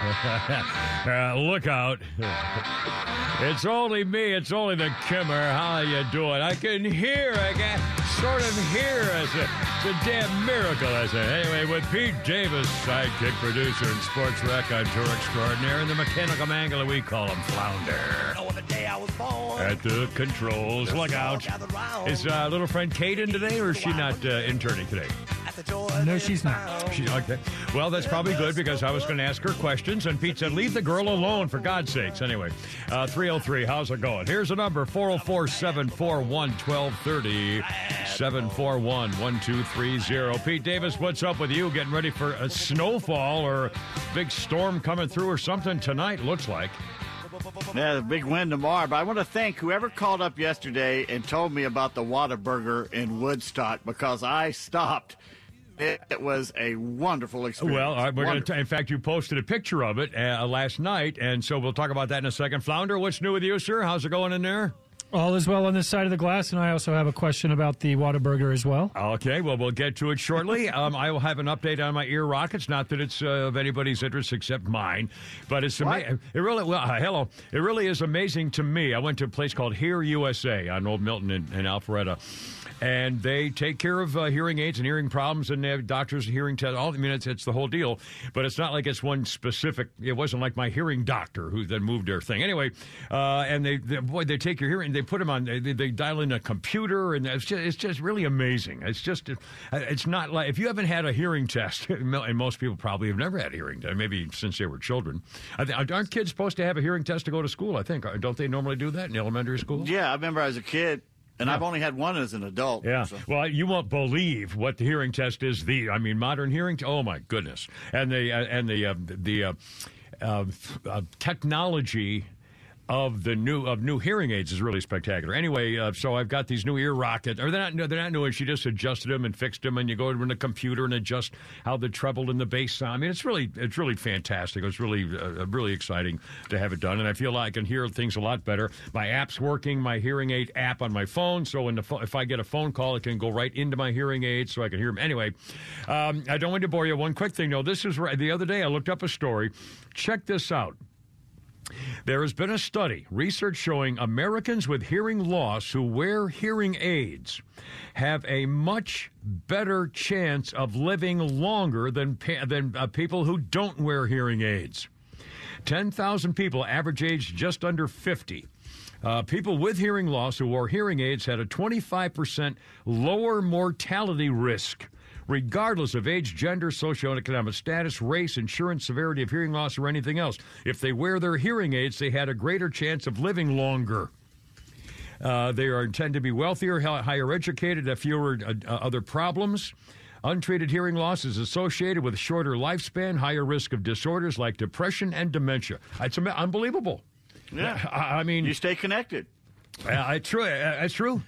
uh, look out. it's only me. It's only the Kimmer. How you doing? I can hear. I can sort of hear. It's a, it's a damn miracle, I say. Anyway, with Pete Davis, sidekick producer and sports rec on tour extraordinaire, and the mechanical mangler, we call him Flounder. At the controls. Look out. Is uh, little friend Kate in today, or is she not uh, interning today? No, she's not. Okay. Well, that's probably good because I was going to ask her questions, and Pete said, Leave the girl alone, for God's sakes. Anyway, uh, 303, how's it going? Here's a number 404 741 1230. 741 1230. Pete Davis, what's up with you? Getting ready for a snowfall or a big storm coming through or something tonight, looks like. Yeah, the big win tomorrow. But I want to thank whoever called up yesterday and told me about the Whataburger in Woodstock because I stopped. It, it was a wonderful experience. Well, all right, we're going to. In fact, you posted a picture of it uh, last night, and so we'll talk about that in a second. Flounder, what's new with you, sir? How's it going in there? All is well on this side of the glass, and I also have a question about the Whataburger as well. Okay, well, we'll get to it shortly. um, I will have an update on my ear rockets. Not that it's uh, of anybody's interest except mine, but it's amazing. It really, well, uh, hello. It really is amazing to me. I went to a place called Hear USA on Old Milton in, in Alpharetta. And they take care of uh, hearing aids and hearing problems, and they have doctors, and hearing tests. All I mean, it's, it's the whole deal. But it's not like it's one specific. It wasn't like my hearing doctor who then moved their thing. Anyway, uh, and they, they, boy, they take your hearing, they put them on, they, they dial in a computer, and it's just, it's just really amazing. It's just, it's not like if you haven't had a hearing test, and most people probably have never had a hearing test, maybe since they were children. Aren't kids supposed to have a hearing test to go to school? I think don't they normally do that in elementary school? Yeah, I remember as a kid, and I've only had one as an adult. Yeah. so- Well, you won't believe what the hearing test is. The I mean, modern hearing. T- oh my goodness! And the uh, and the uh, the uh, uh, uh, technology. Of the new of new hearing aids is really spectacular. Anyway, uh, so I've got these new ear rockets. Or they're not no, they're not new. She just adjusted them and fixed them. And you go in the computer and adjust how the treble and the bass sound. I mean, it's really it's really fantastic. It's really uh, really exciting to have it done. And I feel like I can hear things a lot better. My app's working. My hearing aid app on my phone. So when the pho- if I get a phone call, it can go right into my hearing aid, so I can hear them. Anyway, um, I don't want to bore you. One quick thing though. This is right. The other day I looked up a story. Check this out. There has been a study, research showing Americans with hearing loss who wear hearing aids have a much better chance of living longer than, than uh, people who don't wear hearing aids. 10,000 people, average age just under 50. Uh, people with hearing loss who wore hearing aids had a 25% lower mortality risk, regardless of age, gender, socioeconomic status, race, insurance, severity of hearing loss, or anything else. If they wear their hearing aids, they had a greater chance of living longer. Uh, they are tend to be wealthier, higher educated, have fewer uh, uh, other problems. Untreated hearing loss is associated with shorter lifespan, higher risk of disorders like depression and dementia. It's unbelievable. Yeah. I, I mean, You stay connected. Uh, it's true. Uh, That's true.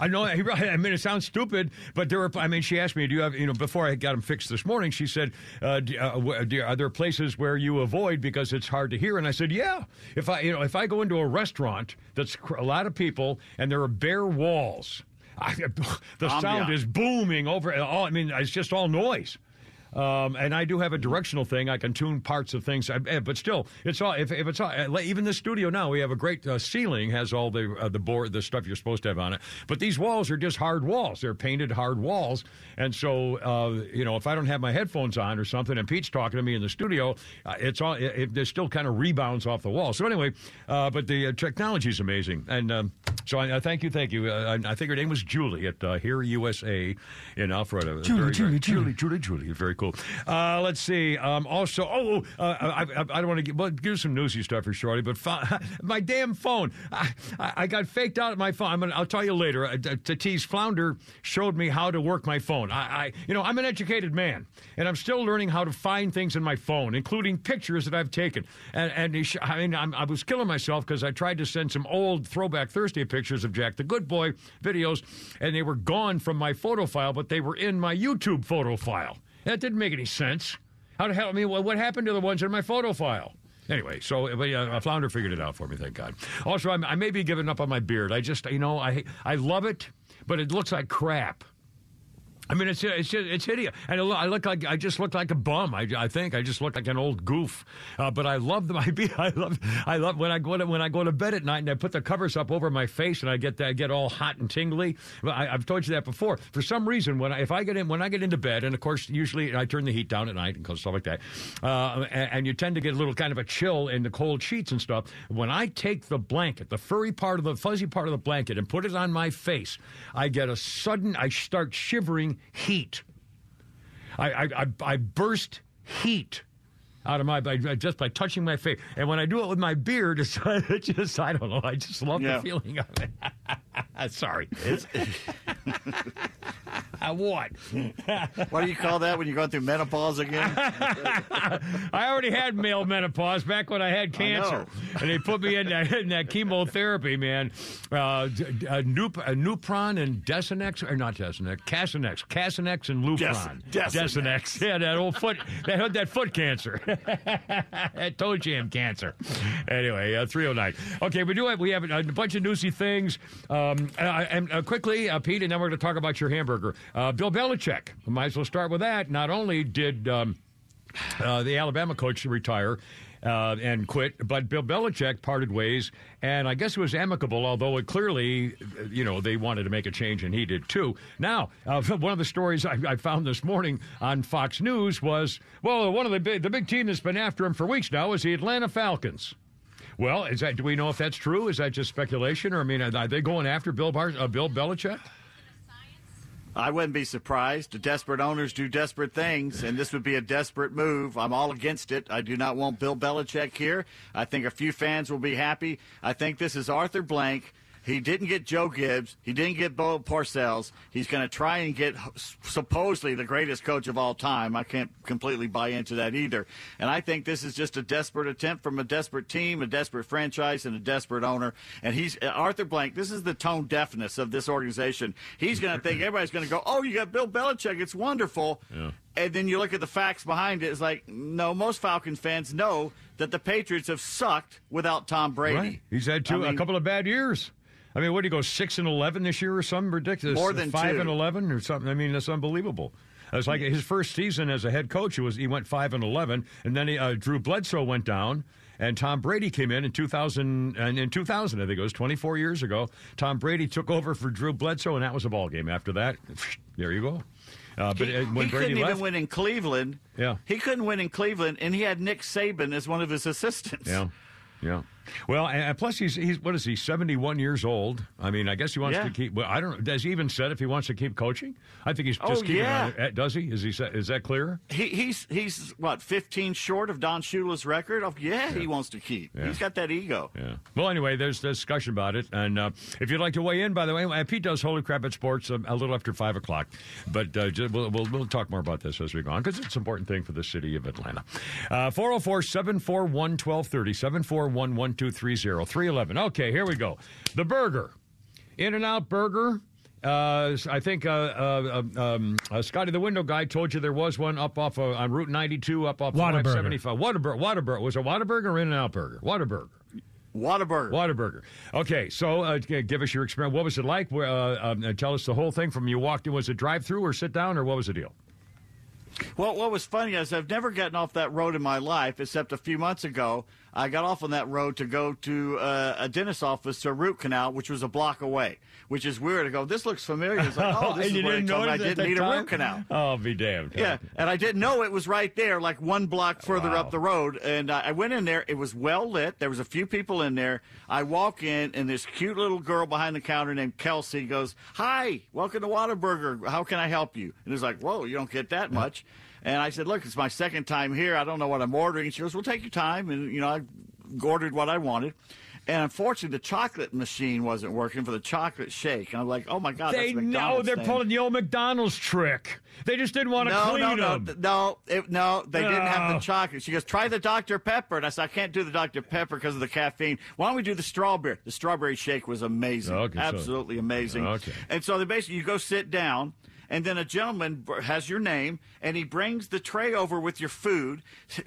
I know. he- I mean, it sounds stupid, but there were. I mean, she asked me, "Do you have?" You know, before I got him fixed this morning, she said, uh, do, uh, do, "Are there places where you avoid because it's hard to hear?" And I said, "Yeah. If I, you know, if I go into a restaurant that's cr- a lot of people and there are bare walls, I, the sound Ambiance. is booming over. All I mean, it's just all noise." Um, and I do have a directional thing. I can tune parts of things, eh, but still, it's all. If, if it's all, eh, even the studio now, we have a great uh, ceiling has all the uh, the board, the stuff you're supposed to have on it. But these walls are just hard walls. They're painted hard walls, and so uh, you know, if I don't have my headphones on or something, and Pete's talking to me in the studio, uh, it's all. It, it, there's still kind of rebounds off the wall. So anyway, uh, but the uh, technology is amazing, and um, so I, I thank you, thank you. Uh, I, I think her name was Julie at uh, Hear USA in Alpharetta. Julie, Very, very- Julie, Julie. Julie, Julie, Julie. Very cool. Uh, let's see. Um, also, oh, uh, I, I, I don't want to give, well, give some newsy stuff for Shorty, but fi- my damn phone. I, I got faked out at my phone. I'm gonna, I'll tell you later. Uh, Tatis Flounder showed me how to work my phone. I, I, you know, I'm an educated man, and I'm still learning how to find things in my phone, including pictures that I've taken. And, and sh- I mean, I'm, I was killing myself because I tried to send some old Throwback Thursday pictures of Jack the Good Boy videos, and they were gone from my photo file, but they were in my YouTube photo file. That didn't make any sense. How the hell? I mean, what, happened to the ones in my photo file? Anyway, so but, uh, Flounder figured it out for me, thank God. Also, I'm, I may be giving up on my beard. I just, you know, I I love it, but it looks like crap. I mean, it's it's just, it's hideous, and I look, like I just look like a bum. I, I think I just look like an old goof. Uh, but I love the my I love I love when I go to when I go to bed at night and I put the covers up over my face and I get I get all hot and tingly. I, have told you that before. For some reason, when I, if I get in when I get into bed, and of course usually I turn the heat down at night and stuff like that, uh, and, and you tend to get a little kind of a chill in the cold sheets and stuff. When I take the blanket, the furry part of the fuzzy part of the blanket, and put it on my face, I get a sudden I start shivering heat. I, I, I, I burst heat out of my by, just by touching my face. And when I do it with my beard, it's, it's just I don't know. I just love Yeah. the feeling of it. Sorry. What? What do you call that when you're going through menopause again? I already had male menopause back when I had cancer, and they put me in that, in that chemotherapy, man. Uh, d- uh, Nup, uh, Nupron and Desenex, or not Desenex, Casinex, Casinex and Lupron. Des- Desenex. Yeah, that old foot, that had that foot cancer, that toe jam cancer. Anyway, uh, 309. Okay, we do have we have a bunch of newsy things. Um, and uh, quickly, uh, Pete, and then we're going to talk about your hamburger. Uh, Bill Belichick. Might as well start with that. Not only did um, uh, the Alabama coach retire uh, and quit, but Bill Belichick parted ways, and I guess it was amicable, although it clearly, you know, they wanted to make a change, and he did too. Now, uh, one of the stories I, I found this morning on Fox News was, well, one of the big, the big team that's been after him for weeks now is the Atlanta Falcons. Well, is that? Do we know if that's true? Is that just speculation, or I mean, are they going after Bill Bar- uh, Bill Belichick? I wouldn't be surprised. Desperate owners do desperate things, and this would be a desperate move. I'm all against it. I do not want Bill Belichick here. I think a few fans will be happy. I think this is Arthur Blank. He didn't get Joe Gibbs. He didn't get Bo Parcells. He's going to try and get supposedly the greatest coach of all time. I can't completely buy into that either. And I think this is just a desperate attempt from a desperate team, a desperate franchise, and a desperate owner. And he's uh, Arthur Blank. This is the tone deafness of this organization. He's going to think everybody's going to go, "Oh, you got Bill Belichick. It's wonderful." And then you look at the facts behind it. It's like, no, most Falcons fans know that the Patriots have sucked without Tom Brady. Right. He's had two, I mean- a couple of bad years. I mean, what do you go six and eleven this year or something ridiculous? More than five two. and eleven or something. I mean, that's unbelievable. It's like his first season as a head coach. It was he went five and eleven, and then he, uh, Drew Bledsoe went down, and Tom Brady came in in two thousand. And in two thousand, I think it was twenty four years ago. Tom Brady took over for Drew Bledsoe, and that was a ball game. After that, there you go. Uh, but he, uh, when he Brady couldn't left, even win in Cleveland. Yeah. He couldn't win in Cleveland, and he had Nick Saban as one of his assistants. Yeah, yeah. Well, and, plus he's he's what is he seventy one years old? I mean, I guess he wants Yeah. to keep. Well, I don't know. Does he even said if he wants to keep coaching? I think he's just Oh, keeping. yeah. on it. Does he? Is he? Is that clear? He, he's he's what fifteen short of Don Shula's record. Oh, yeah, he wants to keep. Yeah. He's got that ego. Yeah. Well, anyway, there's discussion about it, and uh, if you'd like to weigh in, by the way, uh, Pete does Holy Crap It's Sports um, a little after five o'clock, but uh, ju- we'll, we'll we'll talk more about this as we go on because it's an important thing for the city of Atlanta. Uh, 404-741-1230, 741-1230, 311. Okay, here we go. The burger, In and Out Burger. Uh, I think uh, uh, um, uh, Scotty the Window Guy told you there was one up off uh, on Route 92, up off Whataburger. 575. Whataburger. Whataburger. Was it Whataburger or In and Out Burger? Whataburger. Whataburger. Whataburger. Okay, so uh, give us your experience. What was it like? Uh, um, uh, tell us the whole thing from you walked in. Was it drive through or sit down or what was the deal? Well, what was funny is I've never gotten off that road in my life, except a few months ago. I got off on that road to go to uh, a dentist's office to a root canal, which was a block away. Which is weird. I go, this looks familiar. It's like, oh, this is where didn't it told me I didn't need a time? root canal. Oh, be damned. Yeah, and I didn't know it was right there, like one block oh, further Wow. up the road. And I, I went in there. It was well lit. There was a few people in there. I walk in, and this cute little girl behind the counter named Kelsey goes, "Hi, welcome to Whataburger. How can I help you?" And it's like, "Whoa, you don't get that much." And I said, "Look, it's my second time here. I don't know what I'm ordering." She goes, "Well, take your time." And you know, I ordered what I wanted. And unfortunately, the chocolate machine wasn't working for the chocolate shake. And I'm like, "Oh my god, They know they're thing. pulling the old McDonald's trick. They just didn't want to no, clean no, no, them. th- no, it, no. They didn't have the chocolate. She goes, try the Dr Pepper, and I said, I can't do the Dr Pepper because of the caffeine. Why don't we do the strawberry? The strawberry shake was amazing, Okay, so- absolutely amazing. Okay. And so they basically, you go sit down. And then a gentleman has your name, and he brings the tray over with your food,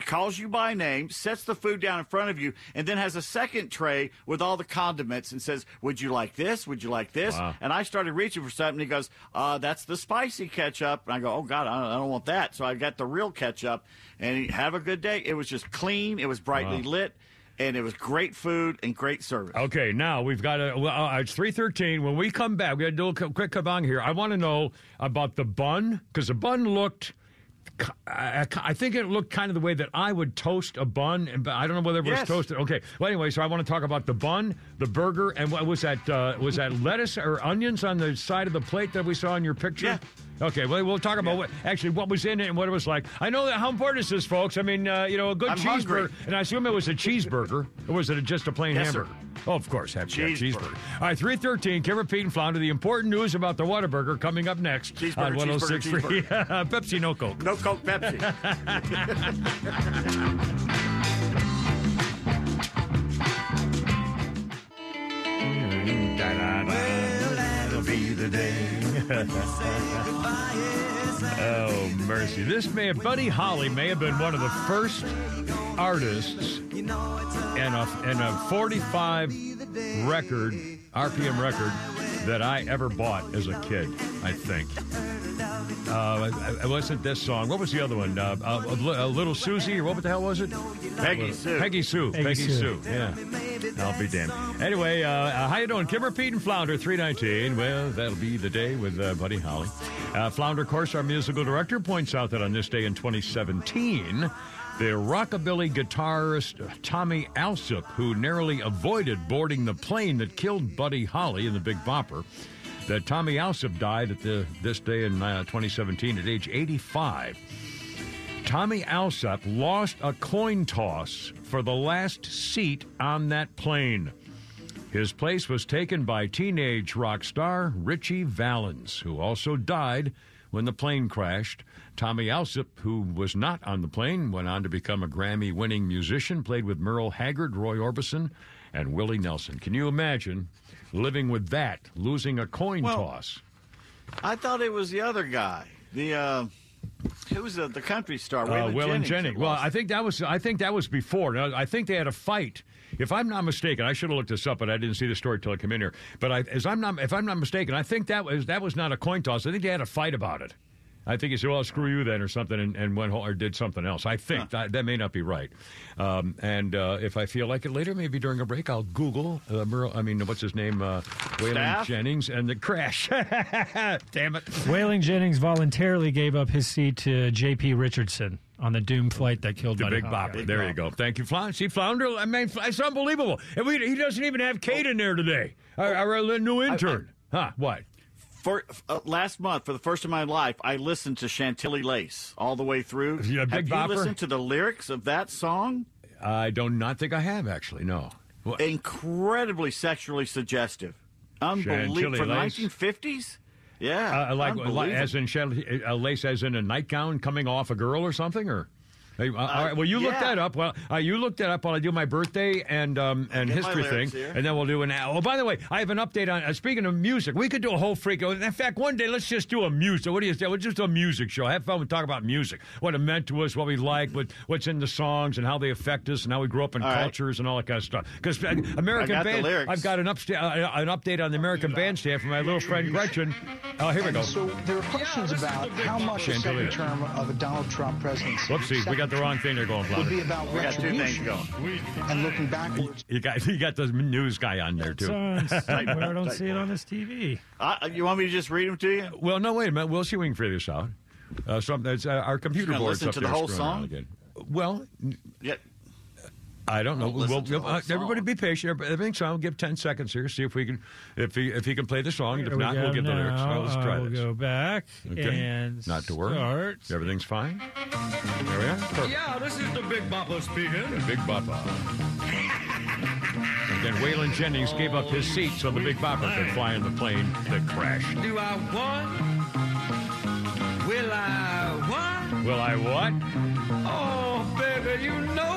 calls you by name, sets the food down in front of you, and then has a second tray with all the condiments and says, "Would you like this? Would you like this?" Wow. And I started reaching for something. He goes, uh, "That's the spicy ketchup." And I go, "Oh God, I don't, I don't want that." So I got the real ketchup. And he, have a good day. It was just clean. It was brightly lit, and it was great food and great service. Okay, now we've got a. Well, uh, it's three thirteen. When we come back, we got to do a quick kabang here. I want to know about the bun because the bun looked. I, I think it looked kind of the way that I would toast a bun, and but I don't know whether it was Yes. toasted. Okay, well anyway, so I want to talk about the bun, the burger, and what was that? Uh, was that lettuce or onions on the side of the plate that we saw in your picture? Yeah. Okay, well we'll talk about Yeah. what actually what was in it and what it was like. I know that how important is this, folks. I mean, uh, you know, a good I'm cheeseburger, hungry. and I assume it was a cheeseburger, or was it just a plain Yes, sir. hamburger? Oh, of course, have Cheeseburger. cheeseburger. All right, 313, Kimmer Pete and Flounder, the important news about the Whataburger coming up next Cheeseburger, on cheeseburger, 106.3. Pepsi, no Coke. No Coke, Pepsi. That'll be the day. Oh, mercy. This may have, Buddy Holly may have been one of the first artists in a, in a 45 record, RPM record, that I ever bought as a kid, I think. Uh, it wasn't this song. What was the other one? Uh, uh, uh, Little Susie, or what the hell was it? Peggy Sue. Peggy Sue. Peggy Peggy, Sue. Sue. Yeah. I'll be damned. Anyway, uh, uh, how you doing? Kimmer, Pete, and Flounder, 319. Well, that'll be the day with uh, Buddy Holly. Uh, Flounder, of course, our musical director, points out that on this day in 2017, the rockabilly guitarist Tommy Allsup, who narrowly avoided boarding the plane that killed Buddy Holly in the Big Bopper, that Tommy Allsup died at the, this day in uh, 2017 at age 85. Tommy Allsup lost a coin toss for the last seat on that plane. His place was taken by teenage rock star Ritchie Valens, who also died when the plane crashed. Tommy Allsup, who was not on the plane, went on to become a Grammy winning musician, played with Merle Haggard, Roy Orbison, and Willie Nelson. Can you imagine living with that, losing a coin Well, toss? I thought it was the other guy. The uh, who was the, the country star? Uh, Waylon Jennings. Jennings. Well. I think that was I think that was before. I think they had a fight. If I'm not mistaken, I should have looked this up, but I didn't see the story till I came in here. But I, as I'm not, if I'm not mistaken, I think that was that was not a coin toss. I think they had a fight about it. I think he said, "Well, screw you then," or something, and, and went home, or did something else. I think that, that may not be right. Um, and uh, if I feel like it later, maybe during a break, I'll Google. Uh, Merle, I mean, what's his name? Uh, Waylon Jennings and the crash. Damn it! Waylon Jennings voluntarily gave up his seat to J.P. Richardson on the doomed flight that killed The Buddy big Holly. bopper. There you go. Thank you, Flounder. See, Flounder. I mean, it's unbelievable. And we, he doesn't even have Kate in there today. Our, our new intern. huh? What? For, uh, last month, for the first time in my life, I listened to Chantilly Lace all the way through. Have you Bopper? listened to the lyrics of that song? I do not think I have actually. No. What? Incredibly sexually suggestive. Unbelievable. Chantilly For the 1950s? Yeah. Uh, like, as in shell- a lace, as in a nightgown coming off a girl or something, or. Hey, uh, all right. Well, you look that up. Well, uh, you look that up while I do my birthday and um, and get history thing, here. and then we'll do an. Oh, by the way, I have an update on. Uh, speaking of music, we could do a whole freak. In fact, one day let's just do a music. What do you say? We'll just do a music show. Have fun. We talk about music, what it meant to us, what we like, what what's in the songs, and how they affect us, and how we grew up in All right. cultures and all that kind of stuff. Because American I got the band, lyrics. I've got an upsta- uh, an update on the American Bandstand from my little friend Gretchen. Oh, here we go. So there are questions about how much the second term of a Donald Trump presidency Whoopsie, we got the wrong thing there going, would be about We got two things retribution going. and looking backwards. You got you got the news guy on there too. on. I don't see it on this TV. Uh, you want me to just read them to you? Well, no, wait a minute. We'll see if we can figure this out. Uh, some, it's, uh, our computer gonna listen up to the whole song? Again. Well, n- Yeah. I don't know. I'll We'll, we'll- uh, everybody be patient. Everything's fine. We'll give 10 seconds here, see if we can, if he, if he can play the song. Here if not, we'll go give the lyrics. now. Now, let's try Uh, we'll this. go back Okay. and Not to worry. start. Everything's fine. There we are. Perfect. Yeah, this is the Big Bopper speaking. The Big Bopper. and then Waylon Jennings gave up his seat so the Big Bopper could fly in the plane that crashed. Do I want? Will I what? Will I what? Oh, baby, you know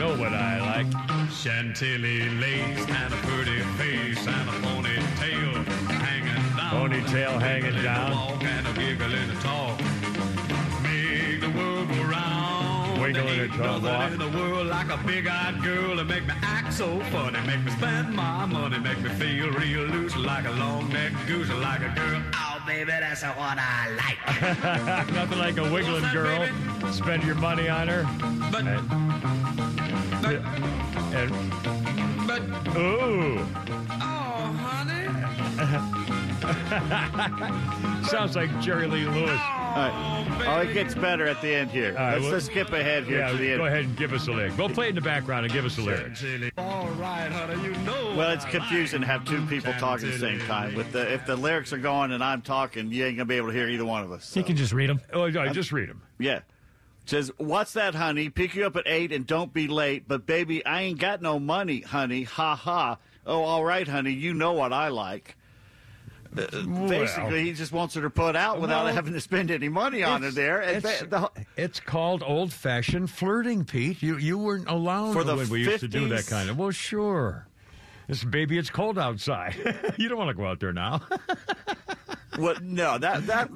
know what I like. Chantilly lace and a pretty face and a ponytail hanging down. Ponytail hanging Giggle in the down. Walk and a giggle in the talk. Make the world go round. Wiggle There in ain't the talk, nothing in the world like a big-eyed girl that make me act so funny, make me spend my money, make me feel real loose like a long-necked goose, like a girl. Oh, baby, that's what I like. Nothing like a wiggling girl. Spend your money on her. But, And, but, and but, ooh, oh, honey. sounds like Jerry Lee Lewis. Oh, All right. Oh, it gets better at the end here. right, Let's well- just skip ahead here Yeah, to the end. go ahead and give us a lyric. Go play it in the background and give us a lyric. All right, honey, you know. Well, it's I confusing to have two people talking at the same time. With the if the lyrics are going and I'm talking, you ain't gonna be able to hear either one of us. You can just read them. Oh, yeah, just read them. Yeah. Says, What's that, honey? Pick you up at eight and don't be late. But baby, I ain't got no money, honey. Ha ha. Oh, all right, honey. You know what I like. Uh, basically, he just wants her to put out without Well, having to spend any money on her there. It's, the, it's called old fashioned flirting, Pete. You you weren't allowed For the when we used to do that kind of. Well, sure. This baby, it's cold outside. you don't want to go out there now. what? No, that that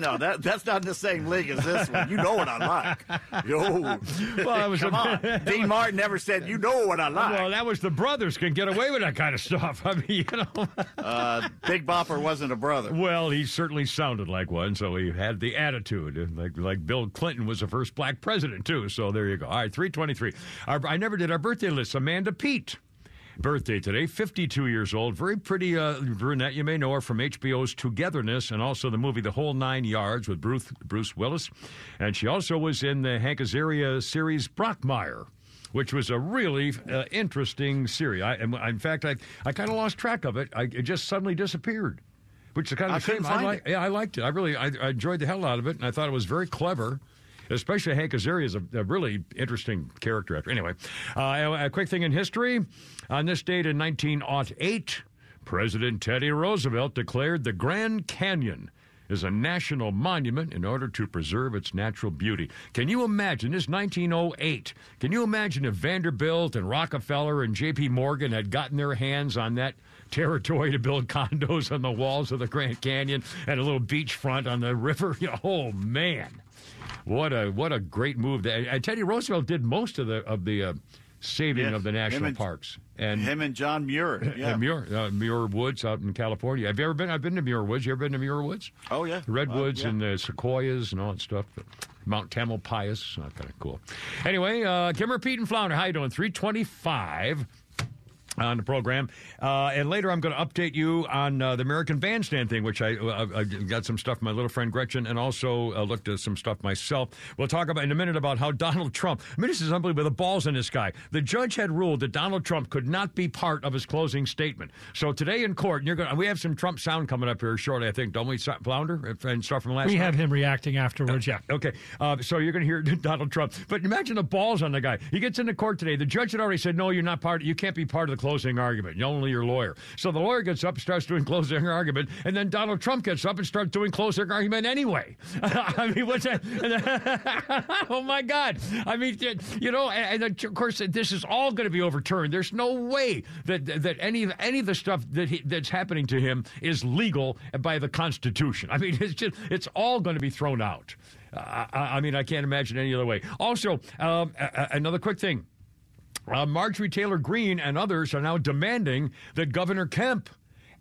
no, that that's not in the same league as this one. You know what I like. Yo, Well, I was come on. Dean Martin never said you know what I like. well, that was the brothers can get away with that kind of stuff. I mean, you know. uh, Big Bopper wasn't a brother. Well, he certainly sounded like one, so he had the attitude, like like Bill Clinton was the first black president too. So there you go. All right, three twenty three. I never did our birthday list. Amanda Pete. Birthday today, 52 years old. Very pretty uh, brunette. You may know her from HBO's Togetherness and also the movie The Whole Nine Yards with Bruce, Bruce Willis. And she also was in the Hank Azaria series Brockmire which was a really uh, interesting series. I, in fact, I, I kind of lost track of it. I, it just suddenly disappeared, which is kind of I a shame. I it. yeah, I liked it. I really, I, I enjoyed the hell out of it, and I thought it was very clever. Especially Hank Azaria is a, a really interesting character. Actor. Anyway, uh, a, quick thing in history: on this date in 1908, President Teddy Roosevelt declared the Grand Canyon is a national monument in order to preserve its natural beauty. Can you imagine this 1908? Can you imagine if Vanderbilt and Rockefeller and J.P. Morgan had gotten their hands on that territory to build condos on the walls of the Grand Canyon and a little beachfront on the river? Oh man, what a what a great move! That, and Teddy Roosevelt did most of the of the uh, saving Yes, of the national and- parks. And Him and John Muir. Yeah. Muir, uh, Muir Woods out in California. Have you ever been? I've been to Muir Woods. You ever been to Muir Woods? Oh, yeah. The redwoods Uh, yeah. and the sequoias and all that stuff. Mount Tamalpais, not kind of cool. Anyway, uh, Kimmer, Pete, and Flounder, how you doing? Three twenty-five on the program, uh, and later I'm going to update you on uh, the American Bandstand thing, which I, uh, I got some stuff from my little friend Gretchen, and also uh, looked at some stuff myself. We'll talk about in a minute about how Donald Trump. I mean, this is unbelievable. The balls in this guy. The judge had ruled that Donald Trump could not be part of his closing statement. So today in court, and you're going. We have some Trump sound coming up here shortly, I think, don't we, Flounder? And stuff from last. We night? have him reacting afterwards. Yeah. Okay, uh, so you're going to hear Donald Trump, but imagine the balls on the guy. He gets into court today. The judge had already said, "No, you're not part. You can't be part of the closing argument. You're only your lawyer." So the lawyer gets up, starts doing closing argument, and then Donald Trump gets up and starts doing closing argument anyway. I mean, what's that? oh my God! I mean, you know, and, of course, this is all going to be overturned. There's no way that that any any of the stuff that he, that's happening to him is legal by the Constitution. I mean, it's just it's all going to be thrown out. Uh, I, I mean, I can't imagine any other way. Also, um, a- a- another quick thing. Uh, Marjorie Taylor Greene and others are now demanding that Governor Kemp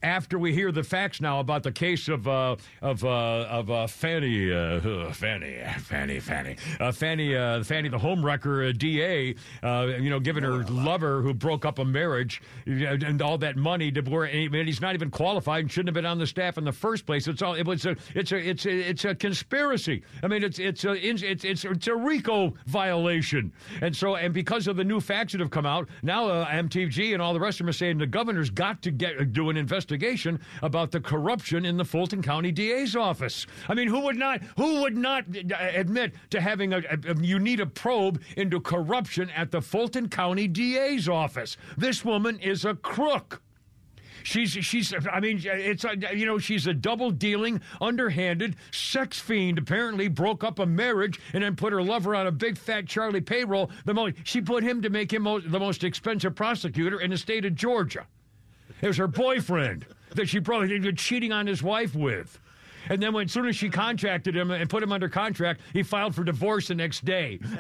after we hear the facts now about the case of uh, of uh, of uh, Fanny uh, Fanny Fanny Fanny uh, Fanny uh, Fanny the homewrecker uh, DA, uh, you know, giving her lover who broke up a marriage uh, and all that money to where mean, he's not even qualified and shouldn't have been on the staff in the first place. It's all it was a it's a it's a it's a conspiracy. I mean, it's it's a it's it's it's a RICO violation, and so and because of the new facts that have come out now, uh, MTG and all the rest of them are saying the governor's got to get do an investigation about the corruption in the Fulton County DA's office. I mean, who would not who would not uh, admit to having a, a you need a probe into corruption at the Fulton County DA's office? This woman is a crook. She's she's I mean it's a, you know she's a double dealing underhanded sex fiend apparently broke up a marriage and then put her lover on a big fat Charlie payroll the most she put him to make him the most expensive prosecutor in the state of Georgia it was her boyfriend that she probably been cheating on his wife with and then when as soon as she contracted him and put him under contract he filed for divorce the next day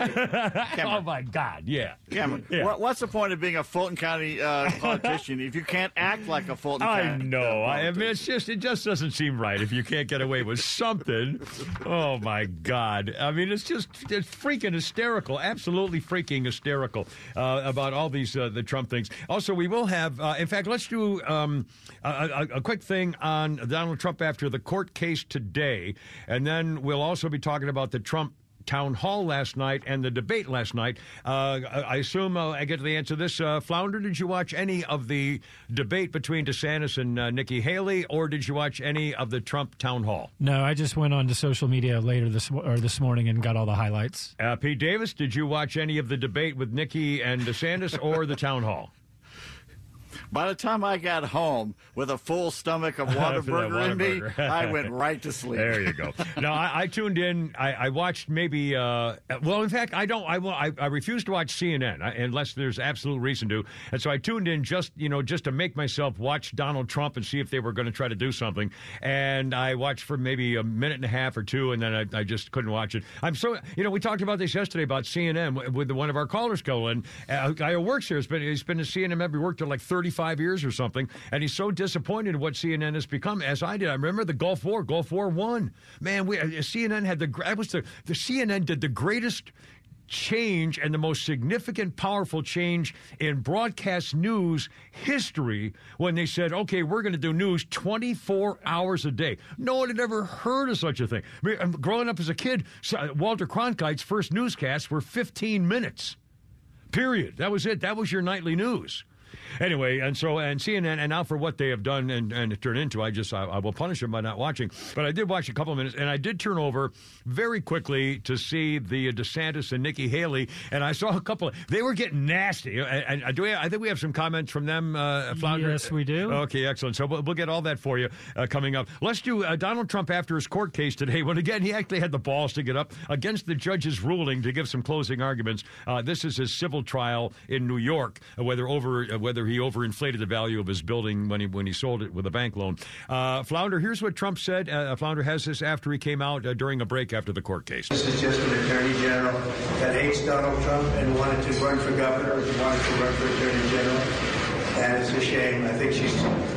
oh my god yeah Cameron, Yeah. what, what's the point of being a Fulton County uh, politician if you can't act like a Fulton I County? know. uh, I, I mean, it's just it just doesn't seem right if you can't get away with something. Oh my God! I mean, it's just it's freaking hysterical. Absolutely freaking hysterical uh, about all these uh, the Trump things. Also, we will have. Uh, in fact, let's do um, a, a, a quick thing on Donald Trump after the court case today, and then we'll also be talking about the Trump town hall last night and the debate last night. Uh, I I assume uh, I get to the answer to this. Uh, Flounder, did you watch any of the debate between DeSantis and uh, Nikki Haley, or did you watch any of the Trump town hall? No, I just went on to social media later this or this morning and got all the highlights. Uh, Pete Davis, did you watch any of the debate with Nikki and DeSantis or the town hall? By the time I got home with a full stomach of Whataburger in me, I went right to sleep. There you go. no, I, I tuned in. I, I watched maybe. Uh, well, in fact, I don't. I, will- I I refuse to watch CNN unless there's absolute reason to. And so I tuned in just you know just to make myself watch Donald Trump and see if they were going to try to do something. And I watched for maybe a minute and a half or two, and then I, I just couldn't watch it. I'm so you know we talked about this yesterday about CNN with- one of our callers going. Uh, a guy who works here has been he's been in CNN. Maybe worked there like 35 years or something, and he's so disappointed in what CNN has become. As I did, I remember the Gulf War. Gulf War one. Man, we uh, CNN had the that was the the CNN did the greatest change and the most significant, powerful change in broadcast news history when they said, okay, we're going to do news 24 hours a day. No one had ever heard of such a thing. I mean, um, growing up as a kid, Walter Cronkite's first newscasts were 15 minutes. Period. That was it. That was your nightly news. Anyway, and so and CNN, and now for what they have done and, and turned into, I just I, I will punish them by not watching. But I did watch a couple of minutes, and I did turn over very quickly to see the DeSantis and Nikki Haley, and I saw a couple. Of, they were getting nasty. And, and do we, I think we have some comments from them. Uh, Flounder? Yes, we do. Okay, excellent. So we'll, we'll get all that for you uh, coming up. Let's do uh, Donald Trump after his court case today. When again he actually had the balls to get up against the judge's ruling to give some closing arguments. Uh, this is his civil trial in New York, uh, whether over uh, whether he overinflated the value of his building when he when he sold it with a bank loan. Uh, Flounder, here's what Trump said. Uh, Flounder has this after he came out uh, during a break after the court case. This is just an attorney general that hates Donald Trump and wanted to run for governor, wanted to run for attorney general. And it's a shame. I think she's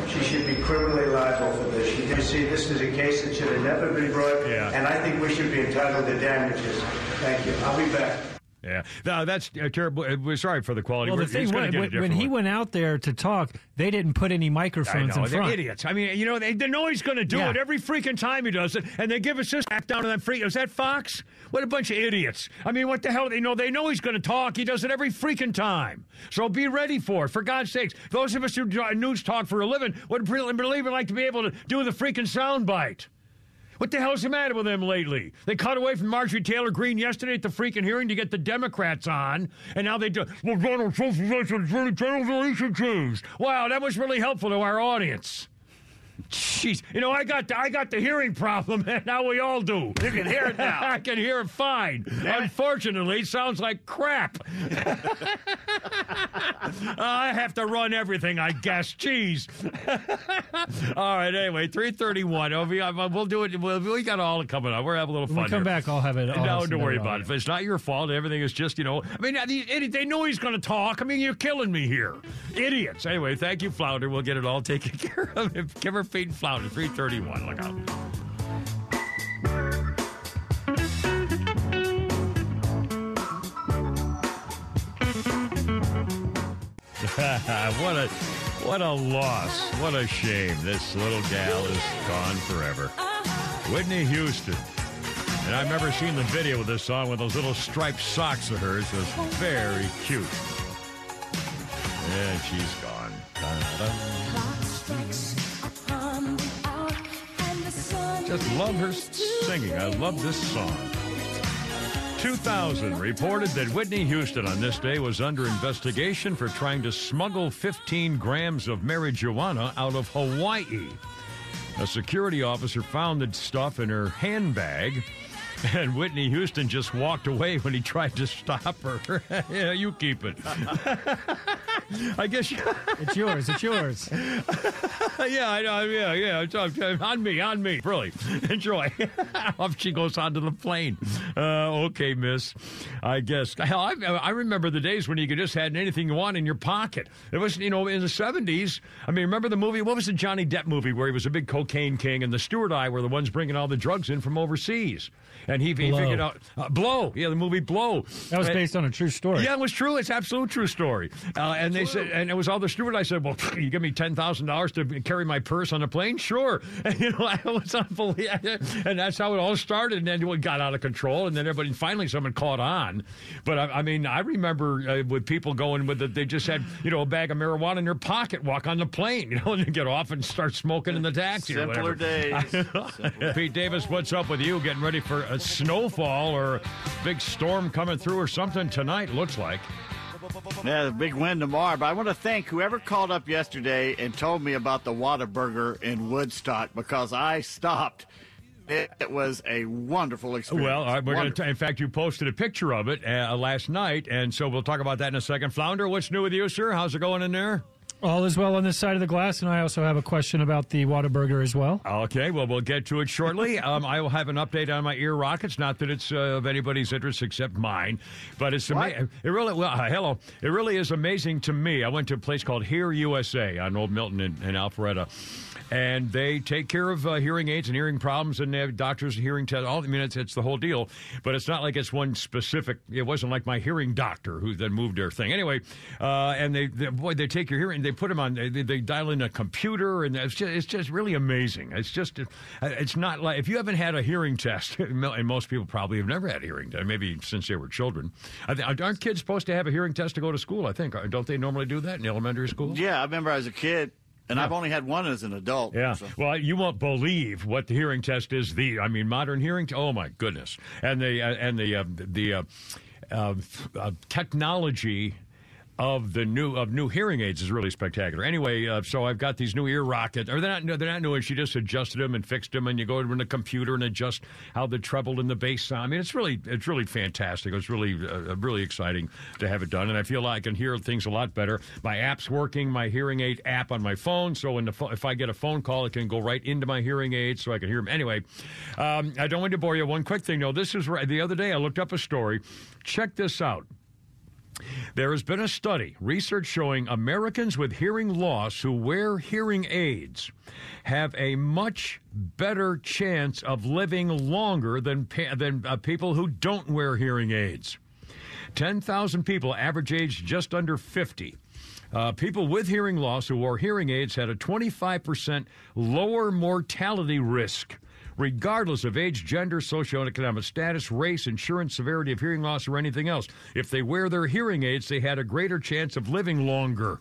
she should be criminally liable for this. You see this is a case that should have never been brought. Yeah. And I think we should be entitled to damages. Thank you. I'll be back. Yeah, no, that's uh, terrible. Uh, We're sorry for the quality. Well, the thing he's gonna was, get a when, when he went out there to talk, they didn't put any microphones know, in they're front. idiots. I mean, you know, they, they know he's going to do Yeah. it every freaking time he does it, and they give us this back down to that freak. Is that Fox? What a bunch of idiots! I mean, what the hell? They know they know he's going to talk. He does it every freaking time. So be ready for it. For God's sakes, those of us who do news talk for a living would really, really like to be able to do the freaking soundbite. What the hell's the matter with them lately? They cut away from Marjorie Taylor Greene yesterday at the freaking hearing to get the Democrats on, and now they do. Well, Donald Trump's attorney general relation changed. Wow, that was really helpful to our audience. Jeez, you know I got the, I got the hearing problem, and now we all do. You can hear it now. I can hear it fine. Unfortunately, it sounds like crap. I have to run everything, I guess. Jeez. all right. Anyway, three thirty-one. Uh, We'll do it. We'll, we got all coming up. We're having a little When fun. we come here. back, I'll have it. I'll no, don't worry about it. If it's not your fault, everything is just, you know. I mean, they, they know he's going to talk. I mean, you're killing me here. Idiots. Anyway, thank you, Flounder. We'll get it all taken care of. Give her feet and Flounder. 331. Look out. what a what a loss. What a shame. This little gal is gone forever. Whitney Houston. And I've remember seeing the video of this song with those little striped socks of hers. It was very cute. And she's gone. Just love her singing. I love this song. 2000 reported that Whitney Houston on this day was under investigation for trying to smuggle 15 grams of marijuana out of Hawaii. A security officer found the stuff in her handbag, and Whitney Houston just walked away when he tried to stop her. yeah, you keep it. I guess. You, It's yours. It's yours. yeah, I know. Yeah, yeah. It's on, on me, on me. Really. Enjoy. Off she goes onto the plane. Uh, okay, miss. I guess. Hell, I, I remember the days when you could just had anything you want in your pocket. It was, you know, in the 70s. I mean, remember the movie? What was the Johnny Depp movie where he was a big cocaine king and the Stewart I were the ones bringing all the drugs in from overseas? And he, he figured out. Uh, Blow. Yeah, the movie Blow. That was And- based on a true story. yeah, it was true. It's absolute true story. Uh, and they said, and it was all the steward. I said, "Well, you give me ten thousand dollars to carry my purse on a plane? Sure." And, you know, it was unbelievable. And that's how it all started. And then it got out of control. And then everybody finally someone caught on. But I, I mean, I remember uh, with people going with it, they just had you know a bag of marijuana in their pocket, walk on the plane, you know, and then get off and start smoking in the taxi. Simpler whatever. days. Pete Davis, what's up with you? Getting ready for a snowfall or big storm coming through or something tonight? Looks like. Yeah, big win tomorrow. But I want to thank whoever called up yesterday and told me about the Whataburger in Woodstock because I stopped. It, it was a wonderful experience. Well, right, we're going to. In fact, you posted a picture of it uh, last night, and so we'll talk about that in a second. Flounder, what's new with you, sir? How's it going in there? All is well on this side of the glass, and I also have a question about the Whataburger as well. Okay, well, we'll get to it shortly. um, I will have an update on my ear rockets. Not that it's uh, of anybody's interest except mine, but it's amazing. It really, well, uh, hello. It really is amazing to me. I went to a place called Hear USA on Old Milton in, in Alpharetta. And they take care of uh, hearing aids and hearing problems, and they have doctors and hearing tests. All I mean, it's, it's the whole deal. But it's not like it's one specific. It wasn't like my hearing doctor who then moved their thing. Anyway, uh, and they, they boy, they take your hearing, they put them on, they, they dial in a computer, and it's just, it's just really amazing. It's just, it's not like if you haven't had a hearing test, and most people probably have never had a hearing test, maybe since they were children. Aren't kids supposed to have a hearing test to go to school? I think don't they normally do that in elementary school? Yeah, I remember as a kid, and I've only had one as an adult. Yeah. so- Well, you won't believe what the hearing test is. The I mean, modern hearing. T- oh my goodness! And the uh, and the uh, the uh, uh, uh, technology. Of the new of new hearing aids is really spectacular. Anyway, uh, so I've got these new ear rockets, or they're not no, they're not new. And she just adjusted them and fixed them, and you go in the computer and adjust how the treble and the bass sound. I mean, it's really it's really fantastic. It's really uh, really exciting to have it done, and I feel like I can hear things a lot better. My app's working, my hearing aid app on my phone, so when the pho- if I get a phone call, it can go right into my hearing aid, so I can hear them. Anyway, um, I don't want to bore you. One quick thing, though. This is right. The other day, I looked up a story. Check this out. There has been a study, research showing Americans with hearing loss who wear hearing aids have a much better chance of living longer than, than uh, people who don't wear hearing aids. 10,000 people, average age just under 50. Uh, people with hearing loss who wore hearing aids had a 25% lower mortality risk, regardless of age, gender, socioeconomic status, race, insurance, severity of hearing loss, or anything else. If they wear their hearing aids, they had a greater chance of living longer.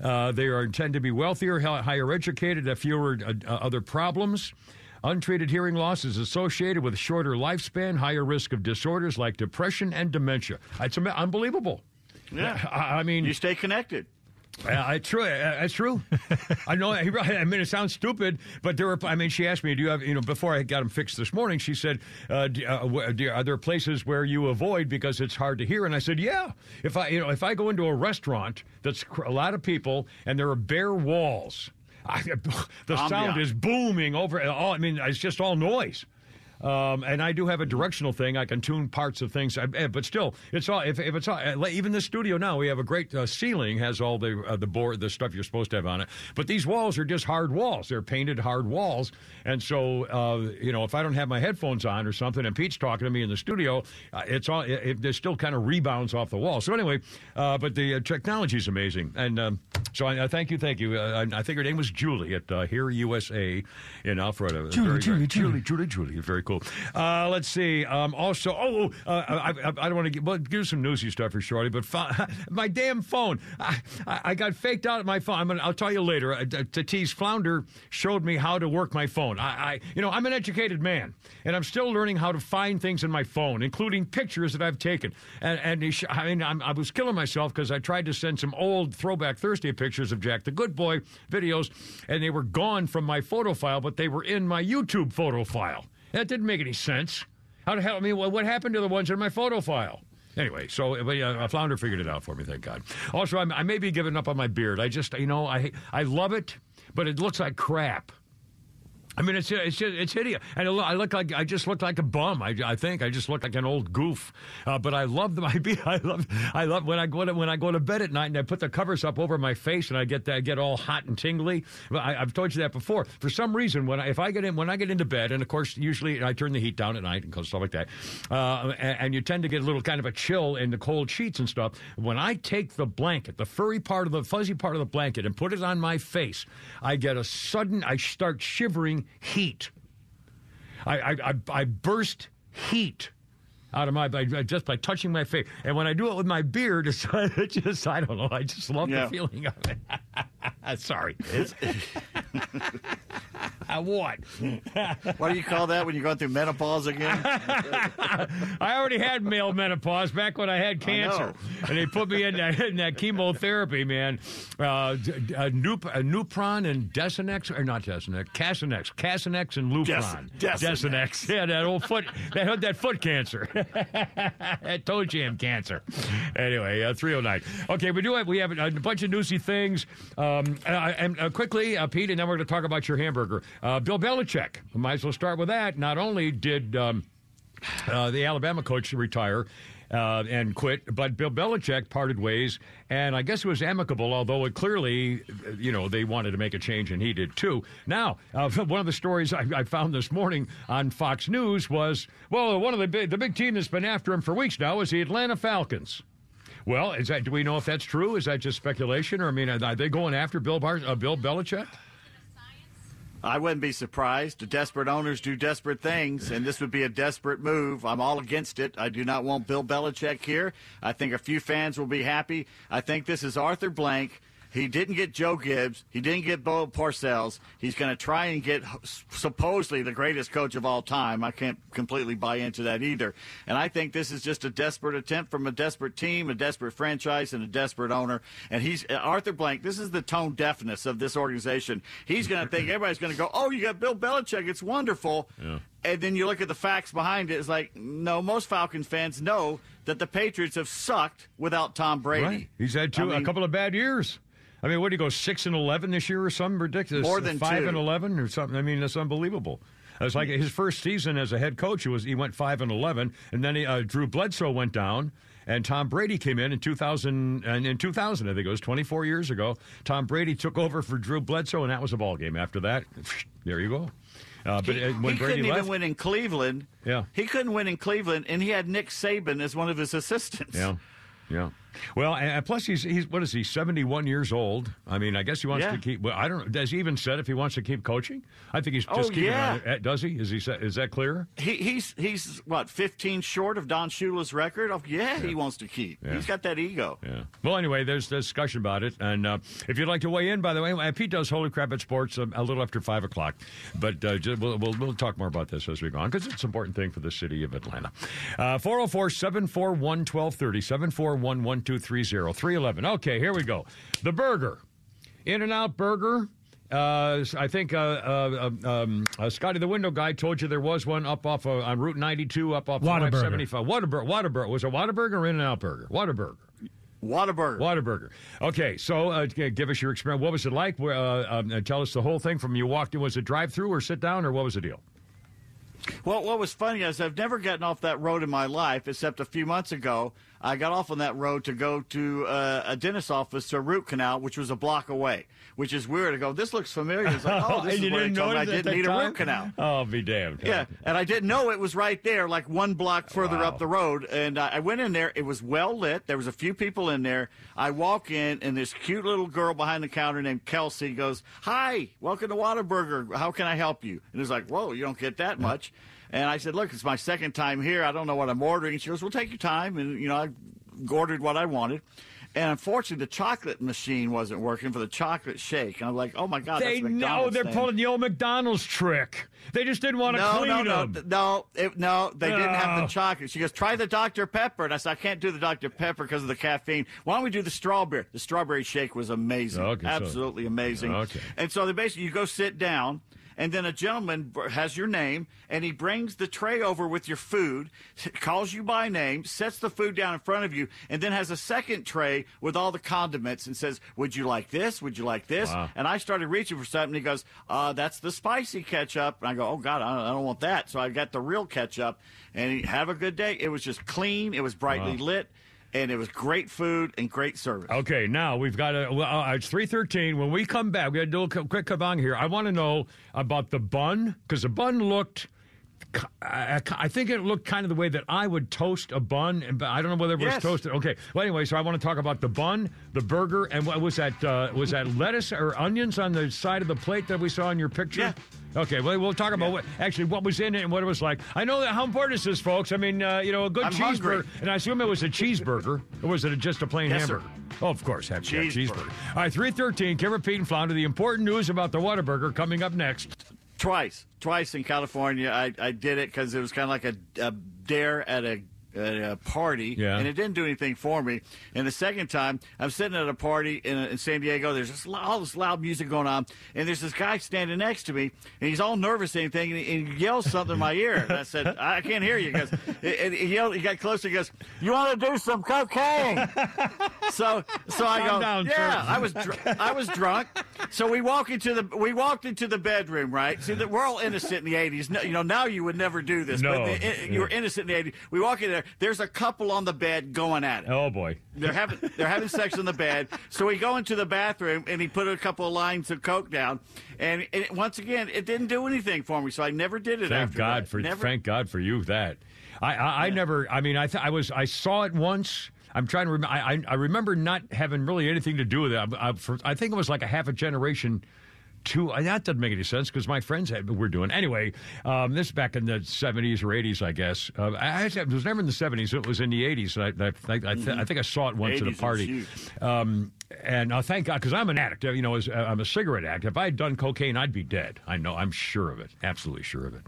Uh, they are tend to be wealthier, higher educated, have fewer uh, uh, other problems. Untreated hearing loss is associated with shorter lifespan, higher risk of disorders like depression and dementia. It's unbelievable. Yeah. I, I mean, You stay connected. Uh, I true. Uh, that's true. I know. he- I mean, it sounds stupid, but there were. I mean, she asked me, "Do you have?" You know, before I got him fixed this morning, she said, uh, do, uh, wh- do, "Are there places where you avoid because it's hard to hear?" And I said, "Yeah. If I, you know, if I go into a restaurant that's cr- a lot of people and there are bare walls, I, the sound Ambiance. is booming over. All I mean, it's just all noise." Um, and I do have a directional thing. I can tune parts of things, eh, but still, it's all. If, if it's all, eh, even the studio now, we have a great uh, ceiling has all the uh, the board, the stuff you're supposed to have on it. But these walls are just hard walls. They're painted hard walls, and so uh, you know, if I don't have my headphones on or something, and Pete's talking to me in the studio, uh, it's all. It, it, still kind of rebounds off the wall. So anyway, uh, but the uh, technology is amazing, and um, so I, I thank you, thank you. Uh, I, I think her name was Julie at uh, Hear USA in Alpharetta. Julie, Julie, Julie. Julie, Julie, Very cool. Uh, let's see. Um, also, oh, oh, uh, I, I, I don't want to give, well, give some newsy stuff for Shorty, but fi- my damn phone. I, I I got faked out at my phone. I'm gonna, I'll tell you later. Uh, t- to tease, Flounder showed me how to work my phone. I, I, you know, I'm an educated man, and I'm still learning how to find things in my phone, including pictures that I've taken. And, and he sh- I mean, I'm, I was killing myself because I tried to send some old throwback Thursday pictures of Jack the Good Boy videos, and they were gone from my photo file, but they were in my YouTube photo file. That didn't make any sense. How the hell? I mean, what happened to the ones in my photo file? Anyway, so but, uh, Flounder figured it out for me, thank God. Also, I'm, I may be giving up on my beard. I just, you know, I I love it, but it looks like crap. I mean, it's it's just, it's hideous, and I look, like I just look like a bum. I, I think I just look like an old goof. Uh, but I love them. I I love I love when I go to when I go to bed at night and I put the covers up over my face and I get that I get all hot and tingly. I, I've told you that before. For some reason, when I, if I get in when I get into bed, and of course usually I turn the heat down at night and stuff like that, uh, and, and you tend to get a little kind of a chill in the cold sheets and stuff. When I take the blanket, the furry part of the fuzzy part of the blanket, and put it on my face, I get a sudden. I start shivering heat. I, I, I, I burst heat out of my by, just by touching my face, and when I do it with my beard, it's, it just I don't know. I just love Yeah. the feeling of it. Sorry, what? What do you call that when you're going through menopause again? I already had male menopause back when I had cancer, know. and they put me in that, in that chemotherapy, man. Uh, uh, Nup- uh, Nupron and Desenex, or not Desenex, Casinex, Casinex and Lupron. Des- Desenex. Desenex. Yeah, that old foot, that had that foot cancer, that toe jam cancer. Anyway, uh, 309. Okay, we do have we have a, a bunch of newsy things, um, uh, and uh, quickly, uh, Pete, and then we're going to talk about your hamburger. Uh, Bill Belichick. Might as well start with that. Not only did um, uh, the Alabama coach retire uh, and quit, but Bill Belichick parted ways, and I guess it was amicable, although it clearly, you know, they wanted to make a change, and he did too. Now, uh, one of the stories I, I found this morning on Fox News was, well, one of the big, the big team that's been after him for weeks now is the Atlanta Falcons. Well, is that do we know if that's true? Is that just speculation, or I mean, are they going after Bill Bar- uh, Bill Belichick? I wouldn't be surprised. Desperate owners do desperate things, and this would be a desperate move. I'm all against it. I do not want Bill Belichick here. I think a few fans will be happy. I think this is Arthur Blank. He didn't get Joe Gibbs. He didn't get Bo Parcells. He's going to try and get supposedly the greatest coach of all time. I can't completely buy into that either. And I think this is just a desperate attempt from a desperate team, a desperate franchise, and a desperate owner. And he's uh, Arthur Blank. This is the tone deafness of this organization. He's going to think everybody's going to go, "Oh, you got Bill Belichick. It's wonderful." And then you look at the facts behind it. It's like, no, most Falcons fans know that the Patriots have sucked without Tom Brady. Right. He's had two I mean- a couple of bad years. I mean, what do you go six and eleven this year or something ridiculous? More than five two. and eleven or something. I mean, that's unbelievable. It's like his first season as a head coach. He was he went five and eleven, and then he, uh, Drew Bledsoe went down, and Tom Brady came in in two thousand. And in two thousand, I think it was twenty four years ago. Tom Brady took over for Drew Bledsoe, and that was a ball game. After that, there you go. Uh, but He, uh, when he Brady couldn't left, even win in Cleveland. Yeah. He couldn't win in Cleveland, and he had Nick Saban as one of his assistants. Yeah, yeah. Well, and plus he's he's what is he seventy one years old? I mean, I guess he wants Yeah. to keep. Well, I don't. know. Does he even said if he wants to keep coaching? I think he's just Oh, keeping. yeah. on it. Does he? Is he? Is that clear? He, he's he's what fifteen short of Don Shula's record. Oh, yeah, he wants to keep. Yeah. He's got that ego. Yeah. Well, anyway, there's discussion about it, and uh, if you'd like to weigh in, by the way, uh, Pete does Holy Crap It's Sports um, a little after five o'clock, but uh, ju- we'll, we'll we'll talk more about this as we go on because it's an important thing for the city of Atlanta. Uh, 404 741 1230 741 1230 311. Okay, here we go. The burger. In and Out Burger. Uh, I think uh, uh, um, uh, Scotty the window guy told you there was one up off of, on Route 92 up off of Whataburger. 575. Whataburger. Whataburger. Was it Whataburger or In and Out Burger? Whataburger. Whataburger. Whataburger. Okay, so uh, give us your experience. What was it like? Uh, um, uh, tell us the whole thing from you walked in. Was it drive through or sit down or what was the deal? Well, what was funny is I've never gotten off that road in my life, except a few months ago. I got off on that road to go to uh, a dentist's office to a root canal, which was a block away. Which is weird. I go, this looks familiar. It's like, oh, this is where didn't I didn't need a root canal. Oh, be damned. Yeah, and I didn't know it was right there, like one block further Wow. up the road. And I I went in there. It was well lit. There was a few people in there. I walk in, and this cute little girl behind the counter named Kelsey goes, "Hi, welcome to Whataburger. How can I help you?" And it's like, "Whoa, you don't get that much." And I said, "Look, it's my second time here. I don't know what I'm ordering." She goes, "Well, take your time." And you know, I ordered what I wanted. And unfortunately, the chocolate machine wasn't working for the chocolate shake. And I'm like, "Oh my god, They know they're thing." pulling the old McDonald's trick. They just didn't want to no, clean no, no, them. no, it, no. They didn't have Oh. the chocolate. She goes, try the Dr Pepper, and I said, I can't do the Dr Pepper because of the caffeine. Why don't we do the strawberry? The strawberry shake was amazing, Okay, so- absolutely amazing. Okay. And so they basically, you go sit down. And then a gentleman has your name, and he brings the tray over with your food, calls you by name, sets the food down in front of you, and then has a second tray with all the condiments and says, "Would you like this? Would you like this?" Wow. And I started reaching for something. He goes, uh, "That's the spicy ketchup." And I go, "Oh God, I don't, I don't want that." So I got the real ketchup. And he, have a good day. It was just clean. It was brightly lit, and it was great food and great service. Okay, now we've got a. Uh, it's three thirteen. When we come back, we got to do a quick kabang here. I want to know about the bun because the bun looked. I, I think it looked kind of the way that I would toast a bun, and- but I don't know whether it was Yes. toasted. Okay. Well, anyway, so I want to talk about the bun, the burger, and what was that? Uh, was that lettuce or onions on the side of the plate that we saw in your picture? Yeah. Okay. Well, we'll talk about what actually what was in it and what it was like. I know that how important is this, folks. I mean, uh, you know, a good I'm cheeseburger, hungry. and I assume it was a cheeseburger, or was it just a plain Yes, sir. hamburger? Oh, of course, have cheeseburger. Cheeseburger. All right, three thirteen. Kimmer Pete and Flounder. The important news about the Whataburger coming up next. Twice, twice in California, I, I did it because it was kind of like a, a dare at a, at a party, Yeah. and it didn't do anything for me. And the second time, I'm sitting at a party in, in San Diego. There's all this loud music going on, and there's this guy standing next to me, and he's all nervous and anything, and he, and he yells something in my ear. And I said, I can't hear you. He goes, and he yelled. He got closer. He goes, "You want to do some cocaine?" so, so I go, down, "Yeah." sir. I was dr- I was drunk. So we walk into the we walked into the bedroom, right? See that we're all innocent in the eighties. No, you know, now you would never do this. No. But the, you were innocent in the eighties. We walk in there. There's a couple on the bed going at it. Oh boy. They're having they're having sex in the bed. So we go into the bathroom and he put a couple of lines of coke down. And it, once again, it didn't do anything for me. So I never did it. Thank after God that. for never. thank God for you that. I I, I never. I mean, I th- I was I saw it once. I'm trying to remember. I, I I remember not having really anything to do with it. I, I, for, I think it was like a half a generation. Two, uh, that doesn't make any sense because my friends had, were doing anyway. Um, this back in the seventies or eighties, I guess. Uh, I, it was never in the seventies; it was in the eighties. I, I, I, I, th- I think I saw it once at a party. Um, and uh, thank God, because I'm an addict. You know, as, uh, I'm a cigarette addict. If I had done cocaine, I'd be dead. I know. I'm sure of it. Absolutely sure of it.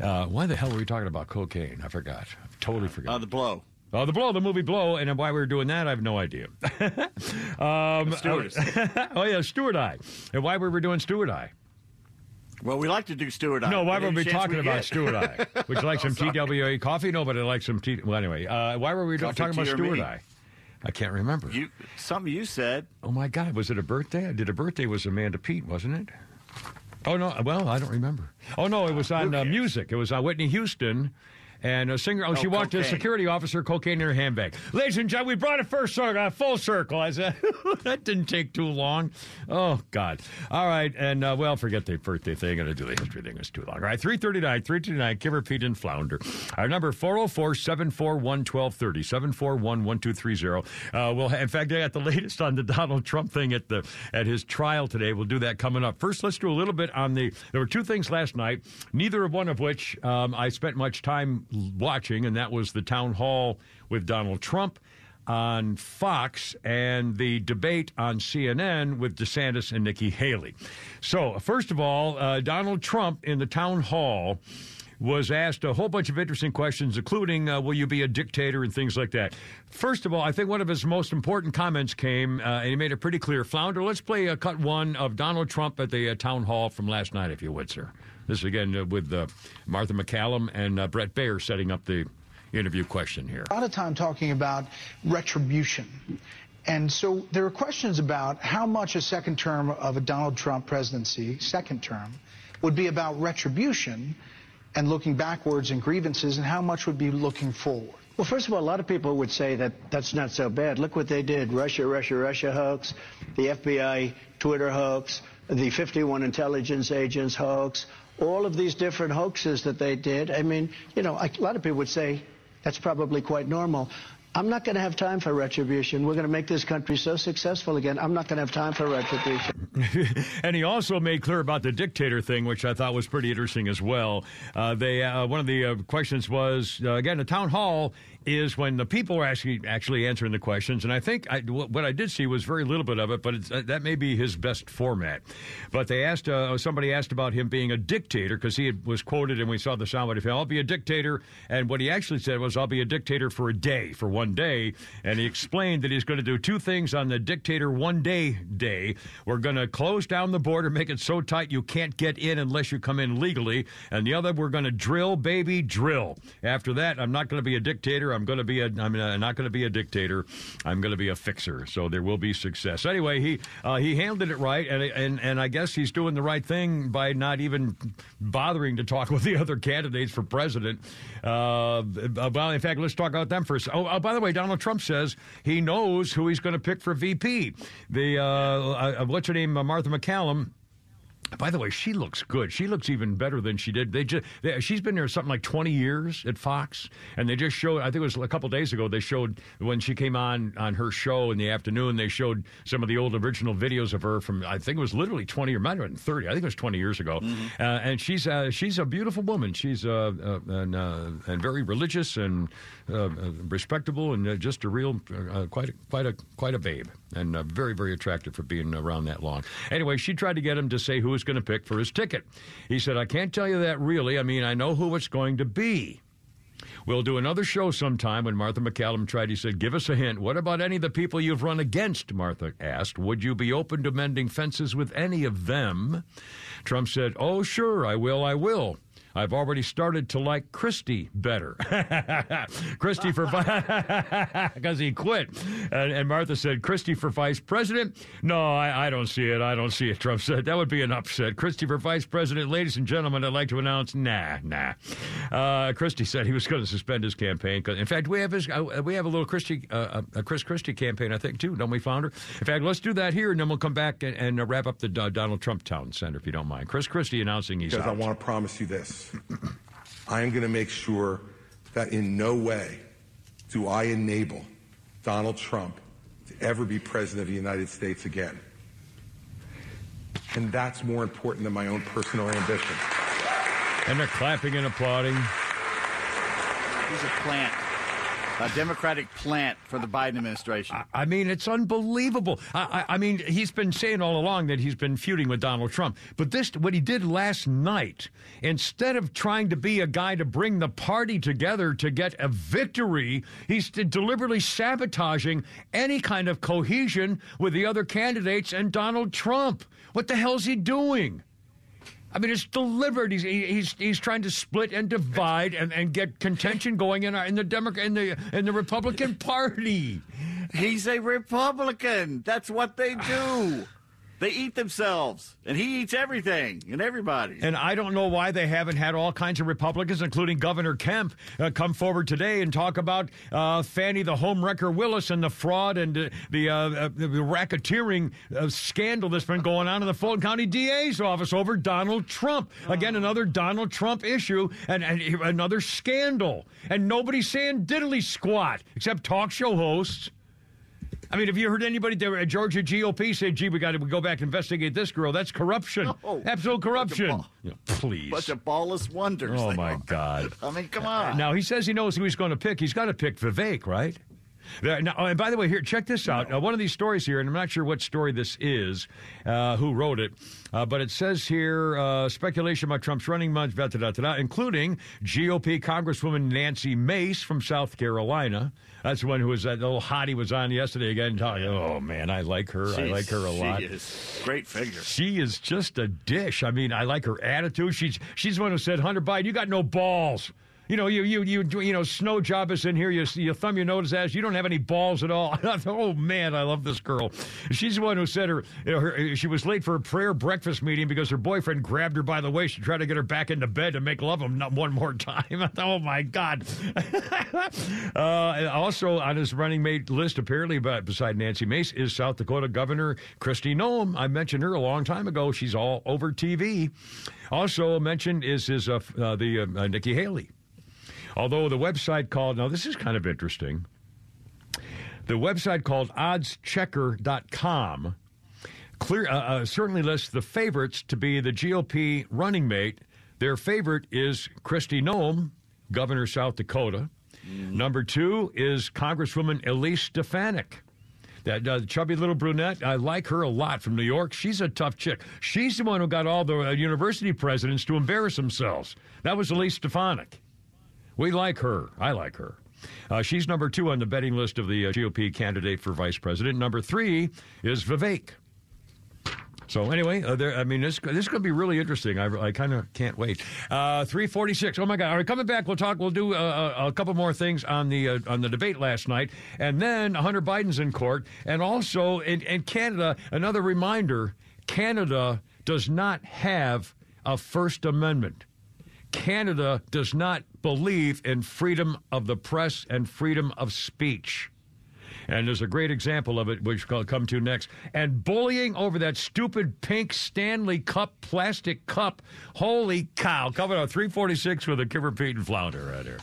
Uh, why the hell were we talking about cocaine? I forgot. I totally forgot. Uh, the blow. Oh, the blow, the movie Blow, and why we were doing that, I have no idea. um, Stewardess. oh yeah, Stewart Eye, and why we were doing Stewart Eye. Well, we like to do Stewart. Eye. No, why were we talking about get. Stewart Eye? Would you like some TWA coffee? No, but I like some T. Well, anyway, uh, why were we Coffee, talking about tea, Stewart me? Eye? I can't remember. You something you said. Oh my God, was it a birthday? I did a birthday was Amanda Peet, wasn't it? Oh no, well I don't remember. Oh no, it was on uh, music. It was on Whitney Houston. And a singer, oh, she Oh, walked to a security officer, cocaine in her handbag. Ladies and gentlemen, we brought it first circle, uh, full circle. I said, that didn't take too long. Oh, God. All right. And, uh, well, forget the birthday thing. going to do the history thing. It's too long. All right. 339, 329, Kimmer, Pete, and Flounder. Our number 404 741 1230, 741 1230. Uh, Well, in fact, I got the latest on the Donald Trump thing at the at his trial today. We'll do that coming up. First, let's do a little bit on the. There were two things last night, neither of one of which um, I spent much time watching, and that was the town hall with Donald Trump on Fox and the debate on CNN with DeSantis and Nikki Haley. So, first of all, uh, Donald Trump in the town hall was asked a whole bunch of interesting questions, including uh, will you be a dictator and things like that. First of all, I think one of his most important comments came, uh, and he made it pretty clear. Flounder, let's play a cut one of Donald Trump at the uh, town hall from last night, if you would, sir. This is again uh, with uh, Martha MacCallum and uh, Bret Baier setting up the interview question here. A lot of time talking about retribution. And so there are questions about how much a second term of a Donald Trump presidency, second term, would be about retribution and looking backwards and grievances, and how much would be looking forward. Well, first of all, a lot of people would say that that's not so bad. Look what they did Russia, Russia, Russia hoax, the FBI Twitter hoax, the 51 intelligence agents hoax, all of these different hoaxes that they did. I mean, you know, a lot of people would say that's probably quite normal. I'm not going to have time for retribution. We're going to make this country so successful again. I'm not going to have time for retribution. and he also made clear about the dictator thing, which I thought was pretty interesting as well. Uh, they uh, one of the uh, questions was uh, again, a town hall is when the people are actually actually answering the questions, and I think I, what I did see was very little bit of it, but uh, that may be his best format. But they asked uh, somebody asked about him being a dictator because he had, was quoted, and we saw the soundbite. I'll be a dictator, and what he actually said was, "I'll be a dictator for a day, for one day," and he explained that he's going to do two things on the dictator one day day. We're going to close down the border, make it so tight you can't get in unless you come in legally, and the other we're going to drill, baby, drill. After that, I'm not going to be a dictator. I'm going to be a. I'm not going to be a dictator. I'm going to be a fixer. So there will be success. Anyway, he uh, he handled it right, and and and I guess he's doing the right thing by not even bothering to talk with the other candidates for president. Uh, well, in fact, let's talk about them first. Oh, oh, by the way, Donald Trump says he knows who he's going to pick for VP. The uh, uh, what's her name, uh, Martha MacCallum. By the way, she looks good. She looks even better than she did. They just they, she's been there something like 20 years at Fox, and they just showed. I think it was a couple days ago. They showed when she came on on her show in the afternoon. They showed some of the old original videos of her from I think it was literally 20 or might have been 30. I think it was 20 years ago. Uh, and she's uh, she's a beautiful woman. She's uh, uh, and, uh, and very religious and uh, uh, respectable and uh, just a real uh, quite a, quite a quite a babe and uh, very very attractive for being around that long. Anyway, she tried to get him to say who was going to pick for his ticket. He said, "I can't tell you that really. I mean, I know who it's going to be." We'll do another show sometime. When Martha MacCallum tried, he said, Give us a hint. What about any of the people you've run against? Martha asked. Would you be open to mending fences with any of them? Trump said, Oh, sure, I will, I will. I've already started to like Christie better. Christie for Vice because he quit. And, and, Martha said, Christie for vice president? No, I, I, don't see it. I don't see it. Trump said that would be an upset. Christie for vice president, ladies and gentlemen, I'd like to announce, nah, nah. Uh, Christie said he was going to suspend his campaign. In fact, we have his, uh, we have a little Christie, uh, a Chris Christie campaign, I think, too. Don't we, Founder? In fact, let's do that here, and then we'll come back and, and uh, wrap up the Donald Trump Town Center, if you don't mind. Chris Christie announcing he's because. I want to promise you this. I am going to make sure that in no way do I enable Donald Trump to ever be president of the United States again. And that's more important than my own personal ambition. And they're clapping and applauding. He's a plant. A Democratic plant for the Biden administration. I, I mean, it's unbelievable. I, I, I, mean, he's been saying all along that he's been feuding with Donald Trump. But this, what he did last night, instead of trying to be a guy to bring the party together to get a victory, he's deliberately sabotaging any kind of cohesion with the other candidates and Donald Trump. What the hell's he doing? I mean, it's deliberate. He's he's he's trying to split and divide and, and get contention going in our, in the Democrat in the in the Republican Party. He's a Republican. That's what they do. They eat themselves, and he eats everything and everybody. And I don't know why they haven't had all kinds of Republicans, including Governor Kemp, uh, come forward today and talk about uh, Fani the homewrecker Willis and the fraud and uh, the, uh, the racketeering uh, scandal that's been going on in the Fulton County DA's office over Donald Trump. Again, another Donald Trump issue and, and another scandal. And nobody's saying diddly squat except talk show hosts. I mean, have you heard anybody there at Georgia GOP say, gee, we got to go back and investigate this girl? That's corruption. No. Absolute corruption. Ball, yeah, please. Bunch of ballless wonders. Oh, my God. I mean, come on. Now, he says he knows who he's going to pick. He's got to pick Vivek, right? Now, oh, and by the way, here, check this out. Uh, one of these stories here, and I'm not sure what story this is, uh, who wrote it, uh, but it says here uh, speculation about Trump's running months, da, da, da, da, including GOP Congresswoman Nancy Mace from South Carolina. That's the one who was that little hottie was on yesterday again. Talking, oh man, I like her. I like her a lot. She is great figure. She is just a dish. I mean, I like her attitude. She's she's the one who said, "Hunter Biden, you got no balls." You know, you you you you know, snow job is in here. You you thumb your nose at us. You don't have any balls at all. Oh man, I love this girl. She's the one who said her, you know, her she was late for a prayer breakfast meeting because her boyfriend grabbed her by the waist to try to get her back into bed to make love him one more time. Oh my god. uh, also on his running mate list, apparently, but beside Nancy Mace is South Dakota Governor Kristi Noem. I mentioned her a long time ago. She's all over TV. Also mentioned is his uh, uh, the uh, uh, Nikki Haley. Although the website called now this is kind of interesting. The website called oddschecker.com clear uh, uh, certainly lists the favorites to be the GOP running mate. Their favorite is Kristi Noem, Governor of South Dakota. Number two is Congresswoman Elise Stefanik. That uh, chubby little brunette, I like her a lot from New York. She's a tough chick. She's the one who got all the uh, university presidents to embarrass themselves. That was Elise Stefanik. We like her. I like her. Uh, she's number two on the betting list of the uh, GOP candidate for vice president. Number three is Vivek. So anyway, uh, there, I mean, this this is going to be really interesting. I, I kind of can't wait. Uh, Three forty six. Oh my God! All right, coming back, we'll talk. We'll do uh, a, a couple more things on the uh, on the debate last night, and then Hunter Biden's in court, and also in, in Canada. Another reminder: Canada does not have a First Amendment. Canada does not believe in freedom of the press and freedom of speech. And there's a great example of it, which I'll come to next. And bullying over that stupid pink Stanley Cup plastic cup. Holy cow. Coming on 346 with a Kimmer Pete and Flounder right here.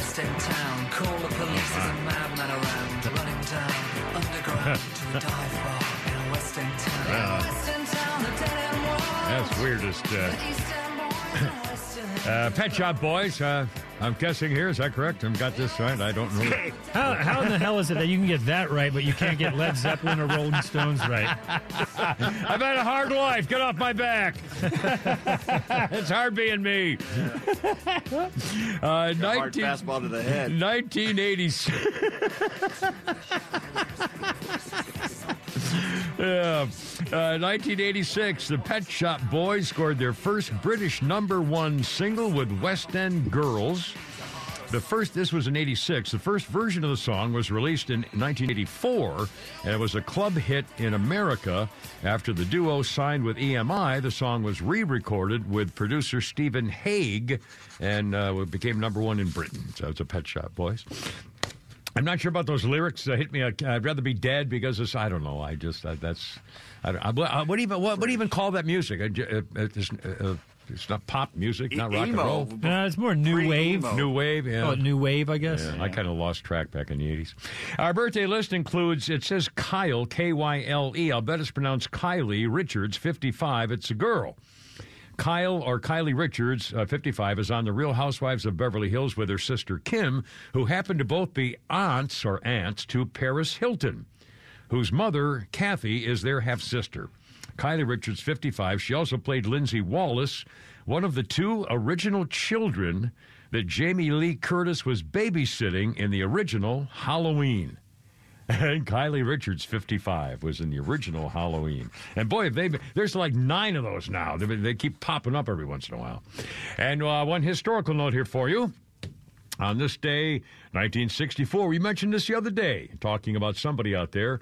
In West End town. Call the police, there's a madman around, running down underground to a dive bar in a West End town. Yeah. West End town, a dead end world. That's weirdest. Uh, East End boys and West End. uh, Pet Shop Boys. Uh, I'm guessing here. Is that correct? I've got this right. I don't know. How, how in the hell is it that you can get that right, but you can't get Led Zeppelin or Rolling Stones right? I've had a hard life. Get off my back. it's hard being me. uh, Hard fastball to the head. 1986. Yeah. Uh, 1986, the Pet Shop Boys scored their first British number one single with West End Girls. The first, this was in 86. The first version of the song was released in 1984, and it was a club hit in America. After the duo signed with EMI, the song was re recorded with producer Stephen Hague and uh, became number one in Britain. So it's a Pet Shop Boys. I'm not sure about those lyrics. Uh, hit me. Uh, I'd rather be dead because it's. I don't know. I just uh, that's. I, don't, I, what- what even what, what do you even call that music? Uh, j- uh, it's, uh, it's not pop music, not rock and roll. No, it's more new wave. Pre-emo. New wave, yeah. Oh, new wave, I guess. Yeah, I kind of lost track back in the 80s. Our birthday list includes, it says Kyle, K Y L E. I'll bet it's pronounced Kylie Richards, 55. It's a girl. Kyle or Kylie Richards, uh, 55, is on The Real Housewives of Beverly Hills with her sister Kim, who happen to both be aunts or aunts to Paris Hilton, whose mother, Kathy, is their half sister. Kylie Richards, 55. She also played Lindsay Wallace, one of the two original children that Jamie Lee Curtis was babysitting in the original Halloween. And Kylie Richards, 55, was in the original Halloween. And boy, they there's like nine of those now. They, they keep popping up every once in a while. And uh, one historical note here for you. On this day, 1964, we mentioned this the other day, talking about somebody out there.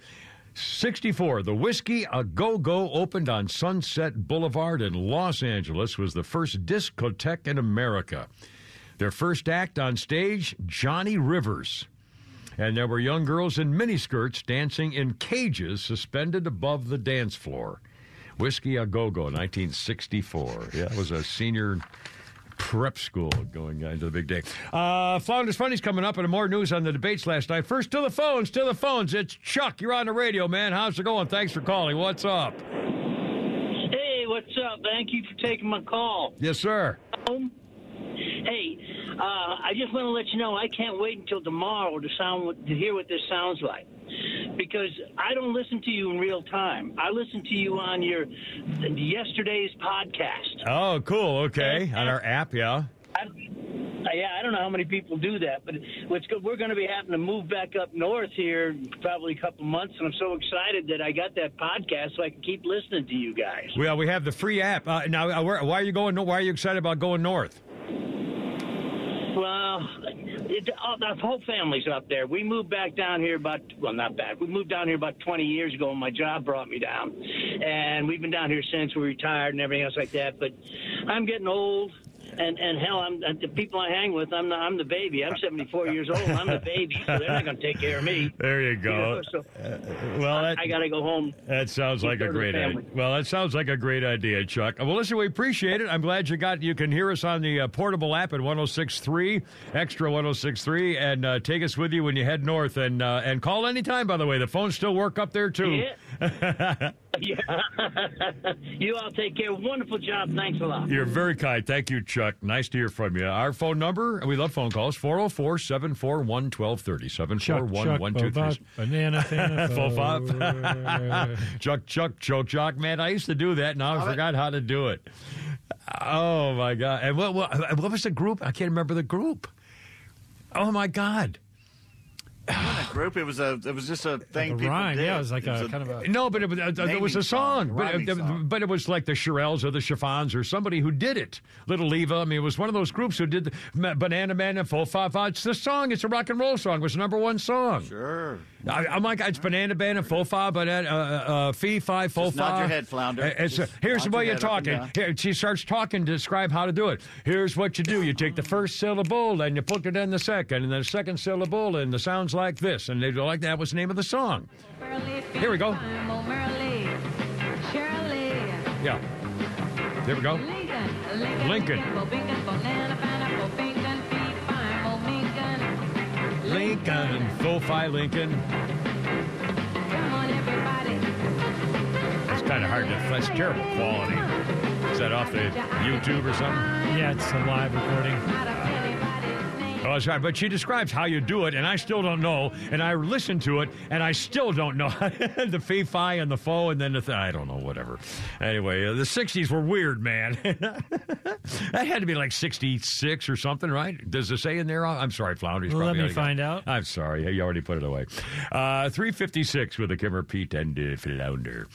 64, the Whiskey A Go Go opened on Sunset Boulevard in Los Angeles, was the first discotheque in America. Their first act on stage, Johnny Rivers. And there were young girls in miniskirts dancing in cages suspended above the dance floor. Whiskey a Go Go, 1964. Yeah, it was a senior prep school going into the big day. Uh, Flounders Funny's coming up, and more news on the debates last night. First to the phones, to the phones. It's Chuck. You're on the radio, man. How's it going? Thanks for calling. What's up? Hey, what's up? Thank you for taking my call. Yes, sir. Um, Hey, uh, I just want to let you know I can't wait until tomorrow to sound to hear what this sounds like, because I don't listen to you in real time. I listen to you on your yesterday's podcast. Oh, cool. Okay. On our app, yeah. I, yeah, I don't know how many people do that, but what's good, we're going to be having to move back up north here probably a couple months, and I'm so excited that I got that podcast so I can keep listening to you guys. Well, we have the free app. Uh, now, uh, where, why are you going? Why are you excited about going north? Well, it, uh, the whole family's up there. We moved back down here about well, not back. We moved down here about 20 years ago, and my job brought me down, and we've been down here since we retired and everything else like that. But I'm getting old. And and hell, I'm uh, the people I hang with. I'm the I'm the baby. I'm 74 years old. I'm the baby, so they're not going to take care of me. There you go. know, so well, that, I got to go home. That sounds like a great idea. Well, that sounds like a great idea, Chuck. Well, listen, we appreciate it. I'm glad you got you can hear us on the uh, portable app at 106.3, extra 106.3, and uh, take us with you when you head north. And uh, and call anytime. By the way, the phones still work up there too. Yeah. you all take care. Wonderful job. Thanks a lot. You're very kind. Thank you, Chuck. Nice to hear from you. Our phone number, we love phone calls, 404 741 1230. Chuck, 741 Chuck, Bobot, banana, fana, Full pop. fo- Chuck, Chuck, choke, Chuck. Man, I used to do that. Now I forgot how to do it. Oh, my God. And what, what, what was the group? I can't remember the group. Oh, my God. A group. It was a. It was just a thing. The people rhyme, did. yeah, it was like a a kind of a- No, but it, was- uh, there was a song, song, but, rhyming uh, song. but it was like the Shirelles or the Chiffons or somebody who did it. Little Eva. I mean, it was one of those groups who did the Banana Man and Full Five Five. It's the song. It's a rock and roll song. It was the number one song. Sure. I, I'm like, it's Banana Band and Full Five, Banana, uh, uh, Fee Five, Full Just nod Five. your head, Flounder. Uh, It's, uh, here's the way you're head up and talking. Here, she starts talking to describe how to do it. Here's what you do: you take the first syllable and you put it in the second, and then the second syllable, and the sounds like this, and they go like that was the name of the song. Here we go. Yeah. There we go. Lincoln. Lincoln. Full Fi Lincoln. That's kind of hard to. That's terrible quality. Is that off the YouTube or something? Yeah, it's a live recording. Oh, that's right. But she describes how you do it, and I still don't know. And I listened to it, and I still don't know the fee fi and the foe, and then the th- I don't know, whatever. Anyway, uh, the '60s were weird, man. that had to be like '66 or something, right? Does it say in there? I'm sorry, Flounders. Well, let me find out. I'm sorry, you already put it away. Uh, 356 with the Kimmer Pete and uh, Flounder.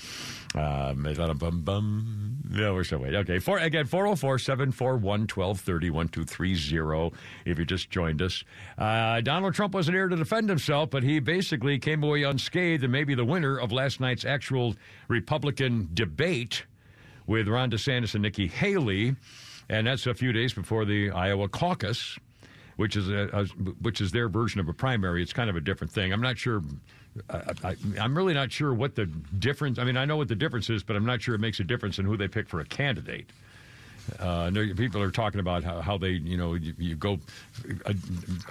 Um, is that a bum bum? No, we're still waiting. Okay, four, again, 404 741 1230 1230 if you just joined us. Uh, Donald Trump wasn't here to defend himself, but he basically came away unscathed and maybe the winner of last night's actual Republican debate with Ron DeSantis and Nikki Haley. And that's a few days before the Iowa caucus which is a, a which is their version of a primary. It's kind of a different thing. I'm not sure. I, I'm really not sure what the difference. I mean, I know what the difference is, but I'm not sure it makes a difference in who they pick for a candidate. Uh, people are talking about how, how they, you know, you, you go uh,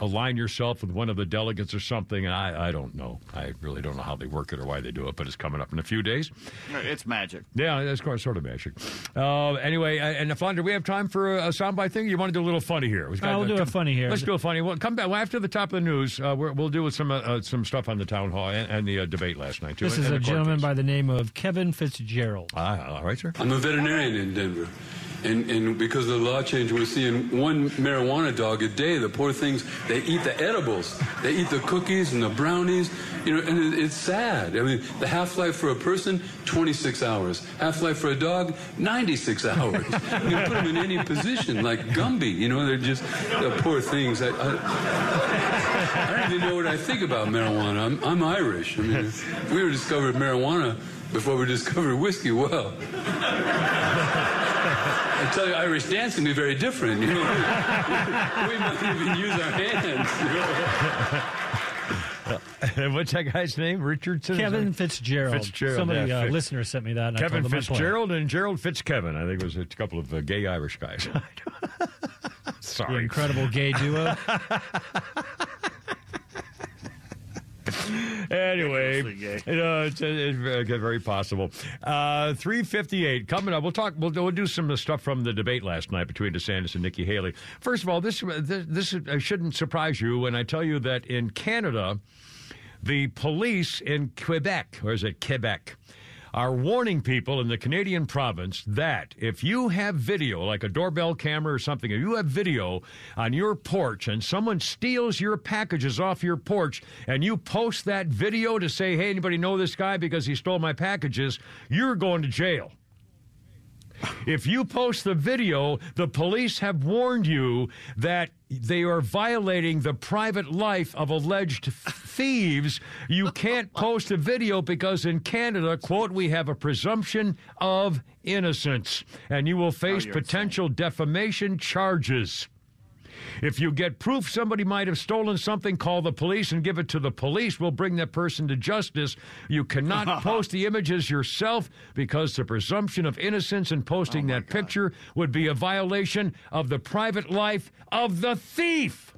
align yourself with one of the delegates or something. And I, I don't know. I really don't know how they work it or why they do it, but it's coming up in a few days. It's magic. Yeah, that's quite- sort of magic. Uh, anyway, uh, and Flounder, do we have time for a, a soundbite thing? You want to do a little funny here? We've Uh, we'll do a funny here. Let's do a funny. Well, come back well, after the top of the news. Uh, we're, we'll do some uh, uh, some stuff on the town hall and, and the uh, debate last night too. This and- is and a gentleman case. by the name of Kevin Fitzgerald. Ah, all right, sir. I'm a veterinarian in Denver. And, and because of the law change, we're seeing one marijuana dog a day. The poor things, they eat the edibles. They eat the cookies and the brownies. You know, and it, it's sad. I mean, the half-life for a person, 26 hours. Half-life for a dog, 96 hours. you can put them in any position, like Gumby. You know, they're just the poor things. I, I, I don't even know what I think about marijuana. I'm, I'm Irish. I mean, we were discovered marijuana before we discovered whiskey. Well, I tell you, Irish dance can be very different. You know? we might even use our hands. you know? What's that guy's name? Richardson? Kevin Fitzgerald. Fitzgerald. Somebody, yeah, uh, Fitz- listener sent me that. And I Kevin told them. Fitzgerald and Gerald Fitzkevin. I think it was a couple of uh, gay Irish guys. The Sorry. incredible gay duo. Anyway, you know, it's, it's very, very possible. Uh, Three fifty-eight coming up. We'll talk. We'll, we'll do some stuff from the debate last night between DeSantis and Nikki Haley. First of all, this this, this uh, shouldn't surprise you when I tell you that in Canada, the police in Quebec, or is it Quebec? Are warning people in the Canadian province that if you have video, like a doorbell camera or something, if you have video on your porch and someone steals your packages off your porch and you post that video to say, hey, anybody know this guy because he stole my packages, you're going to jail. If you post the video, the police have warned you that they are violating the private life of alleged thieves. You can't post a video because in Canada, quote, we have a presumption of innocence and you will face you're potential defamation charges. If you get proof somebody might have stolen something, call the police and give it to the police. We'll bring that person to justice. You cannot post the images yourself because the presumption of innocence in posting that picture would be a violation of the private life of the thief.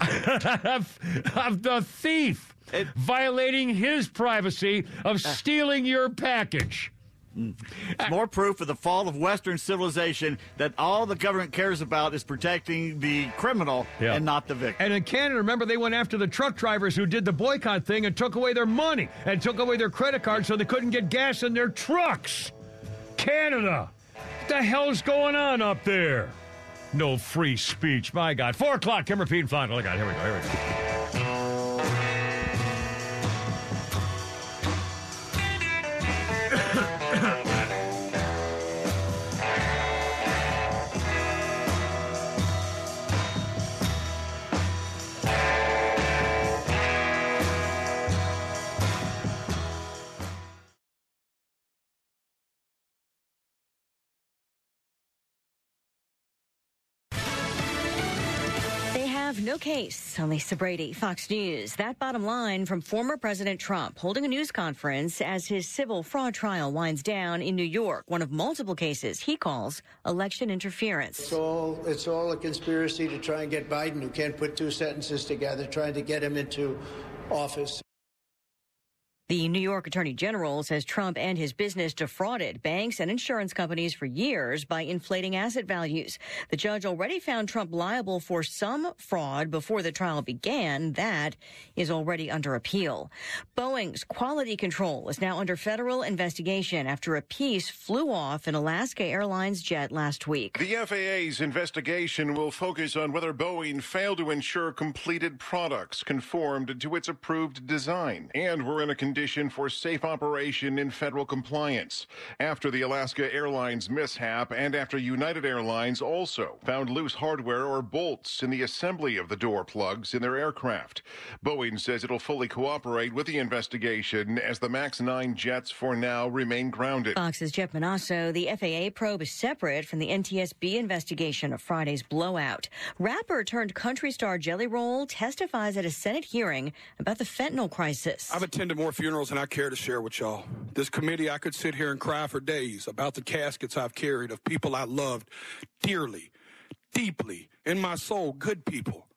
of, of the thief. violating his privacy of stealing your package. It's more proof of the fall of Western civilization that all the government cares about is protecting the criminal Yeah. and not the victim. And in Canada, remember, they went after the truck drivers who did the boycott thing and took away their money and took away their credit cards so they couldn't get gas in their trucks. Canada. What the hell's going on up there? No free speech. My God. Four o'clock. Kimmer Pete and final. Oh, God. Here we go. Here we go. No case on Lisa Brady, Fox News. That bottom line from former President Trump holding a news conference as his civil fraud trial winds down in New York, one of multiple cases he calls election interference. It's all, it's all a conspiracy to try and get Biden, who can't put two sentences together, trying to get him into office. The New York Attorney General says Trump and his business defrauded banks and insurance companies for years by inflating asset values. The judge already found Trump liable for some fraud before the trial began. That is already under appeal. Boeing's quality control is now under federal investigation after a piece flew off an Alaska Airlines jet last week. The FAA's investigation will focus on whether Boeing failed to ensure completed products conformed to its approved design and were in a condition for safe operation in federal compliance. After the Alaska Airlines mishap and after United Airlines also found loose hardware or bolts in the assembly of the door plugs in their aircraft. Boeing says it'll fully cooperate with the investigation as the MAX 9 jets for now remain grounded. Fox's Jeff Monosso. The FAA probe is separate from the NTSB investigation of Friday's blowout. Rapper turned country star Jelly Roll testifies at a Senate hearing about the fentanyl crisis. I've attended more funerals than I care to share with y'all. This committee, I could sit here and cry for days about the caskets I've carried of people I loved dearly, deeply, in my soul, good people,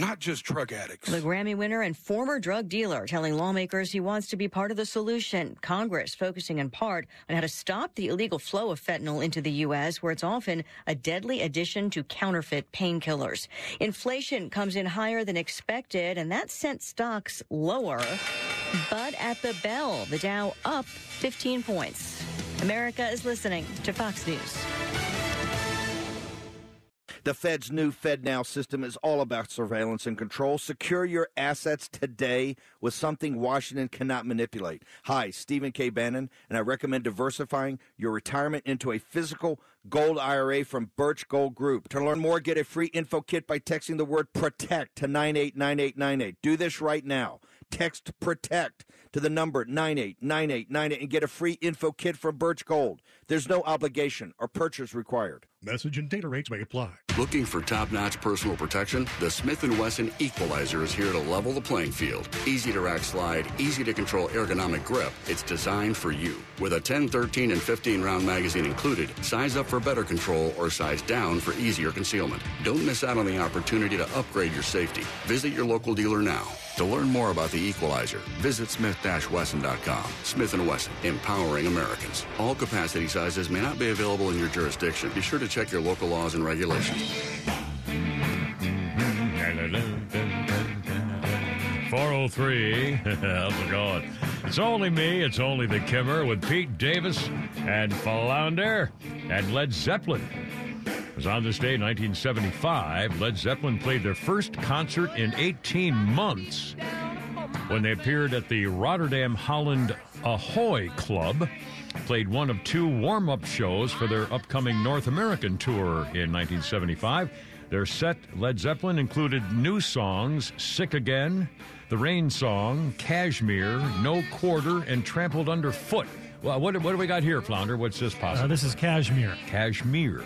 not just drug addicts. The Grammy winner and former drug dealer telling lawmakers he wants to be part of the solution. Congress focusing in part on how to stop the illegal flow of fentanyl into the U.S., where it's often a deadly addition to counterfeit painkillers. Inflation comes in higher than expected, and that sent stocks lower. But at the bell, the Dow up 15 points. America is listening to Fox News. The Fed's new FedNow system is all about surveillance and control. Secure your assets today with something Washington cannot manipulate. Hi, Stephen K. Bannon, and I recommend diversifying your retirement into a physical gold IRA from Birch Gold Group. To learn more, get a free info kit by texting the word PROTECT to 989898. Do this right now. Text PROTECT to the number 989898 and get a free info kit from Birch Gold. There's no obligation or purchase required. Message and data rates may apply. Looking for top-notch personal protection? The Smith & Wesson Equalizer is here to level the playing field. Easy to rack slide, easy to control ergonomic grip. It's designed for you. With a 10, 13, and 15 round magazine included, size up for better control or size down for easier concealment. Don't miss out on the opportunity to upgrade your safety. Visit your local dealer now. To learn more about the Equalizer, visit smith-wesson.com. Smith & Wesson, empowering Americans. All capacity sizes may not be available in your jurisdiction. Be sure to check your local laws and regulations. 403. How's it going? It's only me. It's only the Kimmer with Pete Davis and Flounder and Led Zeppelin. Was on this day, 1975. Led Zeppelin played their first concert in 18 months when they appeared at the Rotterdam Holland Ahoy Club. Played one of two warm up shows for their upcoming North American tour in 1975. Their set, Led Zeppelin, included new songs Sick Again, The Rain Song, Kashmir, No Quarter, and Trampled Underfoot. Well, what, what do we got here, Flounder? What's this possible? Uh, this is Kashmir. Kashmir.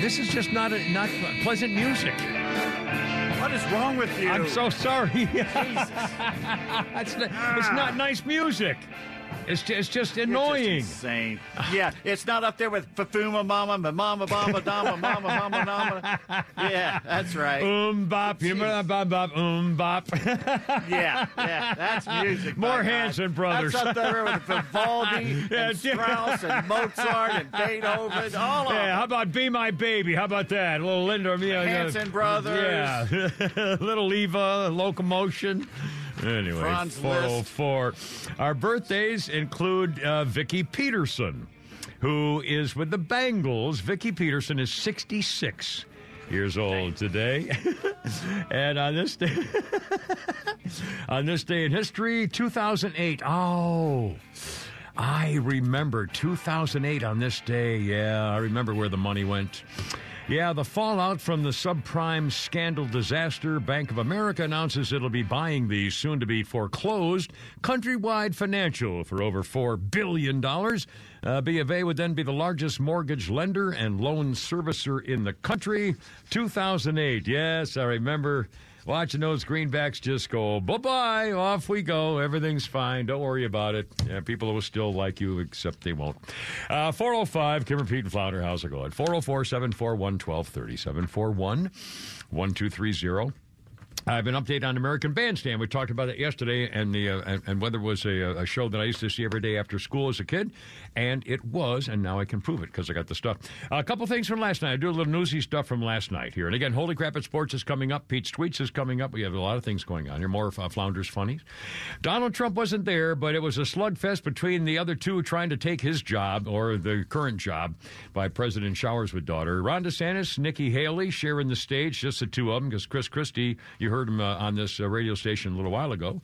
This is just not a, not pleasant music. What is wrong with you? I'm so sorry. it's, not, it's not nice music. It's just, it's just annoying. insane. Yeah, it's not up there with Fafuma Mama, ma Mama, Mama, Dama, Mama, Mama, Mama. Yeah, that's right. Um bop, you bop, bop, bop, um bop. Yeah, yeah, that's music. More. Hanson brothers. That's up there with Vivaldi Yeah, and. Strauss and Mozart and Beethoven. All of Yeah, how about Be My Baby? How about that? A little Linda, yeah, Hanson Brothers. Yeah, little Eva, Locomotion. Anyway, Franz 404. Our birthdays include uh, Vicki Peterson, who is with the Bangles. Vicki Peterson is 66 years old today. and on this day, on this day in history, 2008. Oh. I remember 2008 on this day. Yeah, I remember where the money went. Yeah, the fallout from the subprime scandal disaster. Bank of America announces it'll be buying the soon to be foreclosed Countrywide Financial for over $4 billion. Uh, B of A would then be the largest mortgage lender and loan servicer in the country. 2008. Yes, I remember watching those greenbacks just go bye bye, off we go. Everything's fine. Don't worry about it. Yeah, people will still like you, except they won't. Uh, 405, Kimmer Pete and Flounder, how's it going? 404 741 1230 741 1230. I have an update on American Bandstand. We talked about it yesterday, and the uh, and, and whether it was a, a show that I used to see every day after school as a kid, and it was, and now I can prove it because I got the stuff. a couple things from last night. I do a little newsy stuff from last night here, and again, Holy Crap It's Sports is coming up. Pete's tweets is coming up. We have a lot of things going on here. More uh, Flounders funnies. Donald Trump wasn't there, but it was a slugfest between the other two trying to take his job or the current job by President Showers with daughter Ron DeSantis, Nikki Haley sharing the stage, just the two of them because Chris Christie, you heard him uh, on this uh, radio station a little while ago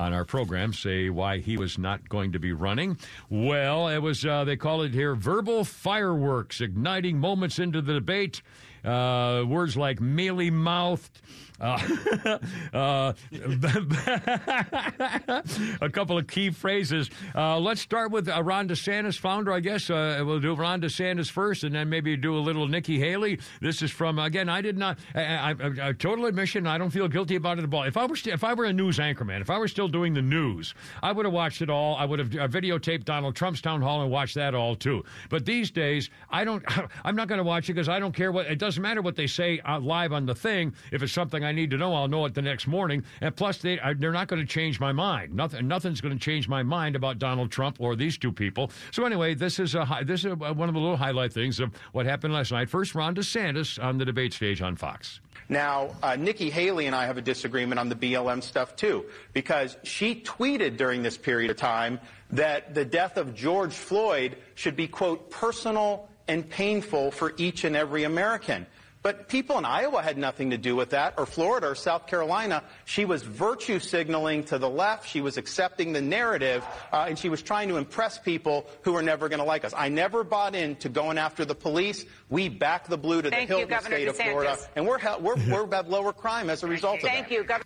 on our program say why he was not going to be running. Well, it was, uh, they call it here, verbal fireworks, igniting moments into the debate. Uh, words like mealy mouthed. Uh, uh, a couple of key phrases. Uh, let's start with uh, Ron DeSantis, founder, I guess. Uh, we'll do Ron DeSantis first, and then maybe do a little Nikki Haley. This is from again. I did not. I, I, I, total admission. I don't feel guilty about it at all. If I were st- if I were a news anchorman, if I were still doing the news, I would have watched it all. I would have uh, videotaped Donald Trump's town hall and watched that all too. But these days, I don't. I'm not going to watch it because I don't care what. It doesn't matter what they say live on the thing. If it's something I need to know, I'll know it the next morning. And plus, they uh, they're not going to change my mind. Nothing. Nothing's going to change my mind about Donald Trump or these two people. So anyway, this is a hi- this is a, one of the little highlight things of what happened last night. First, Ron DeSantis on the debate stage on Fox. Now, uh, Nikki Haley and I have a disagreement on the BLM stuff too, because she tweeted during this period of time that the death of George Floyd should be, quote, personal and painful for each and every American. But people in Iowa had nothing to do with that, or Florida or South Carolina. She was virtue signaling to the left. She was accepting the narrative, uh, and she was trying to impress people who were never going to like us. I never bought into going after the police. We back the blue to Thank the you, hilt in the Governor state of Florida, and we're, hel- we're, we're have lower crime as a result of that. Thank you, Governor.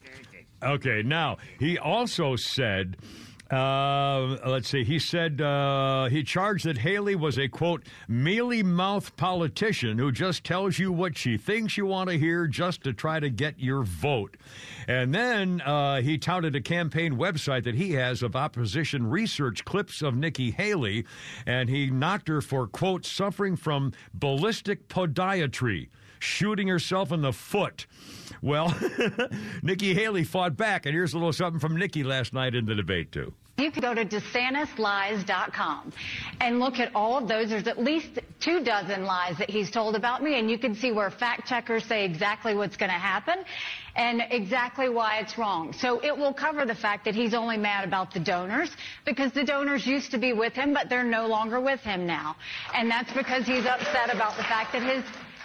Okay, now he also said. Uh, let's see. He said uh, he charged that Haley was a quote mealy mouth politician who just tells you what she thinks you want to hear just to try to get your vote. And then uh, he touted a campaign website that he has of opposition research clips of Nikki Haley, and he knocked her for quote suffering from ballistic podiatry, shooting herself in the foot. Well, Nikki Haley fought back, and here's a little something from Nikki last night in the debate, too. You can go to DeSantisLies.com and look at all of those. There's at least two dozen lies that he's told about me, and you can see where fact checkers say exactly what's going to happen and exactly why it's wrong. So it will cover the fact that he's only mad about the donors because the donors used to be with him, but they're no longer with him now. And that's because he's upset about the fact that his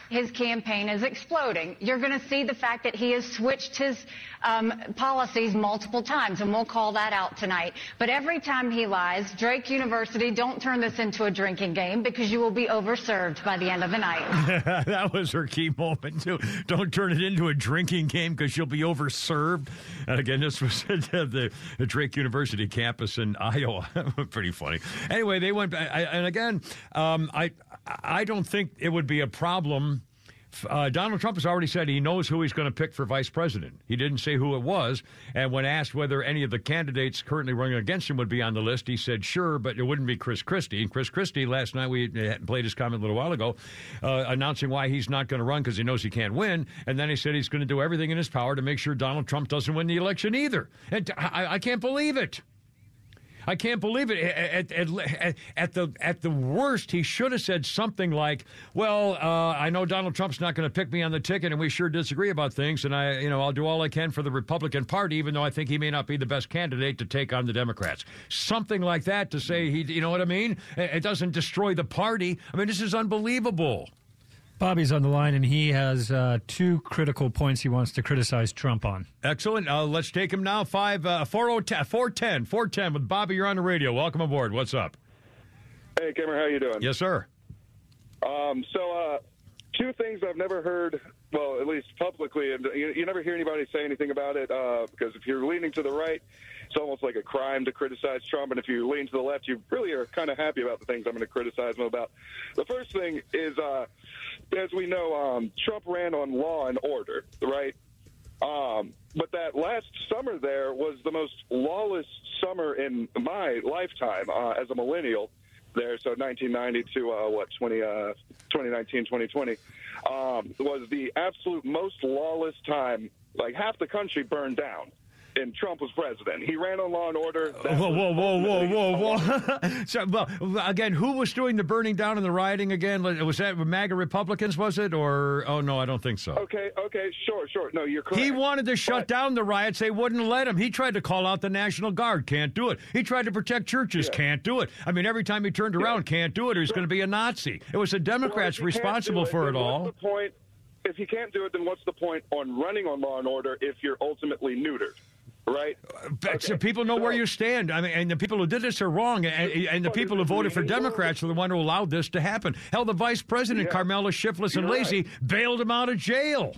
his campaign is exploding. You're going to see the fact that he has switched his um, policies multiple times, and we'll call that out tonight. But every time he lies, Drake University, don't turn this into a drinking game because you will be overserved by the end of the night. that was her key moment, too. Don't turn it into a drinking game because you'll be overserved. And again, this was at the, Drake University campus in Iowa. Pretty funny. Anyway, they went, and again, um, I, I don't think it would be a problem. Uh, Donald Trump has already said he knows who he's going to pick for vice president. He didn't say who it was. And when asked whether any of the candidates currently running against him would be on the list, he said sure, but it wouldn't be Chris Christie. And Chris Christie, last night, we played his comment a little while ago, uh, announcing why he's not going to run because he knows he can't win. And then he said he's going to do everything in his power to make sure Donald Trump doesn't win the election either. And I, I can't believe it. I can't believe it. At, at, at, the at the worst, he should have said something like, "Well, uh, I know Donald Trump's not going to pick me on the ticket, and we sure disagree about things, and I, you know, I'll do all I can for the Republican Party, even though I think he may not be the best candidate to take on the Democrats." Something like that to say he, you know what I mean? It doesn't destroy the party. I mean, this is unbelievable. Bobby's on the line, and he has uh, two critical points he wants to criticize Trump on. Excellent. Uh, let's take him now. Five uh, 410, 410, 410 with Bobby. You're on the radio. Welcome aboard. What's up? Hey, Cameron, how you doing? Yes, sir. Um, so, uh, two things I've never heard, well, at least publicly, and you, you never hear anybody say anything about it uh, because if you're leaning to the right, it's almost like a crime to criticize Trump. And if you lean to the left, you really are kind of happy about the things I'm going to criticize him about. The first thing is, uh, as we know, um, Trump ran on law and order, right? Um, but that last summer there was the most lawless summer in my lifetime uh, as a millennial there. So 1990 to uh, what 20, uh, 2019, 2020 um, was the absolute most lawless time. Like half the country burned down and Trump was president. He ran on law and order. Whoa, whoa, whoa, whoa, whoa, whoa! so, well, again, who was doing the burning down and the rioting again? Was that MAGA Republicans? Was it or? Oh no, I don't think so. Okay, okay, sure, sure. No, you're correct. He wanted to shut down the riots. They wouldn't let him. He tried to call out the National Guard. Can't do it. He tried to protect churches. Can't do it. I mean, every time he turned around, can't do it. Or he's going to be a Nazi. It was the Democrats Well, if you can't responsible do for it all. What's the point? If you can't do it, then what's the point on running on law and order if you're ultimately neutered? Right? But so people know where you stand. I mean, and the people who did this are wrong, and, and the people who voted for Democrats are the one who allowed this to happen. Hell, the vice president, Carmela Shiftless and You're Lazy, bailed him out of jail.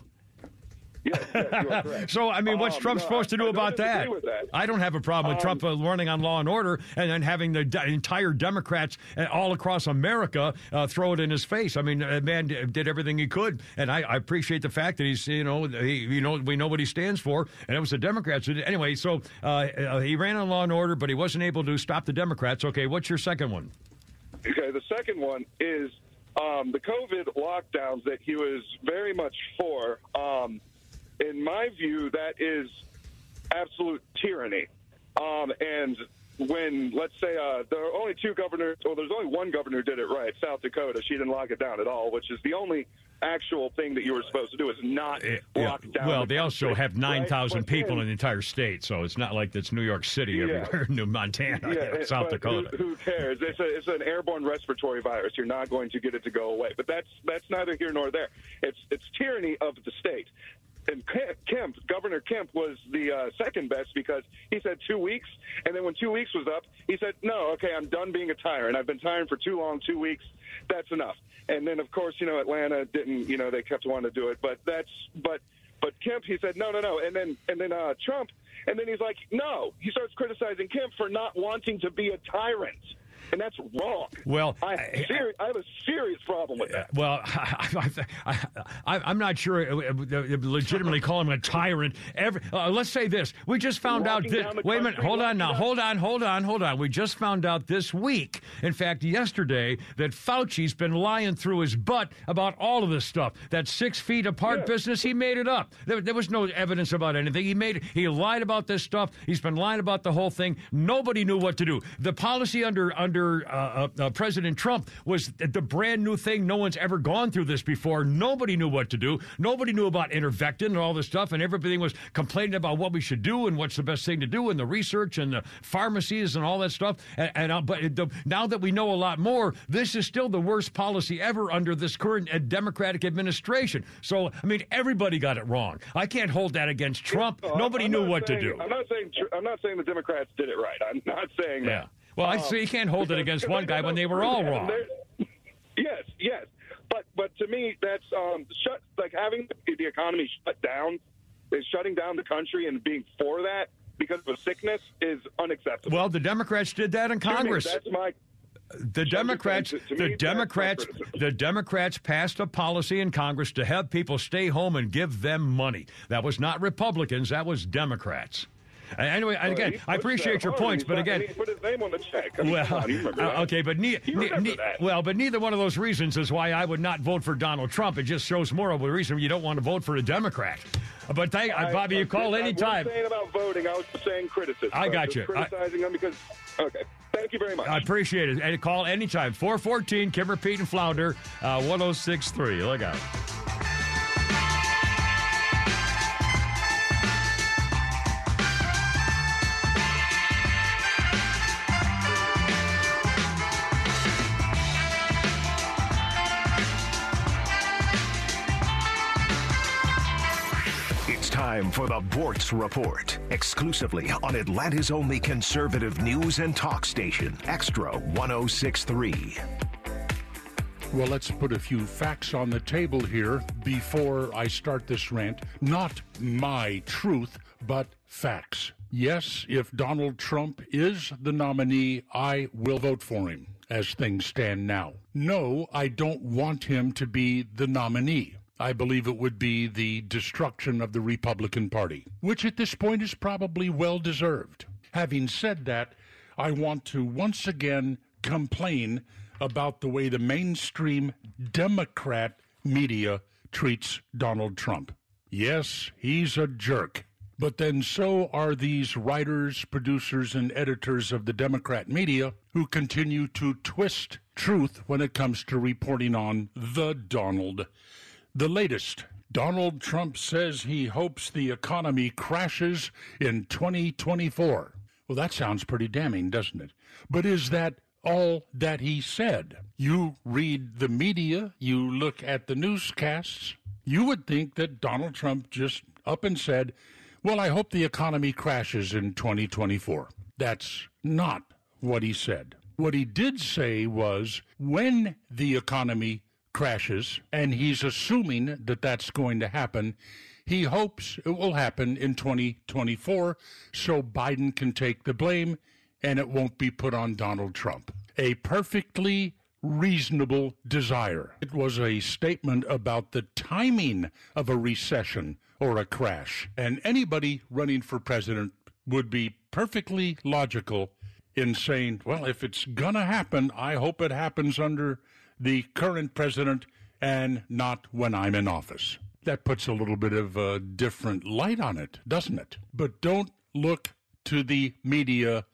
so, I mean, what's Um, Trump no, supposed to do about that? that. I don't have a problem with Um, Trump uh, running on law and order and then having the d- entire Democrats uh, all across America uh, throw it in his face. I mean, the man did everything he could, and I, I appreciate the fact that he's, you know, he, you know, we know what he stands for, and it was the Democrats. who did- Anyway, so uh, uh, he ran on law and order, but he wasn't able to stop the Democrats. Okay, what's your second one? Okay, the second one is um, the COVID lockdowns that he was very much for. Um, in my view, that is absolute tyranny. Um, and when, let's say, uh, there are only two governors, or there's only one governor who did it right, South Dakota. She didn't lock it down at all, which is the only actual thing that you were supposed to do is not lock down. Well, the they also have 9,000 But people in the entire state, so it's not like it's New York City Yeah. everywhere, New Montana, you know, South Dakota. Who, who cares? It's, a, it's an airborne respiratory virus. You're not going to get it to go away. But that's that's neither here nor there. It's it's tyranny of the state. And Kemp, Governor Kemp was the uh, second best because he said two weeks, and then when two weeks was up, he said, "No, okay, I'm done being a tyrant. I've been tyrant for too long. Two weeks, that's enough." And then, of course, you know, Atlanta didn't. You know, they kept wanting to do it, but that's but But Kemp, he said no, no, no, and then and then uh, Trump, and then he's like, no. He starts criticizing Kemp for not wanting to be a tyrant. And that's wrong. Well, I, seri- I have a serious problem with that. Well, I, am not sure legitimately call him a tyrant. Every, uh, let's say this: we just found out this. Wait a minute, hold on now, down- hold on, hold on, hold on. We just found out this week, in fact, yesterday, that Fauci's been lying through his butt about all of this stuff. That six feet apart business, he made it up. There, there was no evidence about anything. He made, he lied about this stuff. He's been lying about the whole thing. Nobody knew what to do. The policy under under uh, uh, uh, President Trump was the brand new thing. No one's ever gone through this before. Nobody knew what to do. Nobody knew about ivermectin and all this stuff, and everybody was complaining about what we should do and what's the best thing to do, and the research and the pharmacies and all that stuff. And, and uh, but the, now that we know a lot more, this is still the worst policy ever under this current uh, Democratic administration. So I mean, everybody got it wrong. I can't hold that against Trump. Nobody I'm knew what saying- to do. I'm not saying I'm not saying the Democrats did it right. I'm not saying Yeah. that. Well, I Um, see you can't hold it against one guy when they were all wrong. Yes, yes, but but to me, that's um, shut like having the economy shut down, is shutting down the country and being for that because of a sickness is unacceptable. Well, the Democrats did that in To me, Congress. that's my the Democrats, to- to me, the Democrats, the Democrats passed a policy in Congress to have people stay home and give them money. That was not Republicans. That was Democrats. Anyway, and again, I appreciate your hard, points, but not- again, put his name on the check. I mean, well, on, uh, okay, but ne- ne- ne- well, but neither one of those reasons is why I would not vote for Donald Trump. It just shows more of a reason you don't want to vote for a Democrat. But thank, uh, Bobby, you call I anytime. wasn't saying about voting. I was saying criticism. I got just you. I- Criticizing them because. Okay. Thank you very much. I appreciate it. And call anytime. 414 Kimmer, Pete, and Flounder, uh, 1063. Look out. Time for the Boortz Report, exclusively on Atlanta's only conservative news and talk station, Extra 1063. Well, let's put a few facts on the table here before I start this rant. Not my truth, but facts. Yes, if Donald Trump is the nominee, I will vote for him as things stand now. No, I don't want him to be the nominee. I believe it would be the destruction of the Republican Party, which at this point is probably well deserved. Having said that, I want to once again complain about the way the mainstream Democrat media treats Donald Trump. Yes, he's a jerk. But then so are these writers, producers, and editors of the Democrat media who continue to twist truth when it comes to reporting on the Donald. The latest Donald Trump says he hopes the economy crashes in 2024. Well, that sounds pretty damning, doesn't it? But is that all that he said? You read the media, you look at the newscasts, you would think that Donald Trump just up and said, Well, I hope the economy crashes in 2024. That's not what he said. What he did say was when the economy crashes, and he's assuming that that's going to happen, he hopes it will happen in 2024 so Biden can take the blame and it won't be put on Donald Trump. A perfectly reasonable desire. It was a statement about the timing of a recession or a crash. And anybody running for president would be perfectly logical in saying, well, if it's going to happen, I hope it happens under the current president and not when I'm in office. That puts a little bit of a different light on it, doesn't it? But don't look to the media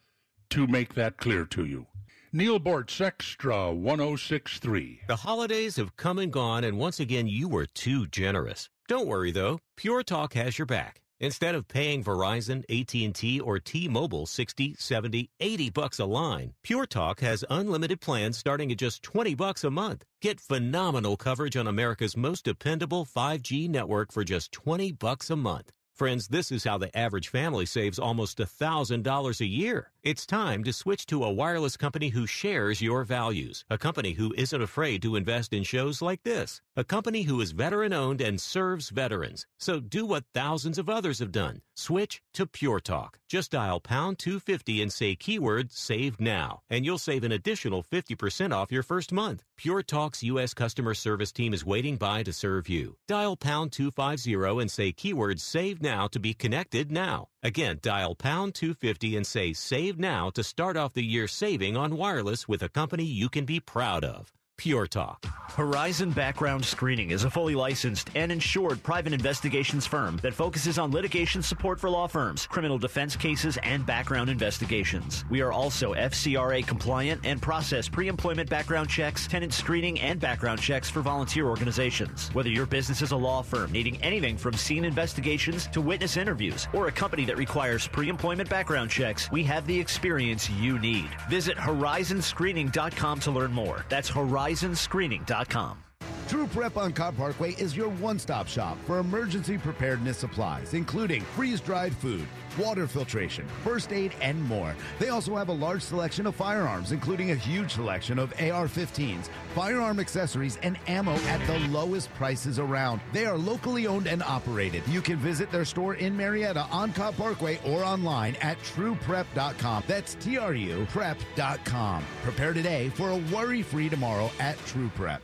to make that clear to you. Neal Boortz, Extra 1063. The holidays have come and gone, and once again, you were too generous. Don't worry, though. Pure Talk has your back. Instead of paying Verizon, AT&T, or T-Mobile 60, 70, 80 bucks a line, Pure Talk has unlimited plans starting at just 20 bucks a month. Get phenomenal coverage on America's most dependable 5G network for just 20 bucks a month. Friends, this is how the average family saves almost $1,000 a year. It's time to switch to a wireless company who shares your values. A company who isn't afraid to invest in shows like this. A company who is veteran owned and serves veterans. So do what thousands of others have done. Switch to Pure Talk. Just dial pound 250 and say keyword save now, and you'll save an additional 50% off your first month. Pure Talk's U.S. customer service team is waiting by to serve you. Dial pound 250 and say keyword save now to be connected now. Again, dial pound 250 and say save now to start off the year saving on wireless with a company you can be proud of. Pure Talk. Horizon Background Screening is a fully licensed and insured private investigations firm that focuses on litigation support for law firms, criminal defense cases, and background investigations. We are also FCRA compliant and process pre employment background checks, tenant screening, and background checks for volunteer organizations. Whether your business is a law firm needing anything from scene investigations to witness interviews, or a company that requires pre employment background checks, we have the experience you need. Visit horizonscreening.com to learn more. That's Horizon horizonscreening.com. True Prep on Cobb Parkway is your one stop shop for emergency preparedness supplies, including freeze dried food, water filtration, first aid, and more. They also have a large selection of firearms, including a huge selection of AR 15s, firearm accessories, and ammo at the lowest prices around. They are locally owned and operated. You can visit their store in Marietta on Cobb Parkway or online at truprep.com. That's T R U prep.com. Prepare today for a worry free tomorrow at True Prep.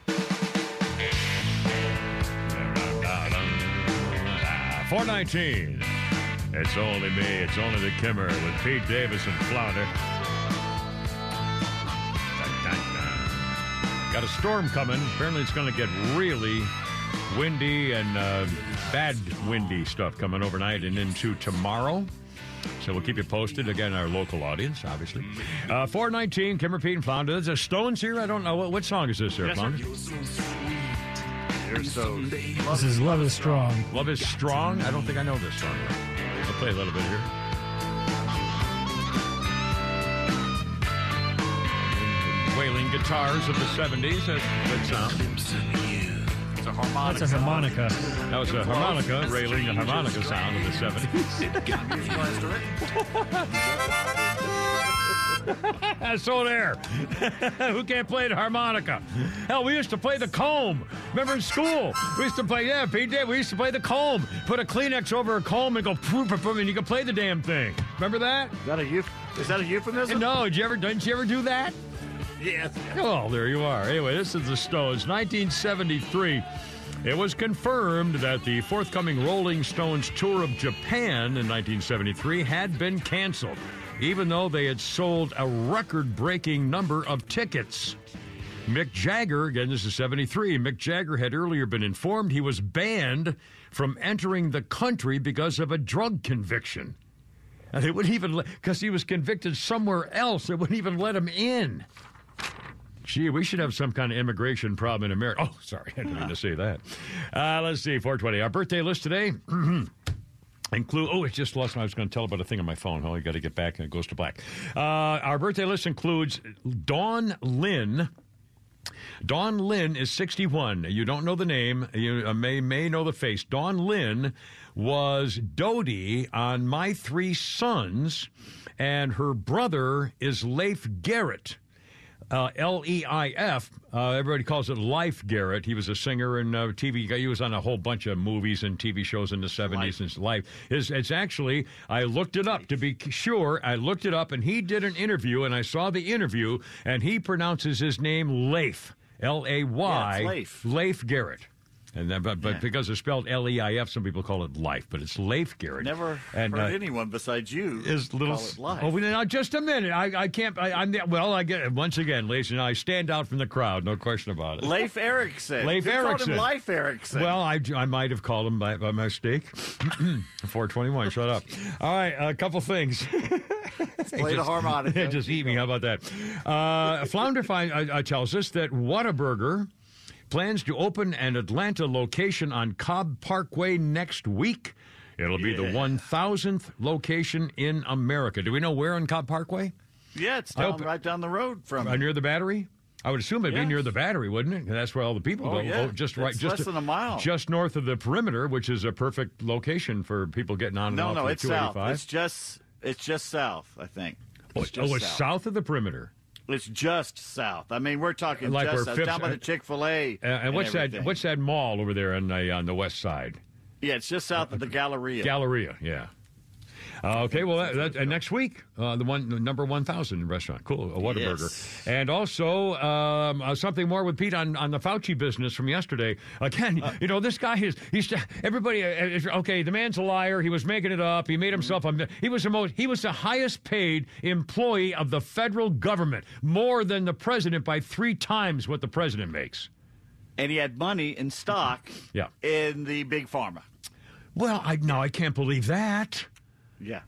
419. It's only me. It's only the Kimmer with Pete Davis and Flounder. Got a storm coming. Apparently, it's going to get really windy and uh, bad windy stuff coming overnight and into tomorrow. So we'll keep you posted. Again, our local audience, obviously. Uh, 419, Kimmer, Pete, and Flounder. There's a Stones here. I don't know. What, what song is this there, Yes, sir. Flounder? You're so. This is Love is Strong. Love is Strong? I don't think I know this song. I'll play a little bit here. Wailing guitars of the 70s. That's a good sound. It's a harmonica. That's a harmonica. That was a harmonica, railing a harmonica sound of the 70s. so there. Who can't play the harmonica? Hell, we used to play the comb. Remember in school? We used to play, yeah, Pete did. We used to play the comb. Put a Kleenex over a comb and go poof, poof, and you could play the damn thing. Remember that? Is that a euph- Is that a euphemism? No, did you ever, didn't you ever do that? Yes. Oh, there you are. Anyway, this is the Stones, 1973. It was confirmed that the forthcoming Rolling Stones tour of Japan in 1973 had been canceled, even though they had sold a record breaking number of tickets. Mick Jagger, again, this is 73. Mick Jagger had earlier been informed he was banned from entering the country because of a drug conviction. And they wouldn't even because he was convicted somewhere else, they wouldn't even let him in. Gee, we should have some kind of immigration problem in America. Oh, sorry, I didn't mean to say that. Uh, let's see, 420. Our birthday list today. Include oh, it just lost. I was going to tell about a thing on my phone. Oh, I got to get back and it goes to black. Uh, our birthday list includes Dawn Lyn. Dawn Lyn is 61. You don't know the name. You uh, may may know the face. Dawn Lyn was Dodie on My Three Sons, and her brother is Leif Garrett. Uh, L E I F. Uh, everybody calls it Life Garrett. He was a singer and uh, TV. He was on a whole bunch of movies and TV shows in the seventies. And his life is. It's actually. I looked it up to be sure. I looked it up, and he did an interview, and I saw the interview, and he pronounces his name Leif. L A Y. Leif. Leif Garrett. And then, but, but Yeah. because it's spelled L E I F, some people call it Life, but it's Leif Garrett. Never and, heard uh, anyone besides you is little. call it life. Oh, now just a minute. I, I can't. I, I'm the, well. I get once again, ladies and I stand out from the crowd. No question about it. Leif Erickson. Leif you called Erikson. him Leif Erikson. Well, I, I might have called him by, by mistake. 421. Shut up. All right, a couple things. Play the harmonica. just eat me. How about that? Uh, Flounder find, uh, uh, tells us that Whataburger plans to open an Atlanta location on Cobb Parkway next week. It'll be the 1,000th location in America. Do we know where on Cobb Parkway? yeah, it's down, right down the road from. Uh, near the battery? I would assume it'd be near the battery, wouldn't it? That's where all the people Oh, go. yeah. just It's right, just less than a mile. just north of the perimeter, which is a perfect location for people getting on and off no, the it's south. It's just it's just south, I think. oh, It's oh, just it's south of the perimeter. It's just south. I mean, we're talking Like just south, down by the Chick Fil A. Uh, and what's that? What's that mall over there on the on the west side? Yeah, it's just south of the Galleria. Galleria, yeah. Uh, okay, well, that, that, uh, next week, uh, the one the number one thousand restaurant, cool, a Whataburger, Yes. and also um, uh, something more with Pete on, on the Fauci business from yesterday. Again, Uh, you know, this guy is he's everybody. Uh, okay, the man's a liar. He was making it up. He made himself. A, he was the most. He was the highest paid employee of the federal government, more than the president by three times what the president makes. and he had money in stock Yeah. in the big pharma. Well, I no, I can't believe that. Yeah.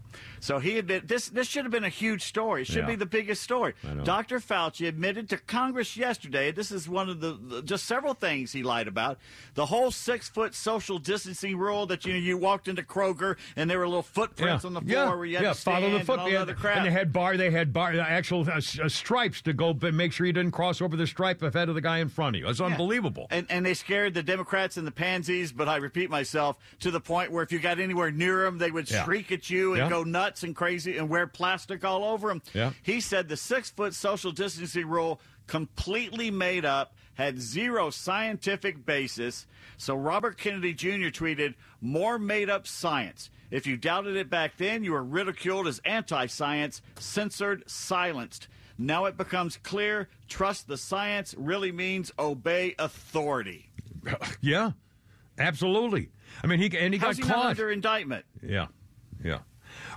So he admitted this. This should have been a huge story. It should Yeah. be the biggest story. Dr. Fauci admitted to Congress yesterday. This is one of the, the just several things he lied about. The whole six foot social distancing rule that you know you walked into Kroger and there were little footprints on the floor yeah, where you had yeah, to stand follow the and foot. yeah, the crap. And they had bar, they had bar, actual uh, uh, stripes to go, and make sure you didn't cross over the stripe ahead of the guy in front of you. It's Yeah. unbelievable. And and they scared the Democrats and the pansies, but I repeat myself to the point where if you got anywhere near them, they would Yeah. shriek at you and Yeah. go nuts and crazy and wear plastic all over them. Yeah. He said the six foot social distancing rule completely made up, had zero scientific basis. So Robert Kennedy Jr. tweeted, "More made up science." If you doubted it back then, you were ridiculed as anti science, censored, silenced. Now it becomes clear trust the science really means obey authority. yeah, absolutely. I mean, he and he How's got he caught. under indictment? Yeah, yeah.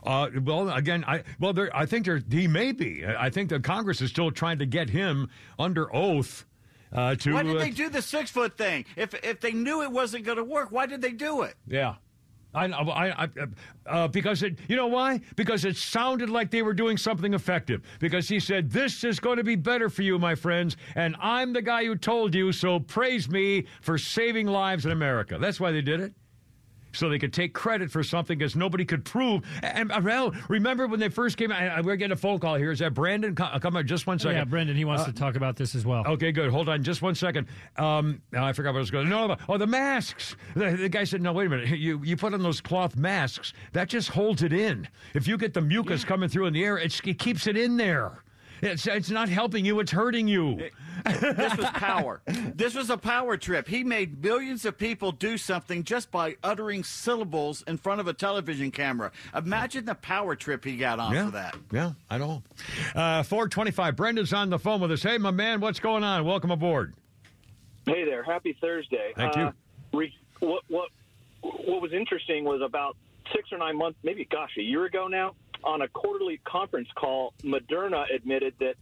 Uh, well, again, I well, there, I think there he may be. I think the Congress is still trying to get him under oath uh, to. Why did uh, they do the six foot thing? If if they knew it wasn't going to work, why did they do it? Yeah. I, I, I uh, because it, you know why? Because it sounded like they were doing something effective. Because he said, "This is going to be better for you, my friends," and I'm the guy who told you. So praise me for saving lives in America. That's why they did it. So they could take credit for something because nobody could prove. And uh, well, remember when they first came out? We're getting a phone call here. Is that Brandon? Come on, just one second. Yeah, Brendan, he wants Uh, to talk about this as well. Okay, good. Hold on just one second. Um, now I forgot what I was going to No, no, oh, the masks. The, the guy said, no, wait a minute. You, you put on those cloth masks, that just holds it in. If you get the mucus coming through in the air, it's, it keeps it in there. It's, it's not helping you, it's hurting you. this was power. This was a power trip. He made millions of people do something just by uttering syllables in front of a television camera. Imagine the power trip he got on yeah, for that. Yeah, I know. Uh, 425. Brendan's on the phone with us. Hey, my man, what's going on? Welcome aboard. Hey there, happy Thursday. Thank you. Uh, re- what what what was interesting was about six or nine months, maybe gosh, a year ago now, on a quarterly conference call, Moderna admitted that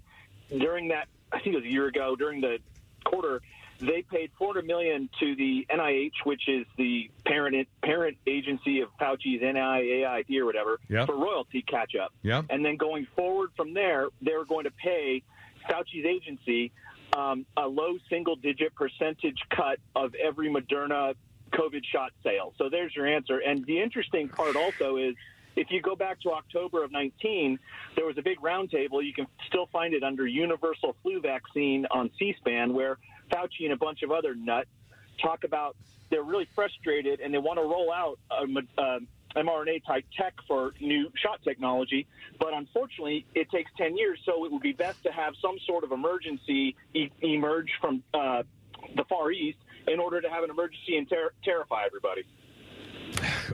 during that, I think it was a year ago, during the quarter, they paid 400 million to the NIH, which is the parent parent agency of Fauci's NIAID or whatever, Yep. for royalty catch up. Yep. And then going forward from there, they were going to pay Fauci's agency um, a low single digit percentage cut of every Moderna COVID shot sale. So there's your answer. And the interesting part also is if you go back to October of 19, there was a big roundtable. You can still find it under Universal Flu Vaccine on C SPAN, where Fauci and a bunch of other nuts talk about they're really frustrated and they want to roll out a, uh, mRNA type tech for new shot technology. But unfortunately, it takes 10 years, so it would be best to have some sort of emergency e- emerge from uh, the Far East in order to have an emergency and ter- terrify everybody.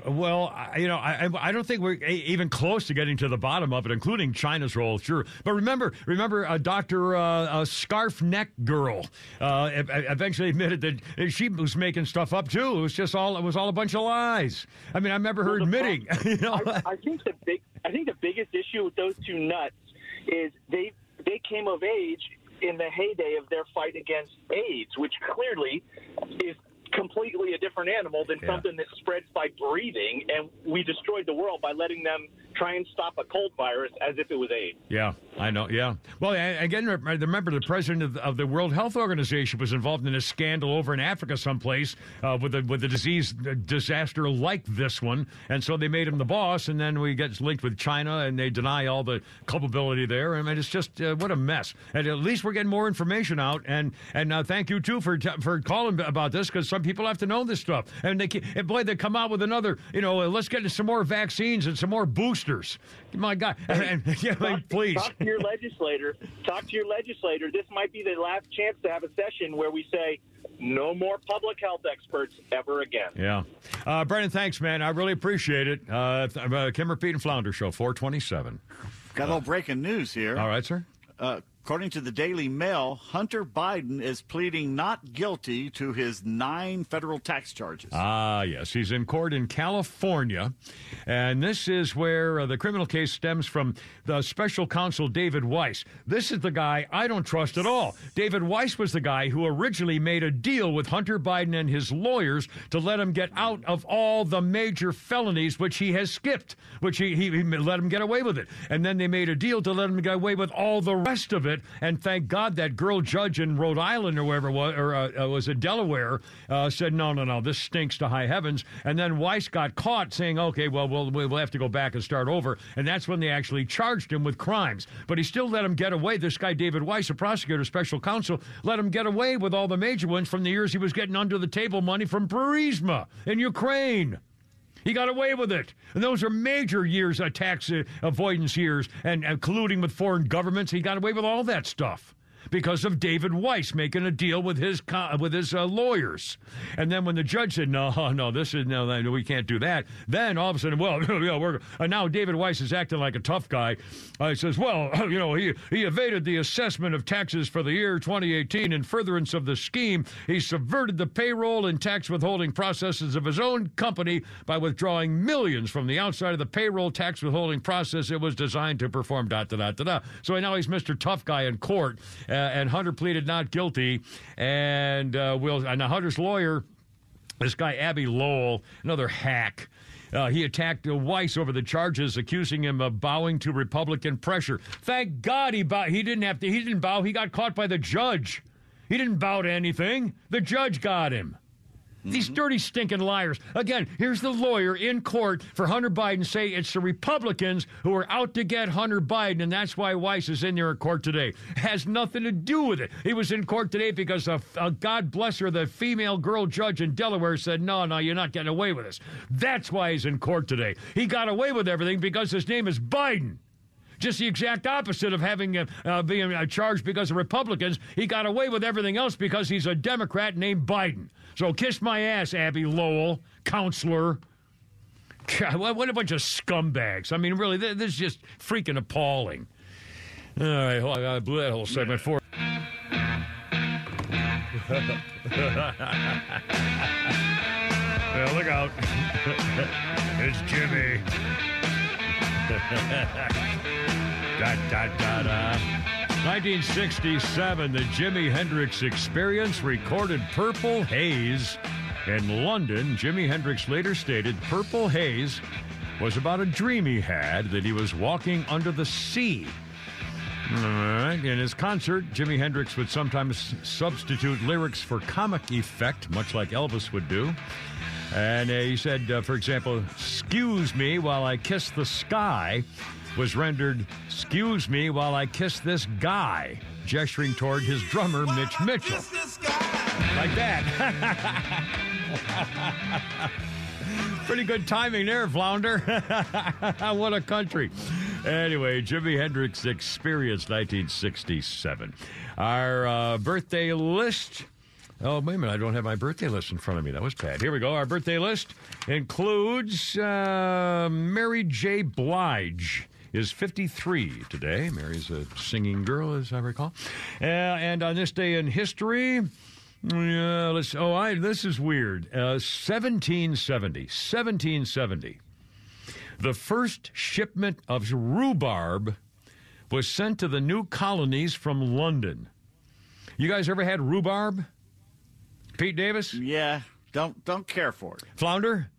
Well, I, you know, I, I- don't think we're a- even close to getting to the bottom of it, including China's role. Sure, but remember, remember, uh, Doctor uh, uh, Scarf Neck Girl uh, eventually admitted that she was making stuff up too. It was just all it was all a bunch of lies. I mean, I remember her admitting. you know, I, I think the big, I think the biggest issue with those two nuts is they they came of age in the heyday of their fight against AIDS, which clearly is completely a different animal than Yeah. something that spreads by breathing. And we destroyed the world by letting them try and stop a cold virus as if it was AIDS. Yeah, I know. Yeah. Well, again, remember the president of, the World Health Organization was involved in a scandal over in Africa someplace uh, with a with a disease uh, disaster like this one, and so they made him the boss, and then we get linked with China, and they deny all the culpability there. I mean, it's just uh, what a mess. And at least we're getting more information out, and and uh, thank you too for t- for calling about this because some people have to know this stuff, and they and boy, they come out with another, you know, uh, let's get some more vaccines and some more boosters. My God, and, yeah, I mean, please. Talk to your legislator. Talk to your legislator. This might be the last chance to have a session where we say no more public health experts ever again. Yeah. Uh, Brendan, thanks, man. I really appreciate it. Uh, th- uh, Kimmer Pete and Flounder Show, 427. Got a little breaking news here. All right, sir. Uh, according to the Daily Mail, Hunter Biden is pleading not guilty to his nine federal tax charges. Ah, yes. He's in court in California. And this is where uh, the criminal case stems from the special counsel David Weiss. This is the guy I don't trust at all. David Weiss was the guy who originally made a deal with Hunter Biden and his lawyers to let him get out of all the major felonies, which he has skipped, which he, he, he let him get away with it. And then they made a deal to let him get away with all the rest of it. And thank God that girl judge in Rhode Island or wherever was, or uh, uh, was it Delaware, uh, said, no, no, no, this stinks to high heavens. And then Weiss got caught saying, okay, well, we'll, we'll have to go back and start over. And that's when they actually charged him with crimes. But he still let him get away. This guy, David Weiss, a prosecutor, special counsel, let him get away with all the major ones from the years he was getting under the table money from Burisma in Ukraine. He got away with it. And those are major years, uh, tax avoidance years, and, and colluding with foreign governments. He got away with all that stuff because of David Weiss making a deal with his with his uh, lawyers. And then when the judge said, "No, no, this is no, we can't do that," then all of a sudden, well, we're uh, now David Weiss is acting like a tough guy. Uh, he says, "Well, you know, he he evaded the assessment of taxes for the year 2018 in furtherance of the scheme. He subverted the payroll and tax withholding processes of his own company by withdrawing millions from the outside of the payroll tax withholding process it was designed to perform." Da da da da. So now he's Mr. Tough Guy in court. Uh, and Hunter pleaded not guilty. And uh, Will, and Hunter's lawyer, this guy Abbe Lowell, another hack. Uh, he attacked uh, Weiss over the charges, accusing him of bowing to Republican pressure. Thank God he bow- He didn't have to. He didn't bow. He got caught by the judge. He didn't bow to anything. The judge got him. These dirty, stinking liars. Again, here's the lawyer in court for Hunter Biden say it's the Republicans who are out to get Hunter Biden, and that's why Weiss is in there in court today. Has nothing to do with it. He was in court today because, of, uh, God bless her, the female girl judge in Delaware said, no, no, you're not getting away with this. That's why he's in court today. He got away with everything because his name is Biden. Just the exact opposite of having uh, uh, being uh, charged because of Republicans. He got away with everything else because he's a Democrat named Biden. So kiss my ass, Abbe Lowell, counselor. God, what a bunch of scumbags. I mean, really, this is just freaking appalling. All right, I blew that whole segment for. well, look out. it's Jimmy. da, da, da, da. 1967, the Jimi Hendrix Experience recorded Purple Haze in London. Jimi Hendrix later stated Purple Haze was about a dream he had that he was walking under the sea. In his concert, Jimi Hendrix would sometimes substitute lyrics for comic effect, much like Elvis would do. And uh, he said, uh, for example, "Excuse me while I kiss the sky," was rendered "Excuse me while I kiss this guy," gesturing toward his drummer Mitch Mitchell, like that. Pretty good timing there, Flounder. what a country. Anyway, Jimi Hendrix Experience 1967. Our uh, birthday list. Oh, wait a minute. I don't have my birthday list in front of me. That was bad. Here we go. Our birthday list includes uh, Mary J. Blige. Is 53 today. Mary's a singing girl, as I recall. Uh, and on this day in history, yeah, let's. Oh, I. This is weird. Uh, 1770. 1770. The first shipment of rhubarb was sent to the new colonies from London. You guys ever had rhubarb? Pete Davis? Yeah, don't don't care for it. Flounder?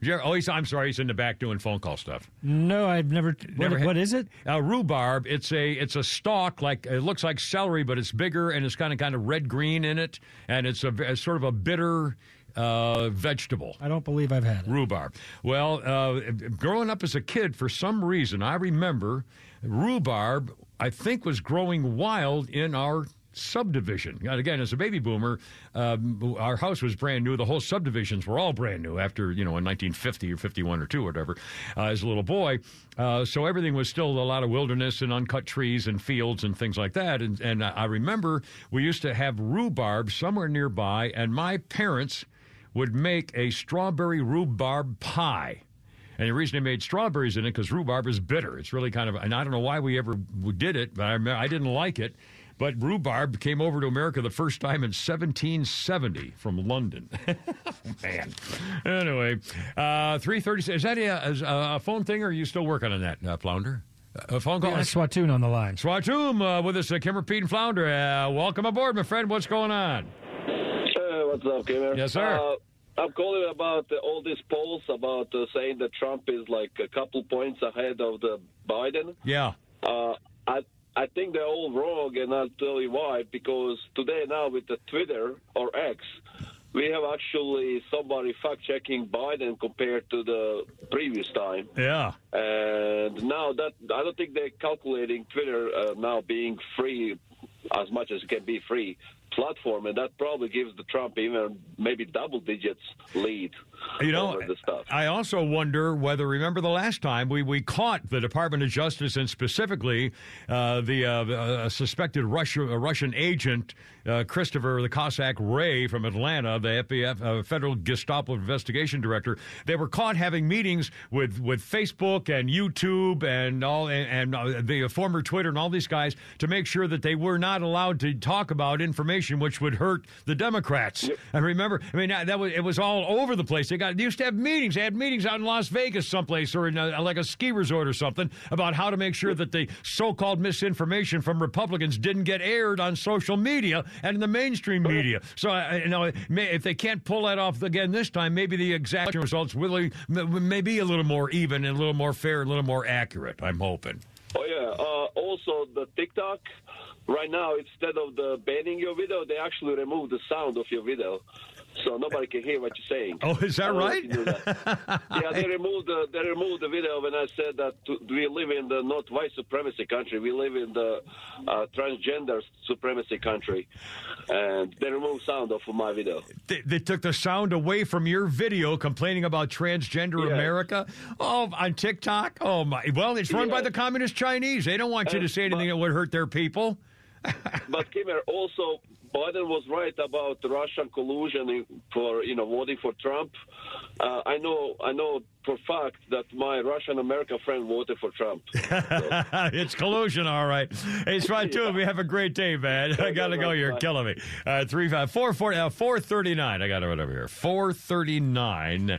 Yeah, oh, he's, I'm sorry, he's in the back doing phone call stuff. No, I've never. Never what, what is it? Uh, rhubarb. It's a it's a stalk like it looks like celery, but it's bigger and it's kind of kind of red green in it, and it's a, a sort of a bitter uh, vegetable. I don't believe I've had it. Rhubarb. Well, uh, growing up as a kid, for some reason, I remember rhubarb. I think was growing wild in our subdivision. Again, as a baby boomer, um, our house was brand new. The whole subdivisions were all brand new after, you know, in 1950 or 51 or 2 or whatever, uh, as a little boy. Uh, so everything was still a lot of wilderness and uncut trees and fields and things like that. And, and I remember we used to have rhubarb somewhere nearby, and my parents would make a strawberry rhubarb pie. And the reason they made strawberries in it because rhubarb is bitter. It's really kind of, and I don't know why we ever did it, but I, I didn't like it. But rhubarb came over to America the first time in 1770 from London. Man. Anyway, uh, 330. Is that a, is a phone thing or are you still working on that, uh, Flounder? A phone call? Yeah, Swatoon on the line. Swatoon uh, with us, uh, Kimmer, Pete, and Flounder. Uh, welcome aboard, my friend. What's going on? Hey, what's up, Kimmer? Yes, sir. Uh, I'm calling about uh, all these polls about uh, saying that Trump is like a couple points ahead of the Biden. Yeah. Uh, I I think they're all wrong, and I'll tell you why. Because today now with the Twitter or X, we have actually somebody fact checking Biden compared to the previous time. Yeah. And now that I don't think they're calculating Twitter uh, now being free as much as it can be free platform, and that probably gives the Trump even maybe double digits lead. You know, over the stuff. I also wonder whether, remember the last time we, we caught the Department of Justice and specifically uh, the uh, uh, suspected Russia, uh, Russian agent, uh, Christopher the Cossack Wray from Atlanta, the FBF, uh, Federal Gestapo Investigation Director. They were caught having meetings with, with Facebook and YouTube and all and, and uh, the former Twitter and all these guys to make sure that they were not allowed to talk about information which would hurt the Democrats. And remember, I mean, that was it was all over the place. They got they used to have meetings. They had meetings out in Las Vegas, someplace, or in a, like a ski resort or something, about how to make sure that the so-called misinformation from Republicans didn't get aired on social media and in the mainstream media. So, uh, you know, may, if they can't pull that off again this time, maybe the exact results will may be a little more even and a little more fair, and a little more accurate. I'm hoping. Oh yeah. Uh, also, the TikTok right now, instead of the banning your video, they actually remove the sound of your video, so nobody can hear what you're saying. Oh, is that I don't know if right? that. yeah, they removed the they removed the video when I said that to, we live in the not white supremacy country. We live in the uh, transgender supremacy country, and they removed sound off of my video. They, they took the sound away from your video complaining about transgender America. Oh, on TikTok. Oh my! Well, it's run by the communist Chinese. They don't want you to say anything that would hurt their people. but Kimmer, also Biden was right about Russian collusion for you know voting for Trump. Uh, I know, I know for fact that my Russian American friend voted for Trump. it's collusion, all right. Hey, Spot Two, we have a great day, man. I gotta go. You're killing me. Uh, three five four four uh, four thirty nine. I got it right over here. Four thirty nine uh,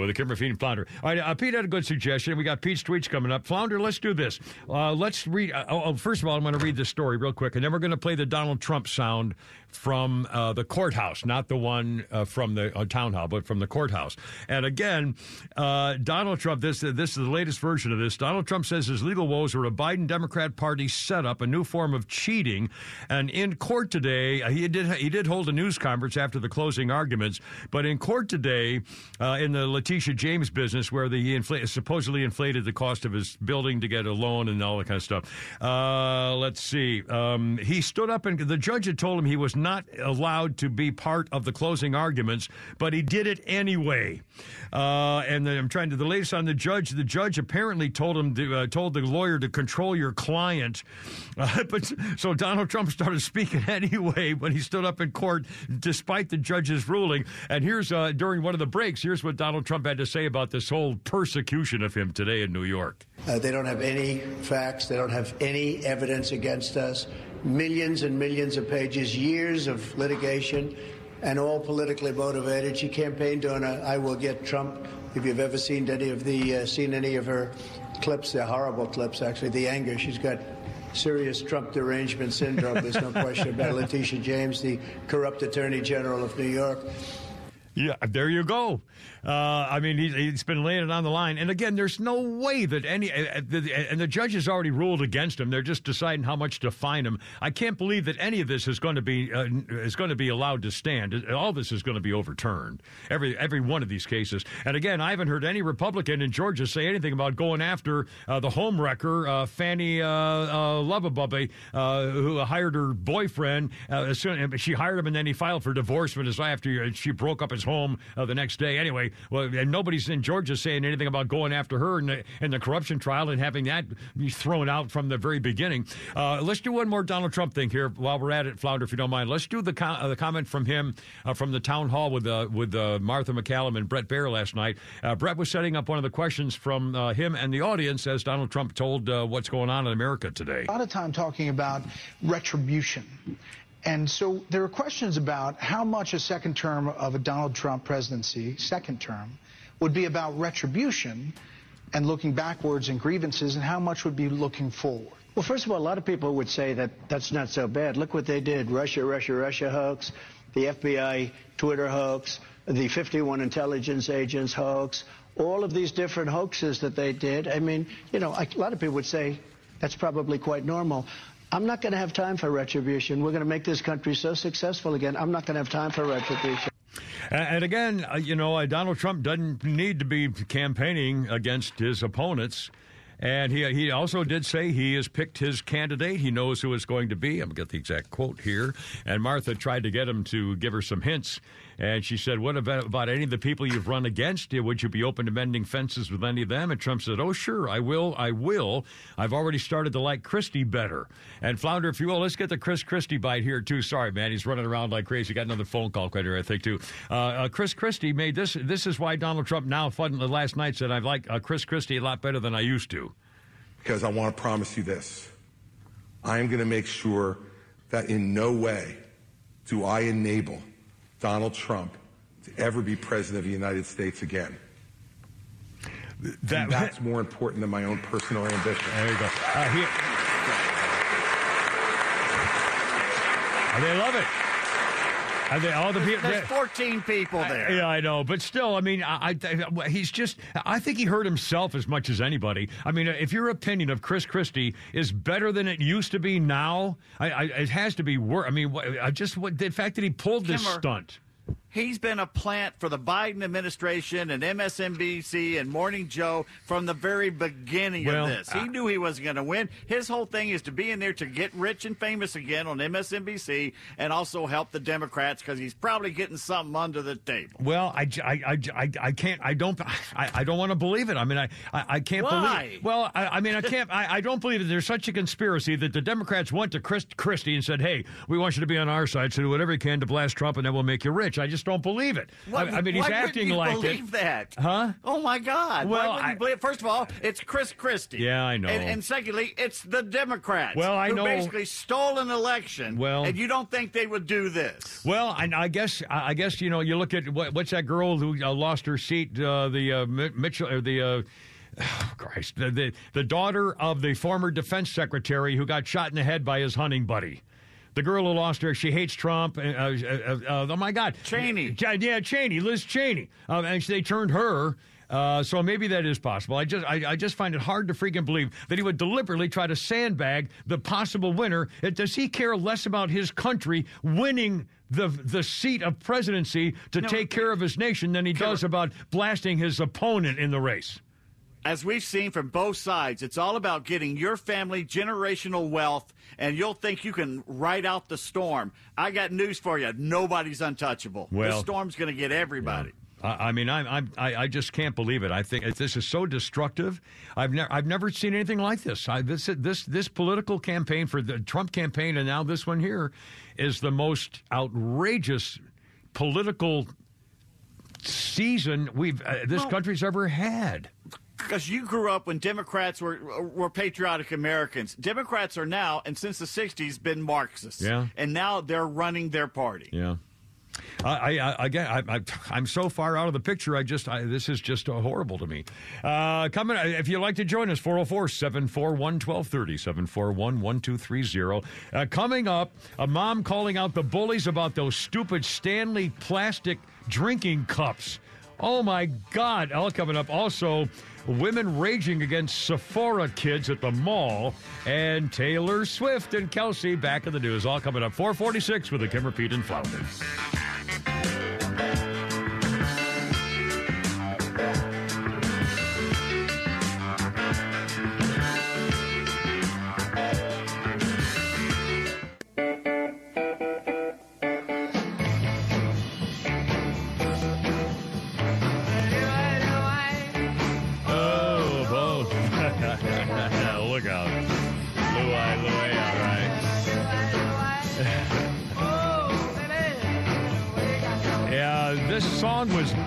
with a Kimmer Pete Flounder. All right, uh, Pete had a good suggestion. We got Pete's tweets coming up. Flounder, let's do this. Uh, let's read. Uh, oh, oh, first of all, I'm going to read this story real quick, and then we're going to play the Donald Trump sound from uh, the courthouse, not the one uh, from the uh, town hall, but from the courthouse. And again, uh, Donald Trump. This this is the latest version of this. Donald Trump says his legal woes are a Biden Democrat Party setup, a new form of cheating. And in court today, uh, he did he did hold a news conference after the closing arguments. But in court today, uh, in the Letitia James business, where the, he infl- supposedly inflated the cost of his building to get a loan and all that kind of stuff. Let's see. Um, he stood up and the judge had told him he was not allowed to be part of the closing arguments, but he did it anyway. Uh, and then I'm trying to the latest on the judge. The judge apparently told him to, uh, told the lawyer to control your client. Uh, but so Donald Trump started speaking anyway when he stood up in court, despite the judge's ruling. And here's uh, during one of the breaks. Here's what Donald Trump had to say about this whole persecution of him today in New York. Uh, they don't have any facts. They don't have any evidence against us. Millions and millions of pages, years of litigation, and all politically motivated. She campaigned on a "I will get Trump." If you've ever seen any of the uh, seen any of her clips, they're horrible clips. Actually, the anger she's got. Serious Trump derangement syndrome. There's no question about it. Letitia James, the corrupt Attorney General of New York. Yeah, there you go. Uh, I mean, he's, he's been laying it on the line. And again, there's no way that any, uh, the, and the judge has already ruled against him. They're just deciding how much to fine him. I can't believe that any of this is going to be uh, is going to be allowed to stand. All this is going to be overturned. Every every one of these cases. And again, I haven't heard any Republican in Georgia say anything about going after uh, the home wrecker, uh, Fani uh, uh, uh, who hired her boyfriend. Uh, soon, she hired him, and then he filed for divorcement as after she broke up his home uh, the next day. Anyway, well, and nobody's in Georgia saying anything about going after her and the, in the corruption trial and having that be thrown out from the very beginning. Uh, let's do one more Donald Trump thing here while we're at it, Flounder, if you don't mind. Let's do the, uh, the comment from him uh, from the town hall with uh, with Martha MacCallum and Bret Baier last night. Bret was setting up one of the questions from him and the audience as Donald Trump told what's going on in America today. A lot of time talking about retribution. And so there are questions about how much a second term of a Donald Trump presidency, second term, would be about retribution and looking backwards and grievances, and how much would be looking forward. Well, first of all, a lot of people would say that that's not so bad. Look what they did Russia, Russia, Russia hoax, the FBI Twitter hoax, the 51 intelligence agents hoax, all of these different hoaxes that they did. I mean, you know, a lot of people would say that's probably quite normal. I'm not going to have time for retribution. We're going to make this country so successful again. I'm not going to have time for retribution. And, again, uh, you know, uh, Donald Trump doesn't need to be campaigning against his opponents. And he he also did say he has picked his candidate. He knows who it's going to be. I'm going to get the exact quote here. And Martha tried to get him to give her some hints. And she said, What about, any of the people you've run against? Would you be open to mending fences with any of them? And Trump said, Oh, sure, I will. I will. I've already started to like Christie better. And Flounder, if you will, let's get the Chris Christie bite here, too. Sorry, man. He's running around like crazy. Got another phone call right here, I think, too. Uh, uh, Chris Christie made this. This is why Donald Trump now, fun, last night, said, I like uh, Chris Christie a lot better than I used to. Because I want to promise you this I am going to make sure that in no way do I enable Donald Trump to ever be president of the United States again. That, that's more important than my own personal ambition. There you go. Uh, he, they love it. All the There's, people. there's 14 people there. Yeah, I know, but still, I mean, I, I, he's just. I think he hurt himself as much as anybody. I mean, if your opinion of Chris Christie is better than it used to be now, I, I, it has to be worse. I mean, I just what, the fact that he pulled this Kimmer. stunt. He's been a plant for the Biden administration and MSNBC and Morning Joe from the very beginning Well, of this. He uh, knew he wasn't going to win. His whole thing is to be in there to get rich and famous again on MSNBC and also help the Democrats because he's probably getting something under the table. Well, I, I, I, I, I can't. I don't. I, I don't want to believe it. I mean, I, I, I can't Why? believe. Well, I, I mean, I can't. I, I don't believe that there's such a conspiracy that the Democrats went to Chris, Christie and said, "Hey, we want you to be on our side, so do whatever you can to blast Trump, and then we'll make you rich." I just don't believe it. I, I mean, he's acting you like believe it. that? Huh? Oh my God! Well, I- believe? First of all, it's Chris Christie. Yeah, I know. And, and secondly, it's the Democrats. Well, I who know- basically stole an election. Well- and you don't think they would do this? Well, I, I guess I I guess you know you look at what, what's that girl who uh, lost her seat, uh, the uh, Mitchell or the. Uh, oh, Christ, the, the the daughter of the former defense secretary who got shot in the head by his hunting buddy. The girl who lost her, she hates Trump. Uh, uh, uh, uh, oh my God, Cheney. Yeah, yeah, Cheney, Liz Cheney, um, and they turned her. Uh, so maybe that is possible. I just I, I just find it hard to freaking believe that he would deliberately try to sandbag the possible winner. Uh, Does he care less about his country winning the the seat of presidency to No, take care of his nation than he does about blasting his opponent in the race? As we've seen from both sides, it's all about getting your family generational wealth, and you'll think you can ride out the storm. I got news for you: nobody's untouchable. Well- this storm's going to get everybody. I, I mean, I'm, I'm, I, I just can't believe it. I think this is so destructive. I've never, I've never seen anything like this. I, this, this, this political campaign for the Trump campaign, and now this one here, is the most outrageous political season we've uh, this Well- country's ever had. Because you grew up when Democrats were were patriotic Americans. Democrats are now, and since the '60s, been Marxists. Yeah. And now they're running their party. Yeah. I, I again, I, I, I'm so far out of the picture. I just, I, this is just uh, horrible to me. Uh, coming, if you'd like to join us, 404 741 1230, 741 1230. Uh, Coming up, a mom calling out the bullies about those stupid Stanley plastic drinking cups. Oh my God! All coming up. Also, women raging against Sephora kids at the mall, and Taylor Swift and Kelce back in the news. All coming up. 446 with the Kimmer Pete and Flounder.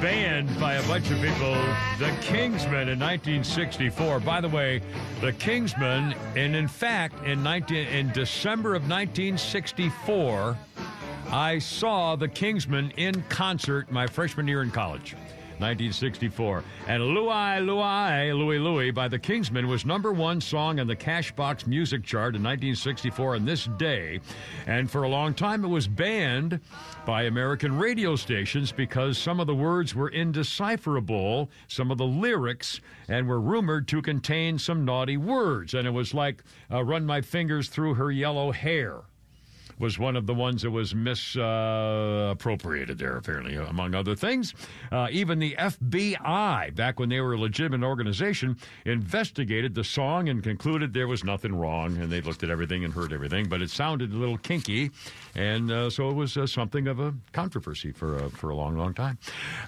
Banned by a bunch of people. The Kingsmen in 1964. By the way, the Kingsmen, and in fact, in 19 in December of 1964, I saw the Kingsmen in concert my freshman year in college. 1964. And Louie, Louie, Louie, Louie by the Kingsmen was number one song on the Cashbox Music Chart in 1964 on this day. And for a long time, it was banned by American radio stations because some of the words were indecipherable, some of the lyrics, and were rumored to contain some naughty words. And it was like, uh, run my fingers through her yellow hair was one of the ones that was misappropriated there, apparently, among other things. Uh, even the FBI, back when they were a legitimate organization, investigated the song and concluded there was nothing wrong. And they looked at everything and heard everything, but it sounded a little kinky. And uh, so it was uh, something of a controversy for, uh, for a long, long time.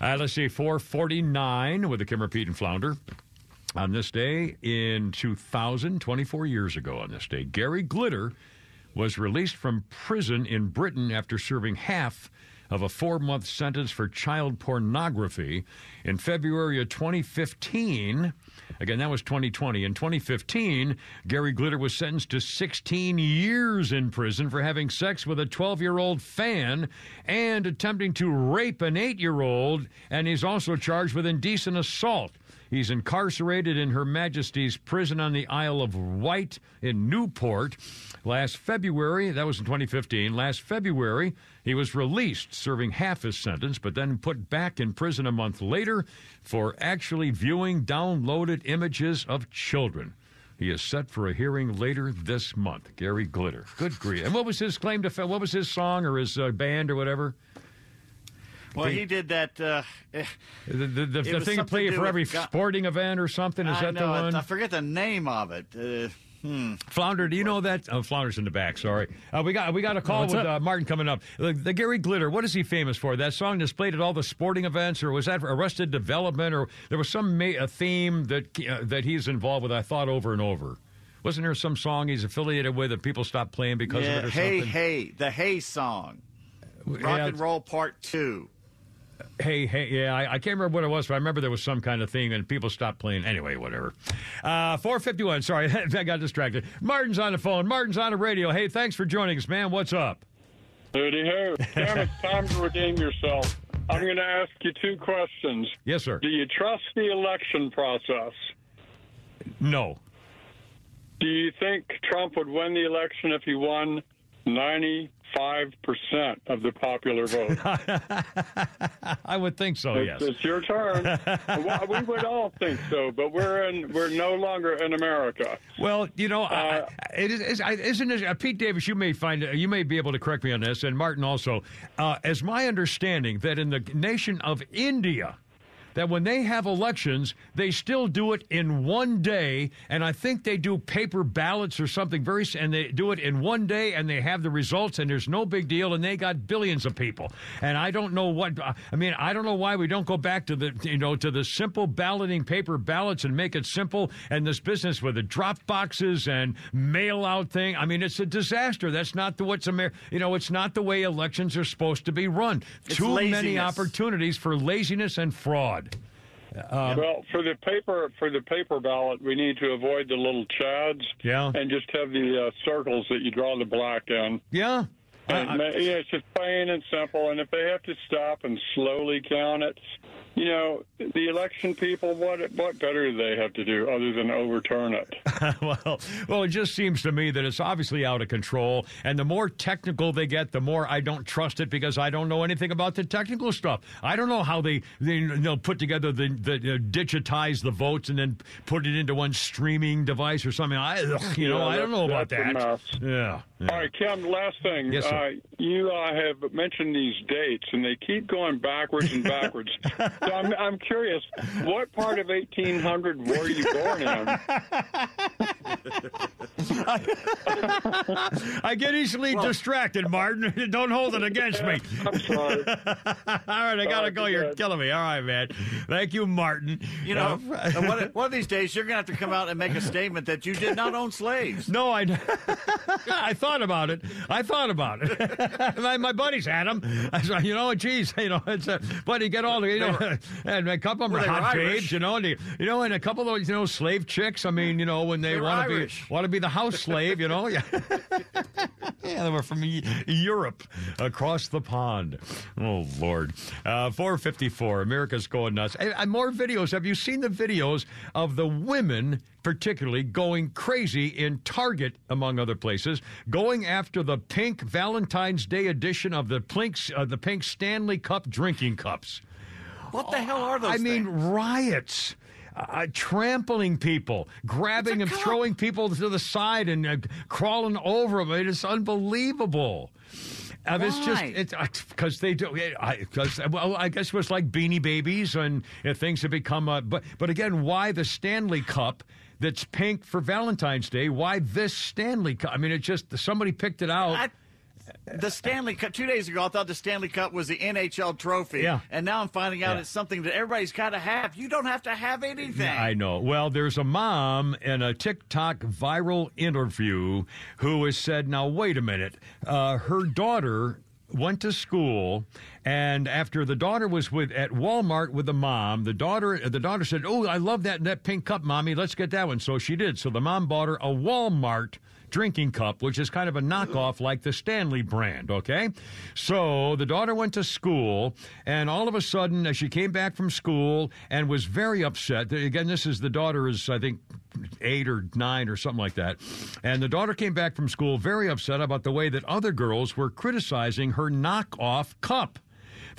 Uh, let's see, 449 with the Kimmer Pete and Flounder. On this day in 2000, 24 years ago on this day, Gary Glitter was released from prison in Britain after serving half of a four month sentence for child pornography. In February of 2015, again, that was 2020. In 2015, Gary Glitter was sentenced to 16 years in prison for having sex with a 12 year old fan and attempting to rape an eight year old, and he's also charged with indecent assault. He's incarcerated in Her Majesty's prison on the Isle of Wight in Newport. Last February, that was in 2015, last February, he was released, serving half his sentence, but then put back in prison a month later for actually viewing downloaded images of children. He is set for a hearing later this month. Gary Glitter. Good grief. And what was his claim to fame? What was his song or his uh, band or whatever? Well, he did that. Uh, The, the, the, the thing something play for every with go- sporting event or something? Is I that the know, I- one? I forget the name of it. Uh, hmm. Flounder, do you know that? Oh, Flounder's in the back. Sorry, uh, we got we got a call What's with uh, Martin coming up. The, the Gary Glitter. What is he famous for? That song that's played at all the sporting events, or was that Arrested Development, or there was some ma- a theme that uh, that he's involved with? I thought over and over. Wasn't there some song he's affiliated with that people stopped playing because yeah, of it or hey, something? hey, the Hey song, Rock Yeah, and Roll Part Two. Hey, hey, yeah, I, I can't remember what it was, but I remember there was some kind of thing, and people stopped playing. Anyway, whatever. Uh, 451, sorry, I got distracted. Martin's on the phone. Martin's on the radio. Hey, thanks for joining us, man. What's up? Howdy ho. Cam, it's time to redeem yourself. I'm going to ask you two questions. Yes, sir. Do you trust the election process? No. Do you think Trump would win the election if he won 95% of the popular vote? I would think so, It's, yes. it's your turn. we would all think so, but we're in. We're no longer in America. Well, you know, I, I- it is, is, I- isn't it, uh, Pete Davis? You may find you may be able to correct me on this, and Martin also. Uh, as my understanding, that in the nation of India, that when they have elections, they still do it in one day, and I think they do paper ballots or something very, and they do it in one day, and they have the results, and there's no big deal, and they got billions of people, and I don't know what, uh, I mean, I don't know why we don't go back to the, you know, to the simple balloting paper ballots and make it simple, and this business with the drop boxes and mail out thing. I mean, it's a disaster. That's not the what's Amer, you know, it's not the way elections are supposed to be run. It's Too many opportunities for laziness and fraud. Um, well, for the paper for the paper ballot, we need to avoid the little chads. Yeah. And just have the uh, circles that you draw the black in. Yeah. And, I- I- know, it's just plain and simple. And if they have to stop and slowly count it, you know, the election people, what what better do they have to do other than overturn it? well, well, it just seems to me that it's obviously out of control, and the more technical they get, the more I don't trust it because I don't know anything about the technical stuff. I don't know how they they you know, put together the, the uh, digitize the votes and then put it into one streaming device or something. I you know Yeah, I don't know about that. mess. Yeah. All right, Kim, last thing. Yes, sir. Uh, you uh, have mentioned these dates, and they keep going backwards and backwards. So I'm, I'm curious, what part of 1800 were you born in? I get easily distracted, Martin. Don't hold it against me. I'm sorry. All right, I gotta go. You're killing me. All right, man. Thank you, Martin. You know, Uh, one, of- one of these days you're going to have to come out and make a statement that you did not own slaves. No, I, I thought about it. I thought about it. my, my buddies had them. I said, you know, geez, you know, it's a, but you get all the, you know, and a couple of them Well, are hot Irish. babes, you know, and they, you know, and a couple of those, you know, slave chicks. I mean, you know, when they, They want to be want to be the house slave, you know, yeah. Yeah, they were from E- Europe across the pond. Oh, Lord. Uh, 454, America's going nuts. And, and more videos. Have you seen the videos of the women, particularly, going crazy in Target, among other places, going after the pink Valentine's Day edition of the pink, uh, the pink Stanley Cup drinking cups? What the hell are those I mean, riots. Uh, trampling people, grabbing and throwing people to the side and uh, crawling over them. It is unbelievable. Uh, it's just Why? it's because they do. Because well, I guess it was like Beanie Babies and uh, things have become. Uh, but but again, why the Stanley Cup? That's pink for Valentine's Day. Why this Stanley Cup? I mean, it just somebody picked it out. I- the Stanley Cup. Two days ago, I thought the Stanley Cup was the NHL trophy. Yeah. And now I'm finding out Yeah. it's something that everybody's got to have. You don't have to have anything. I know. Well, there's a mom in a TikTok viral interview who has said, now, wait a minute. Uh, her daughter went to school and after the daughter was with at Walmart with the mom the daughter the daughter said oh I love that that pink cup mommy let's get that one so she did so the mom bought her a Walmart drinking cup, which is kind of a knockoff like the Stanley brand, okay? So the daughter went to school, and all of a sudden, as she came back from school and was very upset, again, this is the daughter is, I think, eight or nine or something like that. And the daughter came back from school very upset about the way that other girls were criticizing her knockoff cup.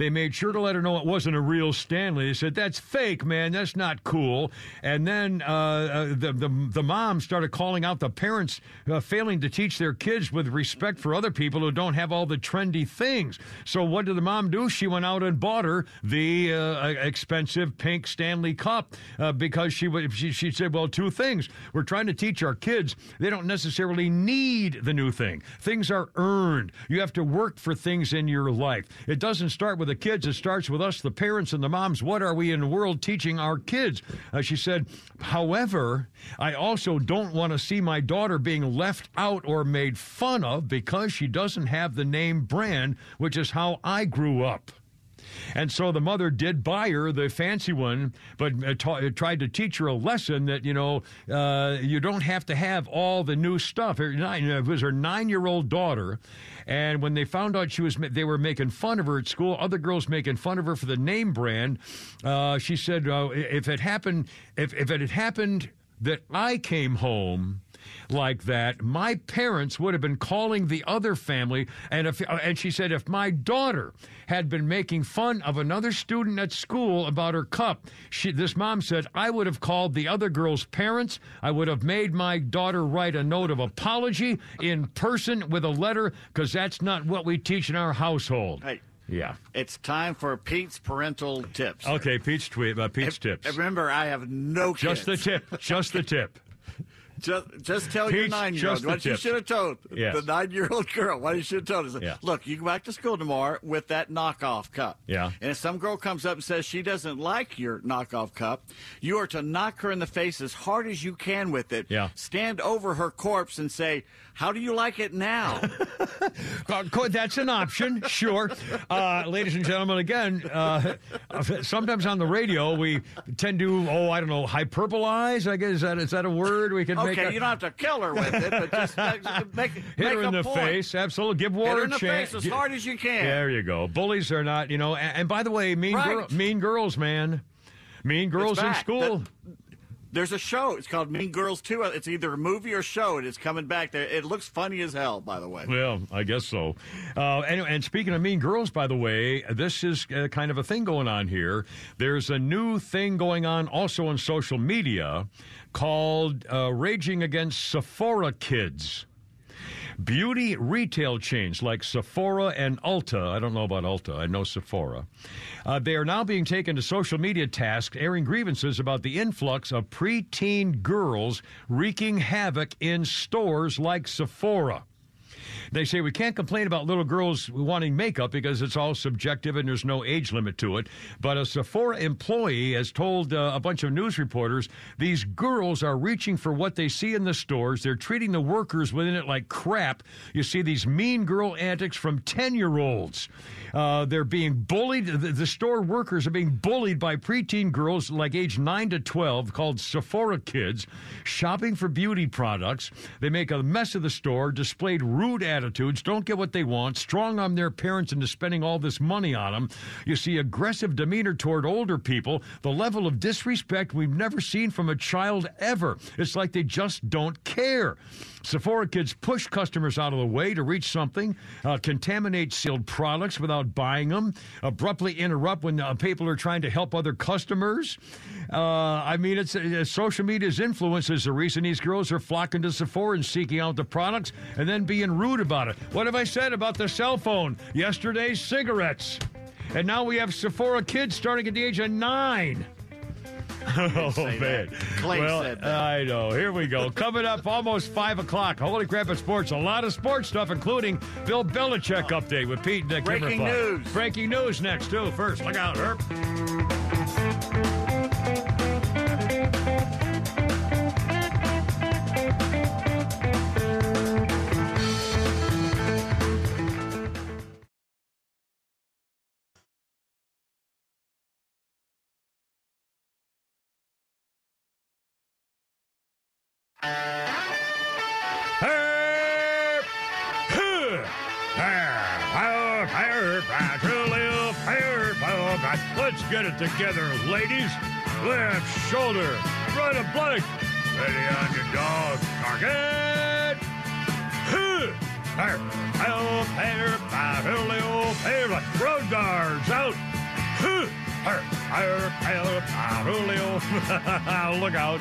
They made sure to let her know it wasn't a real Stanley. They said, That's fake, man. That's not cool. And then uh, uh, the, the, the mom started calling out the parents uh, failing to teach their kids with respect for other people who don't have all the trendy things. So, what did the mom do? She went out and bought her the uh, expensive pink Stanley Cup uh, because she, she, she said, Well, two things. We're trying to teach our kids they don't necessarily need the new thing, things are earned. You have to work for things in your life. It doesn't start with the kids, it starts with us, the parents and the moms. What are we in the world teaching our kids? Uh, she said, however, I also don't want to see my daughter being left out or made fun of because she doesn't have the name brand, which is how I grew up. And so the mother did buy her the fancy one, but uh, ta- uh, tried to teach her a lesson that, you know, uh, you don't have to have all the new stuff. It was her nine year old daughter. And when they found out she was, they were making fun of her at school, other girls making fun of her for the name brand. Uh, she said, uh, if it happened, if, if it had happened that I came home like that, my parents would have been calling the other family. And if and she said, if my daughter had been making fun of another student at school about her cup, she, this mom said, I would have called the other girl's parents. I would have made my daughter write a note of apology in person with a letter because that's not what we teach in our household. Hey, Yeah. it's time for Pete's parental tips. Okay, Pete's tweet. Uh, Pete's tips. Remember, I have no Just the tip. Just the tip. Just, just tell your nine year old what you should have told Yes. the nine year old girl. What you should have told her. Yeah. Look, you go back to school tomorrow with that knockoff cup. Yeah. And if some girl comes up and says she doesn't like your knockoff cup, you are to knock her in the face as hard as you can with it. Yeah. Stand over her corpse and say, "How do you like it now?" Uh, that's an option, sure. Uh, ladies and gentlemen, again, uh, sometimes on the radio we tend to, oh, I don't know, hyperbolize. I guess is that is that a word we can Okay, make okay, you don't have to kill her with it, but just uh, make, Hit make her in a the point. face, absolutely. Give war Hit her a in the chance. face as hard as you can. There you go. Bullies are not, you know. And, and by the way, mean Right. girl, mean girls, man, mean girls in school. That- There's a show. It's called Mean Girls 2. It's either a movie or show. It is coming back. There. It looks funny as hell, by the way. Well, I guess so. Uh, anyway, and speaking of mean girls, by the way, this is uh, kind of a thing going on here. There's a new thing going on also on social media called uh, Raging Against Sephora Kids. Beauty retail chains like Sephora and Ulta, I don't know about Ulta, I know Sephora, uh, they are now being taken to social media task, airing grievances about the influx of preteen girls wreaking havoc in stores like Sephora. They say we can't complain about little girls wanting makeup because it's all subjective and there's no age limit to it. But a Sephora employee has told uh, a bunch of news reporters these girls are reaching for what they see in the stores. They're treating the workers within it like crap. You see these mean girl antics from 10 year olds. Uh, they're being bullied. The, the store workers are being bullied by preteen girls like age 9 to 12 called Sephora kids shopping for beauty products. They make a mess of the store, displayed rude attitudes, don't get what they want, strong on their parents into spending all this money on them. You see aggressive demeanor toward older people, the level of disrespect we've never seen from a child ever. It's like they just don't care. Sephora kids push customers out of the way to reach something, uh, contaminate sealed products without buying them, abruptly interrupt when uh, people are trying to help other customers. Uh, I mean, it's uh, social media's influence is the reason these girls are flocking to Sephora and seeking out the products and then being rude about it. What have I said about the cell phone? Yesterday's cigarettes. And now we have Sephora kids starting at the age of nine. Oh, man. well, said that. I know. Here we go. Coming up almost 5 o'clock. Holy Crap It's Sports. A lot of sports stuff, including Bill Belichick update with Pete and uh, Breaking news. Breaking news next, too. First, look out, Herb. Let's get it together, ladies. Left shoulder, right a blank. Ready on your dog. Target! Huh! Herb! Herb! Herb! Herb! Herb! Road guards out! Huh! Look out.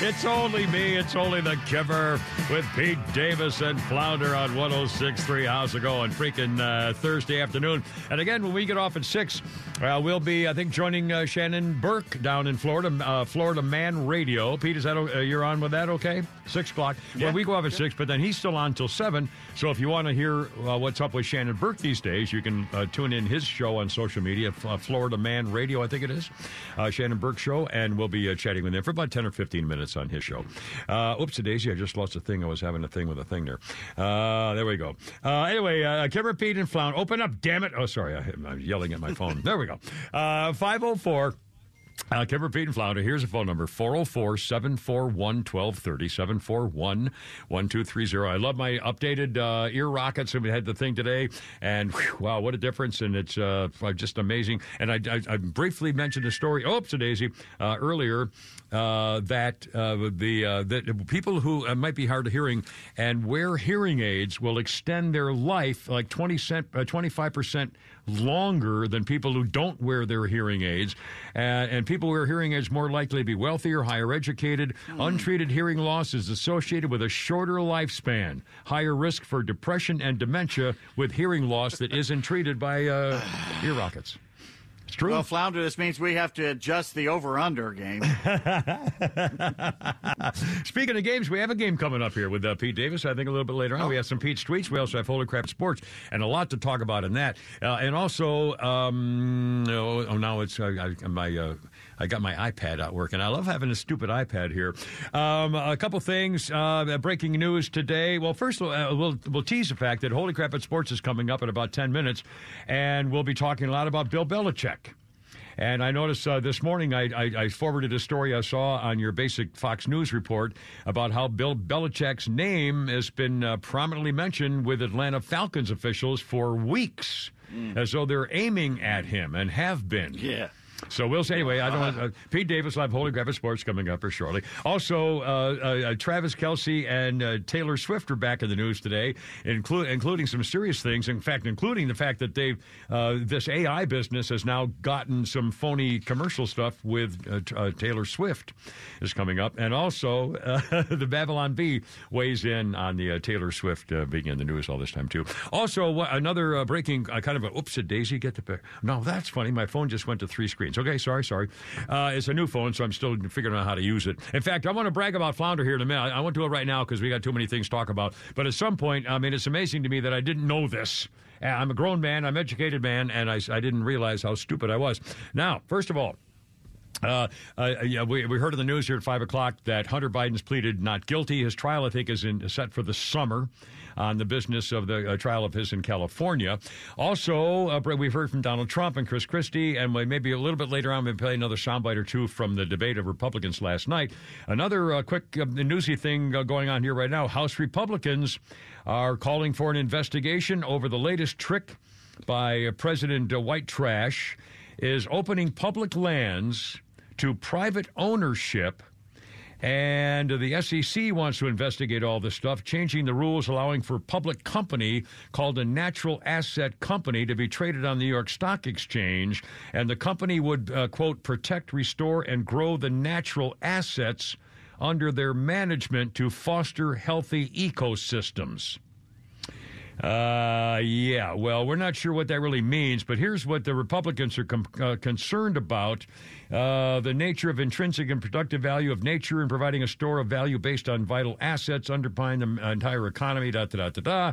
It's only me. It's only the giver with Pete Davis and Flounder on 106.3. How's it going? Freaking uh, Thursday afternoon. And again, when we get off at 6, uh, we'll be, I think, joining uh, Shannon Burke down in Florida, uh, Florida Man Radio. Pete, is that, uh, you're on with that okay? 6 o'clock. Well, we go off at 6, but then he's still on till 7. So if you want to hear uh, what's up with Shannon Burke these days, you can uh, tune in his show on social media, uh, Florida Man Radio, I think it is. Uh, Shannon Burke Show, and we'll be uh, chatting with him for about 10 or 15 minutes on his show. Uh, oops, daisy, I just lost a thing. I was having a thing with a thing there. Uh, there we go. Uh, anyway, uh, Kim Pete and Flound, open up, damn it. Oh, sorry, I, I'm yelling at my phone. there we go. Uh, 504- uh, Kimmer Pete and Flounder. Here's a phone number 404 741 1230 741 1230. I love my updated uh, ear rockets. We had the thing today, and whew, wow, what a difference! And it's uh, just amazing. And I, I, I briefly mentioned a story, oops, a daisy, uh, earlier. Uh, that uh, the uh, that people who might be hard of hearing and wear hearing aids will extend their life like 20 cent, uh, 25% longer than people who don't wear their hearing aids. Uh, and people who wear hearing aids more likely to be wealthier, higher educated. Untreated hearing loss is associated with a shorter lifespan, higher risk for depression and dementia with hearing loss that isn't treated by uh, ear rockets. It's true. Well, Flounder, this means we have to adjust the over-under game. Speaking of games, we have a game coming up here with uh, Pete Davis. I think a little bit later on. We have some Pete's tweets. We also have Holy Crap Sports and a lot to talk about in that. Uh, and also, um, oh, oh, now it's uh, I, my. I got my iPad out working. I love having a stupid iPad here. Um, a couple things. Uh, breaking news today. Well, first uh, we'll we'll tease the fact that Holy Crap It's Sports is coming up in about ten minutes, and we'll be talking a lot about Bill Belichick. And I noticed uh, this morning I, I, I forwarded a story I saw on your basic Fox News report about how Bill Belichick's name has been uh, prominently mentioned with Atlanta Falcons officials for weeks, as though they're aiming at him and have been. Yeah. So we'll say anyway. I don't. Uh, Pete Davis have Holy Gravel Sports coming up here shortly. Also, uh, uh, Travis Kelce and uh, Taylor Swift are back in the news today, inclu- including some serious things. In fact, including the fact that they uh, this AI business has now gotten some phony commercial stuff with uh, uh, Taylor Swift is coming up, and also uh, the Babylon Bee weighs in on the uh, Taylor Swift uh, being in the news all this time too. Also, another uh, breaking uh, kind of a oops a daisy. Get the pic. No, that's funny. My phone just went to three screens. Okay, sorry, sorry. Uh, it's a new phone, so I'm still figuring out how to use it. In fact, I want to brag about Flounder here in a minute. I won't do it right now because we got too many things to talk about. But at some point, I mean, it's amazing to me that I didn't know this. Uh, I'm a grown man, I'm educated man, and I, I didn't realize how stupid I was. Now, first of all, uh, uh, yeah, we, we heard in the news here at 5 o'clock that Hunter Biden's pleaded not guilty. His trial, I think, is in, set for the summer on the business of the uh, trial of his in California. Also, uh, we've heard from Donald Trump and Chris Christie, and maybe a little bit later on, we'll play another soundbite or two from the debate of Republicans last night. Another uh, quick uh, newsy thing uh, going on here right now House Republicans are calling for an investigation over the latest trick by President White Trash is opening public lands to private ownership. And the SEC wants to investigate all this stuff, changing the rules allowing for a public company called a natural asset company to be traded on the New York Stock Exchange. And the company would, uh, quote, protect, restore, and grow the natural assets under their management to foster healthy ecosystems. Uh, yeah, well, we're not sure what that really means, but here's what the Republicans are com- uh, concerned about uh, the nature of intrinsic and productive value of nature and providing a store of value based on vital assets underpinning the entire economy, da da da da da.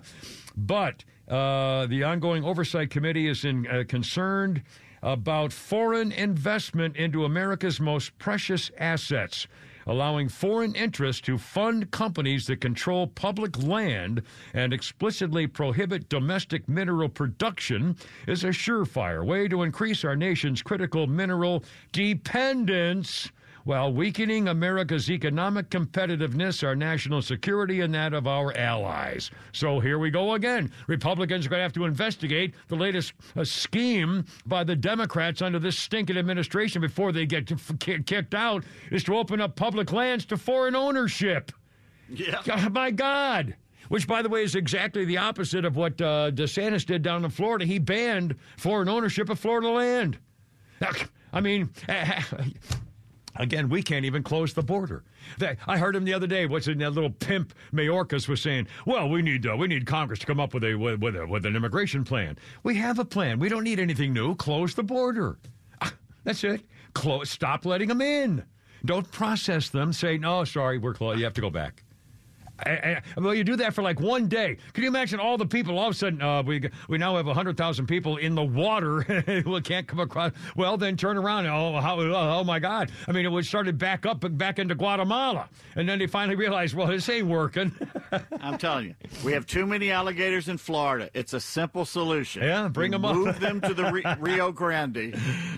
But uh, the ongoing oversight committee is in, uh, concerned about foreign investment into America's most precious assets allowing foreign interests to fund companies that control public land and explicitly prohibit domestic mineral production is a surefire way to increase our nation's critical mineral dependence while weakening America's economic competitiveness, our national security, and that of our allies. So here we go again. Republicans are going to have to investigate the latest uh, scheme by the Democrats under this stinking administration before they get ki- kicked out is to open up public lands to foreign ownership. Yeah. My God. Which, by the way, is exactly the opposite of what uh, DeSantis did down in Florida. He banned foreign ownership of Florida land. I mean, Again, we can't even close the border. That, I heard him the other day. What's in that little pimp Mayorkas was saying? Well, we need uh, we need Congress to come up with a with, with a with an immigration plan. We have a plan. We don't need anything new. Close the border. Ah, That's it. Close. Stop letting them in. Don't process them. Say no. Sorry, we're closed. You have to go back. I, I, well, you do that for like one day. Can you imagine all the people? All of a sudden, uh, we we now have hundred thousand people in the water who can't come across. Well, then turn around. Oh, how, oh my God! I mean, it was started back up and back into Guatemala, and then they finally realized, well, this ain't working. I'm telling you, we have too many alligators in Florida. It's a simple solution. Yeah, bring We them up. Move them to the Ri- Rio Grande.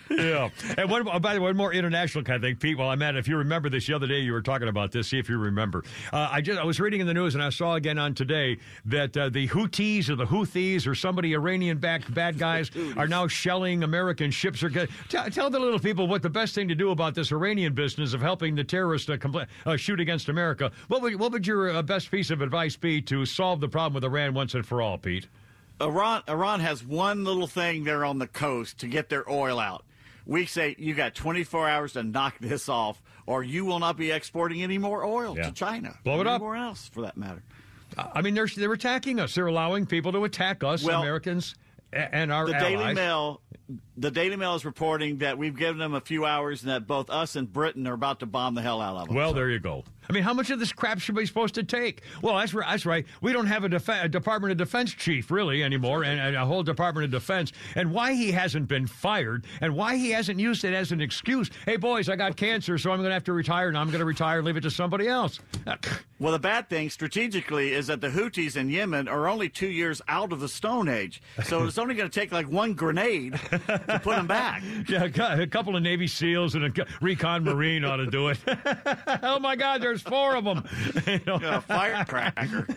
yeah. And one, oh, by the way, one more international kind of thing, Pete. While I'm at it, if you remember this the other day, you were talking about this. See if you remember. Uh, I just I was reading in the news and I saw again on today that uh, the Houthis or the Houthis or somebody Iranian-backed bad guys are now shelling American ships. Or get, tell, tell the little people what the best thing to do about this Iranian business of helping the terrorists uh, compl- uh, shoot against America. What would what would your uh, best piece of advice be to solve the problem with Iran once and for all, Pete? Iran Iran has one little thing there on the coast to get their oil out. We say you got 24 hours to knock this off, or you will not be exporting any more oil Yeah. to China. Blow it or up. Anywhere else, for that matter. I mean, they're they're attacking us. They're allowing people to attack us, Well, Americans, and our the allies. Daily Mail, the Daily Mail is reporting that we've given them a few hours and that both us and Britain are about to bomb the hell out of them. Well, there you go. I mean, how much of this crap should we be supposed to take? Well, that's right. That's right. We don't have a, def- a Department of Defense chief really anymore, and, and a whole Department of Defense. And why he hasn't been fired, and why he hasn't used it as an excuse. Hey, boys, I got cancer, so I'm going to have to retire. Now I'm going to retire and leave it to somebody else. Well, the bad thing strategically is that the Houthis in Yemen are only two years out of the Stone Age. So it's only going to take like one grenade to put them back. Yeah, a couple of Navy SEALs and a recon Marine ought to do it. oh my God, there's four of them. You know? Yeah, firecracker.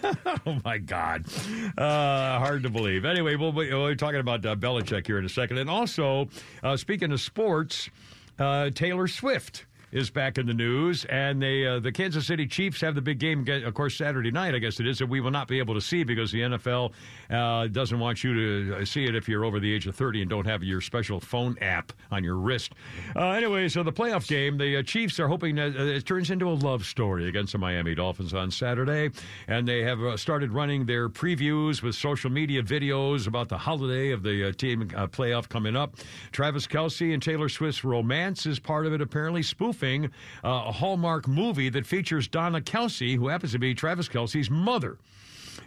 oh my God, uh, hard to believe. Anyway, we'll, be- we're talking about uh, Belichick here in a second, and also uh, speaking of sports, uh, Taylor Swift. Is back in the news, and they uh, the Kansas City Chiefs have the big game, of course, Saturday night. I guess it is that we will not be able to see because the NFL uh, doesn't want you to uh, see it if you're over the age of 30 and don't have your special phone app on your wrist. Uh, anyway, so the playoff game, the uh, Chiefs are hoping that uh, it turns into a love story against the Miami Dolphins on Saturday, and they have started running their previews with social media videos about the holiday of the team playoff coming up. Travis Kelce and Taylor Swift's romance is part of it, apparently spoofing uh, a Hallmark movie that features Donna Kelce, who happens to be Travis Kelce's mother.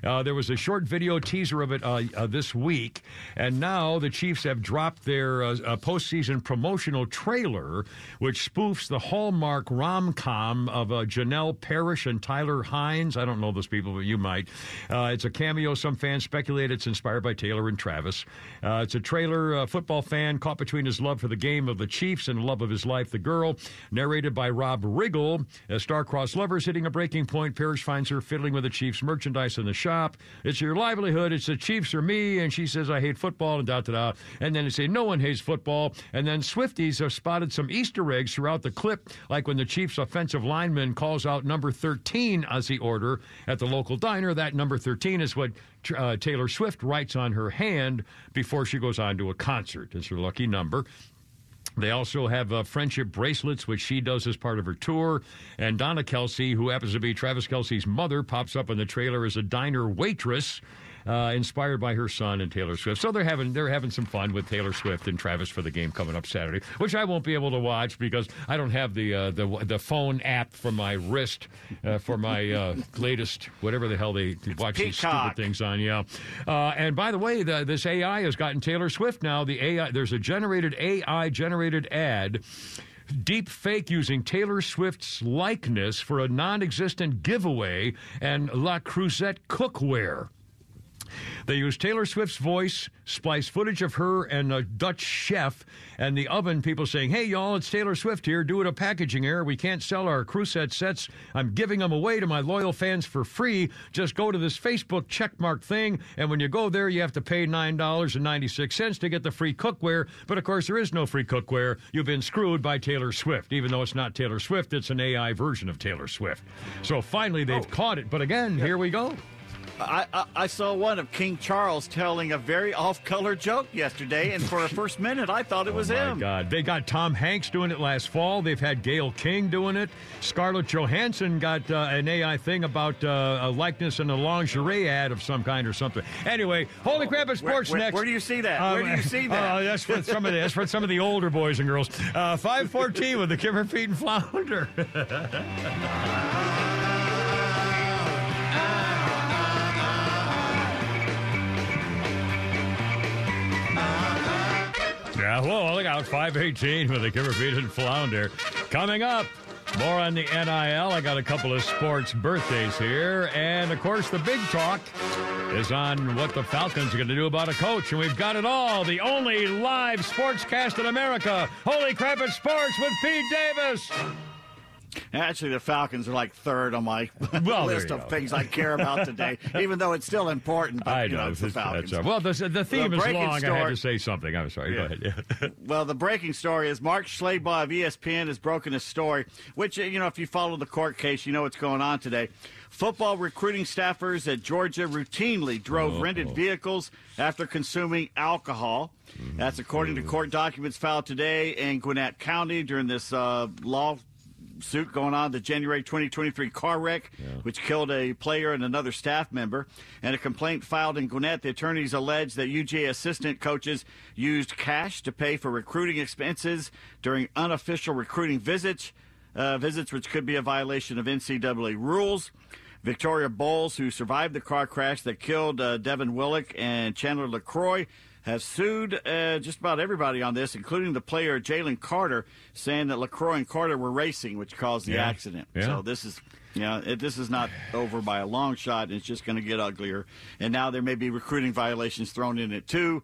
Uh, there was a short video teaser of it uh, uh, this week, and now the Chiefs have dropped their uh, uh, postseason promotional trailer, which spoofs the Hallmark rom com of Janelle Parrish and Tyler Hynes. I don't know those people, but you might. It's a cameo. Some fans speculate it's inspired by Taylor and Travis. It's a trailer. A football fan caught between his love for the game of the Chiefs and love of his life, the girl. Narrated by Rob Riggle. As star-crossed lovers hitting a breaking point, Parrish finds her fiddling with the Chiefs merchandise in the shop. It's your livelihood. It's the Chiefs or me. And she says, I hate football, and da da da. And then they say, no one hates football. And then Swifties have spotted some Easter eggs throughout the clip, like when the Chiefs offensive lineman calls out number 13 as the order at the local diner. That number 13 is what uh, Taylor Swift writes on her hand before she goes on to a concert. It's her lucky number. They also have uh, friendship bracelets, which she does as part of her tour. And Donna Kelce, who happens to be Travis Kelce's mother, pops up in the trailer as a diner waitress. Uh, inspired by her son and Taylor Swift, so they're having they're having some fun with Taylor Swift and Travis for the game coming up Saturday, which I won't be able to watch because I don't have the uh, the the phone app for my wrist uh, for my uh, latest whatever the hell they watch these stupid things on. Yeah, uh, and by the way, the, this AI has gotten Taylor Swift now. The AI there's a generated AI generated ad. Deep fake using Taylor Swift's likeness for a non existent giveaway and La Cruzette cookware. They used Taylor Swift's voice, spliced footage of her and a Dutch chef, and the oven people saying, Hey, y'all, it's Taylor Swift here. Due to packaging error, we can't sell our Crusette sets. I'm giving them away to my loyal fans for free. Just go to this Facebook checkmark thing, and when you go there, you have to pay $9.96 to get the free cookware. But of course, there is no free cookware. You've been screwed by Taylor Swift. Even though it's not Taylor Swift, it's an AI version of Taylor Swift. So finally, they've oh. caught it. But again, here we go. I, I, I saw one of King Charles telling a very off-color joke yesterday, and for a first minute, I thought it was him. oh my him. God, they got Tom Hanks doing it last fall. They've had Gayle King doing it. Scarlett Johansson got uh, an AI thing about uh, a likeness in a lingerie ad of some kind or something. Anyway, holy crap! It's sports where- next. where do you see that? Where do you see that? Uh, that's for some of the, that's for some of the older boys and girls. Uh, Five fourteen with the Kimmer Pete and Flounder. Yeah, well, look out, 518 with Pete and Flounder. Coming up, more on the NIL. I got a couple of sports birthdays here. And, of course, the big talk is on what the Falcons are going to do about a coach. And we've got it all. The only live sportscast in America. Holy crap, it's sports with Pete Davis. Actually, the Falcons are like third on my Well, list of go. things I care about today, even though it's still important. But, I you know. know, it's the Falcons. uh, well, the, the theme is breaking long. I had to say something. I'm sorry. Go ahead. Yeah. Well, the breaking story is Mark Schlabach of ESPN has broken a story, which, uh, you know, if you follow the court case, you know what's going on today. Football recruiting staffers at Georgia routinely drove Uh-oh. rented vehicles after consuming alcohol. That's according to court documents filed today in Gwinnett County during this uh, law suit going on, the January 2023 car wreck, which killed a player and another staff member, and a complaint filed in Gwinnett. The attorneys allege that UGA assistant coaches used cash to pay for recruiting expenses during unofficial recruiting visits, uh, visits which could be a violation of NCAA rules. Victoria Bowles, who survived the car crash that killed uh, Devin Willock and Chandler LeCroy, have sued uh, just about everybody on this, including the player Jalen Carter, saying that LeCroy and Carter were racing, which caused the Yeah. accident. Yeah. So this is, you know, it, this is not over by a long shot. It's just going to get uglier. And now there may be recruiting violations thrown in it too.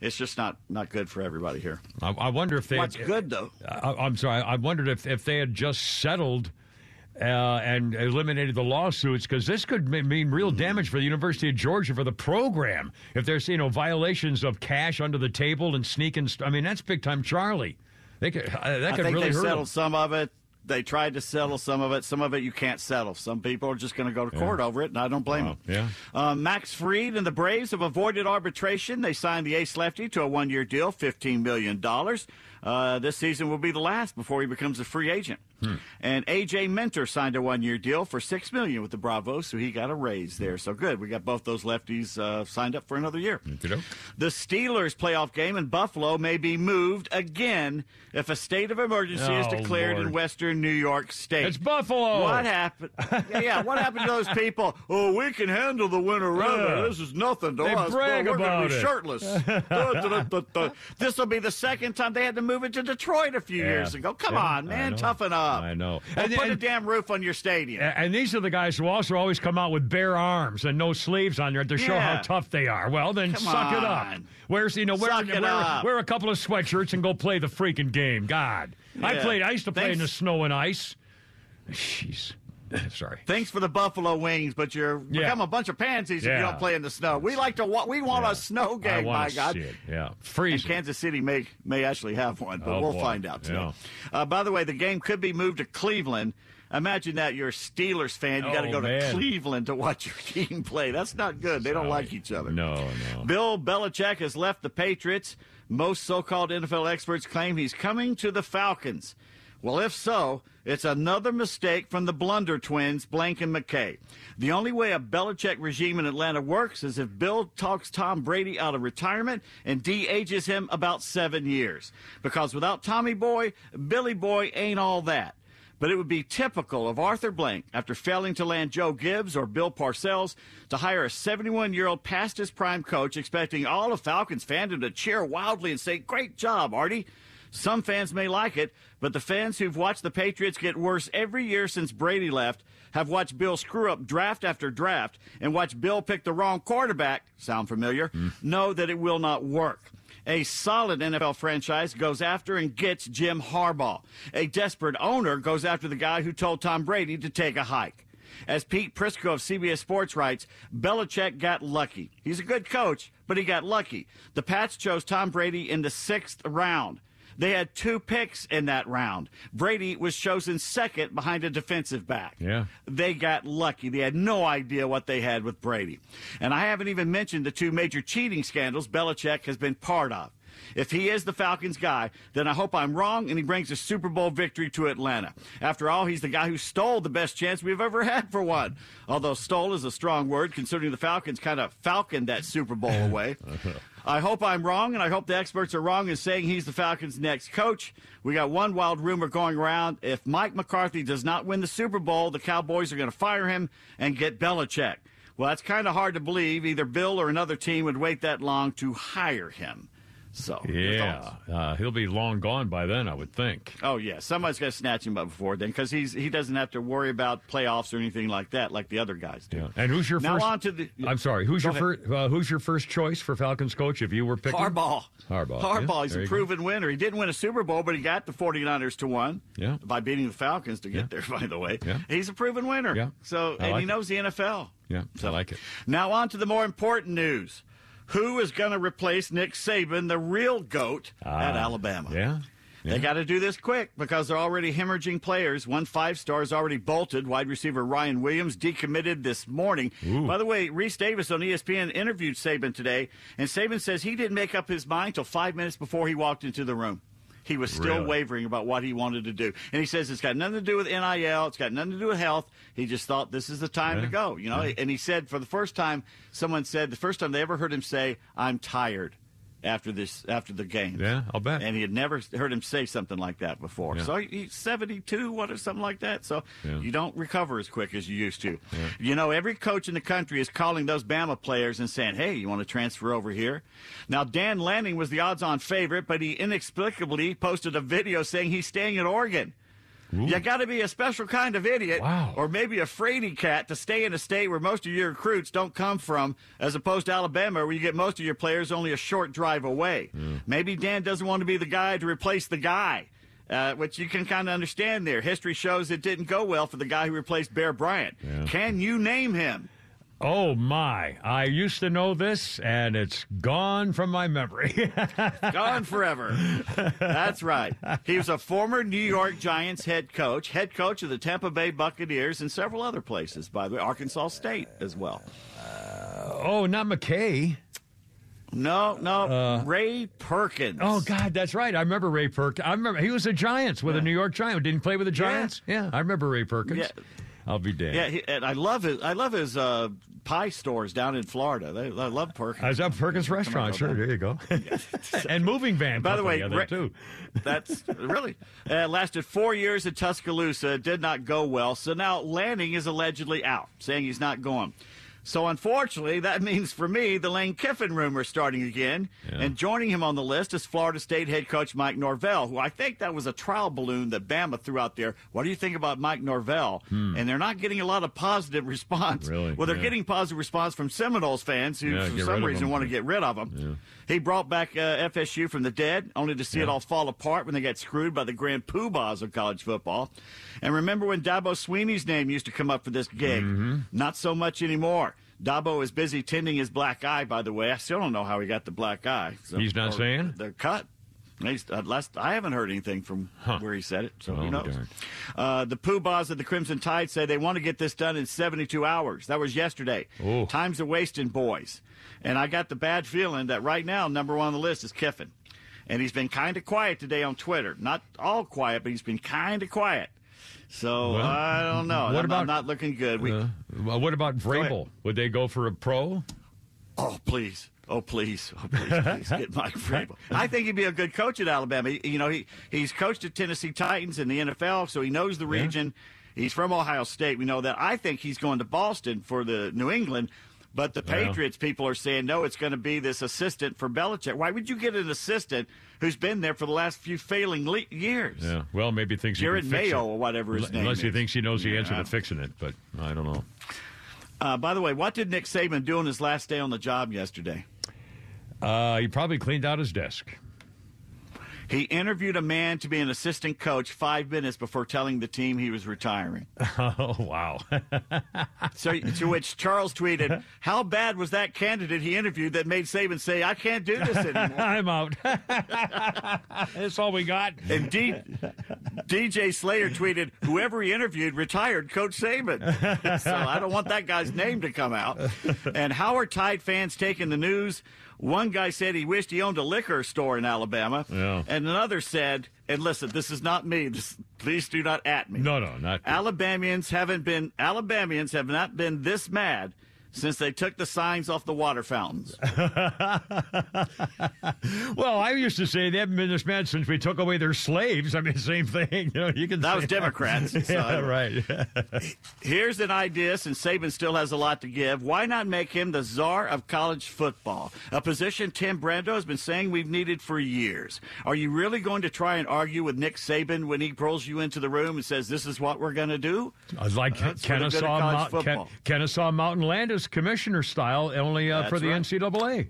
it's just not not good for everybody here. I, I wonder if they. What's good though? I, I'm sorry. I wondered if if they had just settled. Uh, and eliminated the lawsuits because this could m- mean real damage for the University of Georgia for the program. If there's you know violations of cash under the table and sneaking, st- I mean that's big time Charlie. They could uh, that I could think really they hurt settled them. some of it. They tried to settle some of it. Some of it you can't settle. Some people are just going to go to court over it, and I don't blame them. Yeah. Uh, Max Fried and the Braves have avoided arbitration. They signed the ace lefty to a one year deal, $15 million. Uh, this season will be the last before he becomes a free agent. And AJ Minter signed a one year deal for 6 million with the Bravos, so he got a raise there. So good. We got both those lefties uh, signed up for another year. The Steelers playoff game in Buffalo may be moved again if a state of emergency is Oh, declared in western New York State. It's Buffalo. What happened? yeah, what happened to those people? Oh, we can handle the winter weather. Yeah. This is nothing to They us. brag we're gonna about be it. shirtless. this will be the second time they had to move it to Detroit a few Yeah. years ago. Come Yeah, on, man, toughen up. I know. And, And- put a damn roof on your stadium. And these are the guys who also always come out with bare arms and no sleeves on there to show how tough they are. Well, then Come suck it up. Where's you know wear, wear, up. wear a couple of sweatshirts and go play the freaking game. God, I played. I used to play in the snow and ice. Jeez, sorry. Thanks for the Buffalo Wings, but you're Yeah. become a bunch of pansies if you don't play in the snow. We like to. wa- We want a snow game. My God. Yeah, And freezing. Kansas City may may actually have one, but Oh, we'll boy. find out today. Yeah. Uh, by the way, the game could be moved to Cleveland. Imagine that you're a Steelers fan. You got to Oh, go to man. Cleveland to watch your team play. That's not good. They don't like each other. No, no. Bill Belichick has left the Patriots. Most so-called NFL experts claim he's coming to the Falcons. Well, if so, it's another mistake from the blunder twins, Blank and McKay. The only way a Belichick regime in Atlanta works is if Bill talks Tom Brady out of retirement and de-ages him about seven years. Because without Tommy Boy, Billy Boy ain't all that. But it would be typical of Arthur Blank, after failing to land Joe Gibbs or Bill Parcells, to hire a 71 year old past his prime coach, expecting all of Falcons fandom to cheer wildly and say, Great job, Artie. Some fans may like it, but the fans who've watched the Patriots get worse every year since Brady left have watched Bill screw up draft after draft and watched Bill pick the wrong quarterback, sound familiar, hmm. know that it will not work. A solid NFL franchise goes after and gets Jim Harbaugh. A desperate owner goes after the guy who told Tom Brady to take a hike. As Pete Prisco of CBS Sports writes, Belichick got lucky. He's a good coach, but he got lucky. The Pats chose Tom Brady in the sixth round. They had two picks in that round. Brady was chosen second behind a defensive back. Yeah. They got lucky. They had no idea what they had with Brady. And I haven't even mentioned the two major cheating scandals Belichick has been part of. If he is the Falcons guy, then I hope I'm wrong and he brings a Super Bowl victory to Atlanta. After all, he's the guy who stole the best chance we've ever had for one. Although stole is a strong word, considering the Falcons kind of falconed that Super Bowl away. I hope I'm wrong, and I hope the experts are wrong in saying he's the Falcons' next coach. We got one wild rumor going around. If Mike McCarthy does not win the Super Bowl, the Cowboys are going to fire him and get Belichick. Well, that's kind of hard to believe. Either Bill or another team would wait that long to hire him. So, Yeah, uh, he'll be long gone by then, I would think. Oh yeah, somebody's got to snatch him up before then because he's he doesn't have to worry about playoffs or anything like that like the other guys do. Yeah. And who's your now first? on to the. I'm sorry. Who's your first? Uh, who's your first choice for Falcons coach if you were picking? Harbaugh. Harbaugh. Harbaugh. Yeah, he's a you go. proven winner. He didn't win a Super Bowl, but he got the 49ers to one. Yeah. By beating the Falcons to get there, by the way. Yeah. He's a proven winner. Yeah. So, I and like he it. knows the NFL. Yeah, so, I like it. Now, on to the more important news. Who is going to replace Nick Saban, the real GOAT, at Ah, Alabama? Yeah. They got to do this quick because they're already hemorrhaging players. One five star is already bolted. Wide receiver Ryan Williams decommitted this morning. By the way, Rece Davis on ESPN interviewed Saban today, and Saban says he didn't make up his mind till five minutes before he walked into the room. He was still Really? wavering about what he wanted to do. And he says it's got nothing to do with NIL, it's got nothing to do with health. He just thought this is the time to go, you know? And he said for the first time, someone said the first time they ever heard him say, I'm tired after this after the game. Yeah, I'll bet. And he had never heard him say something like that before. Yeah. So he's 72, what or something like that. So Yeah. you don't recover as quick as you used to. You know, every coach in the country is calling those Bama players and saying, hey, you want to transfer over here? Now, Dan Lanning was the odds on favorite, but he inexplicably posted a video saying he's staying at Oregon. You got to be a special kind of idiot, Wow. or maybe a fraidy cat to stay in a state where most of your recruits don't come from, as opposed to Alabama, where you get most of your players only a short drive away. Maybe Dan doesn't want to be the guy to replace the guy. Uh, which you can kind of understand there. History shows it didn't go well for the guy who replaced Bear Bryant. Can you name him? Oh my! I used to know this, and it's gone from my memory. Gone forever. That's right. He was a former New York Giants head coach, head coach of the Tampa Bay Buccaneers, and several other places, by the way, Arkansas State as well. Uh, oh, not McKay. No, no, uh, Ray Perkins. Oh God, that's right. I remember Ray Perkins. I remember he was a Giants with a New York Giant. Didn't he play with the Yeah. Giants. Yeah, I remember Ray Perkins. Yeah. I'll be damned. Yeah, he, and I love his. I love his uh, pie stores down in Florida. They, I love Perkins. I was at Perkins Restaurant. Sure, there you go. and moving van. By the way, company, I Ra- think, too. That's really uh, lasted four years at Tuscaloosa. Did not go well. So now Lanning is allegedly out, saying he's not going. So unfortunately, that means for me the Lane Kiffin rumor starting again. And joining him on the list is Florida State head coach Mike Norvell, who I think that was a trial balloon that Bama threw out there. What do you think about Mike Norvell? And they're not getting a lot of positive response. Hmm. Really? Well, they're Yeah. getting positive response from Seminoles fans who, Yeah, for some reason, want to get rid of him. He brought back uh, FSU from the dead, only to see it all fall apart when they got screwed by the grand poobahs of college football. And remember when Dabo Swinney's name used to come up for this gig? Mm-hmm. Not so much anymore. Dabo is busy tending his black eye, by the way. I still don't know how he got the black eye. So- He's not saying? They're cut. He's, uh, last, I haven't heard anything from where he said it, so Well, who knows? Uh, the Poobahs of the Crimson Tide say they want to get this done in 72 hours. That was yesterday. Oh. Times are wasting, boys. And I got the bad feeling that right now, number one on the list is Kiffin. And he's been kind of quiet today on Twitter. Not all quiet, but he's been kind of quiet. So Well, I don't know. what I'm, about- I'm not looking good. We, Uh, well, what about. Vrabel? Would they go for a pro? Oh, please. Oh, please. Oh, please, please get Mike Vrabel. I think he'd be a good coach at Alabama. He- you know, he, he's coached at Tennessee Titans in the NFL, so he knows the region. He's from Ohio State. We know that. I think he's going to Boston for the New England. But the Yeah. Patriots people are saying, no, it's going to be this assistant for Belichick. Why would you get an assistant who's been there for the last few failing le- years? Yeah. Well, maybe thinks Jerod he Mayo or whatever his Unless name Unless he thinks he knows the answer to fixing it, but I don't know. Uh, by the way, what did Nick Saban do on his last day on the job yesterday? Uh, he probably cleaned out his desk. He interviewed a man to be an assistant coach five minutes before telling the team he was retiring. Oh wow! so, to which Charles tweeted, "How bad was that candidate he interviewed that made Saban say I can't do this anymore?" I'm out. That's all we got. And D- DJ Slayer tweeted, "Whoever he interviewed retired Coach Saban." so I don't want that guy's name to come out. And how are Tide fans taking the news? One guy said he wished he owned a liquor store in Alabama, Yeah. and another said, "And listen, this is not me. This, please do not at me." No, no, not. Alabamians haven't been Alabamians have not been this mad since they took the signs off the water fountains. Well, I used to say they haven't been this mad since we took away their slaves. I mean, same thing. You know, you can. That was Democrats, so- yeah, right. Here's an idea since Saban still has a lot to give. Why not make him the czar of college football? A position Tim Brando has been saying we've needed for years. Are you really going to try and argue with Nick Saban when he pulls you into the room and says, This is what we're going to do? I was like That's for the good of Kenesaw, Mount, Ken. Kenesaw Mountain Commissioner style, only uh, for the right. NCAA.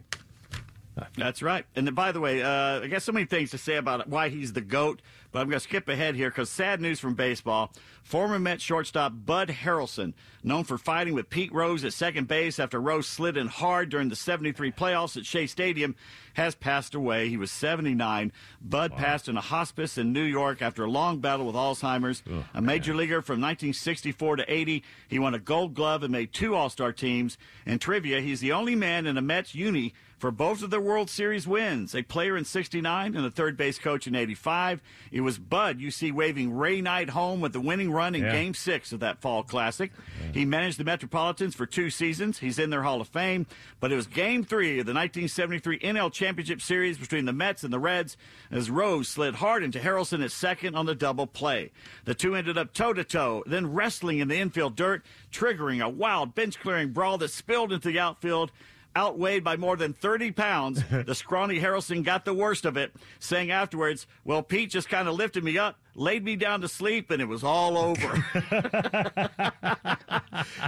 That's right. And then, by the way, uh, I got so many things to say about why he's the GOAT, but I'm going to skip ahead here because sad news from baseball. Former Met shortstop Bud Harrelson, known for fighting with Pete Rose at second base after Rose slid in hard during the 73 playoffs at Shea Stadium, has passed away. He was 79. Bud passed in a hospice in New York after a long battle with Alzheimer's. Oh, a major leaguer from 1964 to 80, he won a gold glove and made two All Star teams. In trivia, he's the only man in a Mets uni for both of their World Series wins. A player in 69 and a third base coach in 85. It was Bud you see waving Ray Knight home with the winning run in Yeah. Game 6 of that fall classic. He managed the Metropolitans for two seasons. He's in their Hall of Fame. But it was Game 3 of the 1973 NL Championship Series between the Mets and the Reds as Rose slid hard into Harrelson at second on the double play. The two ended up toe to toe, then wrestling in the infield dirt, triggering a wild bench clearing brawl that spilled into the outfield. Outweighed by more than 30 pounds, the scrawny Harrelson got the worst of it, saying afterwards, Well, Pete just kind of lifted me up, laid me down to sleep, and it was all over.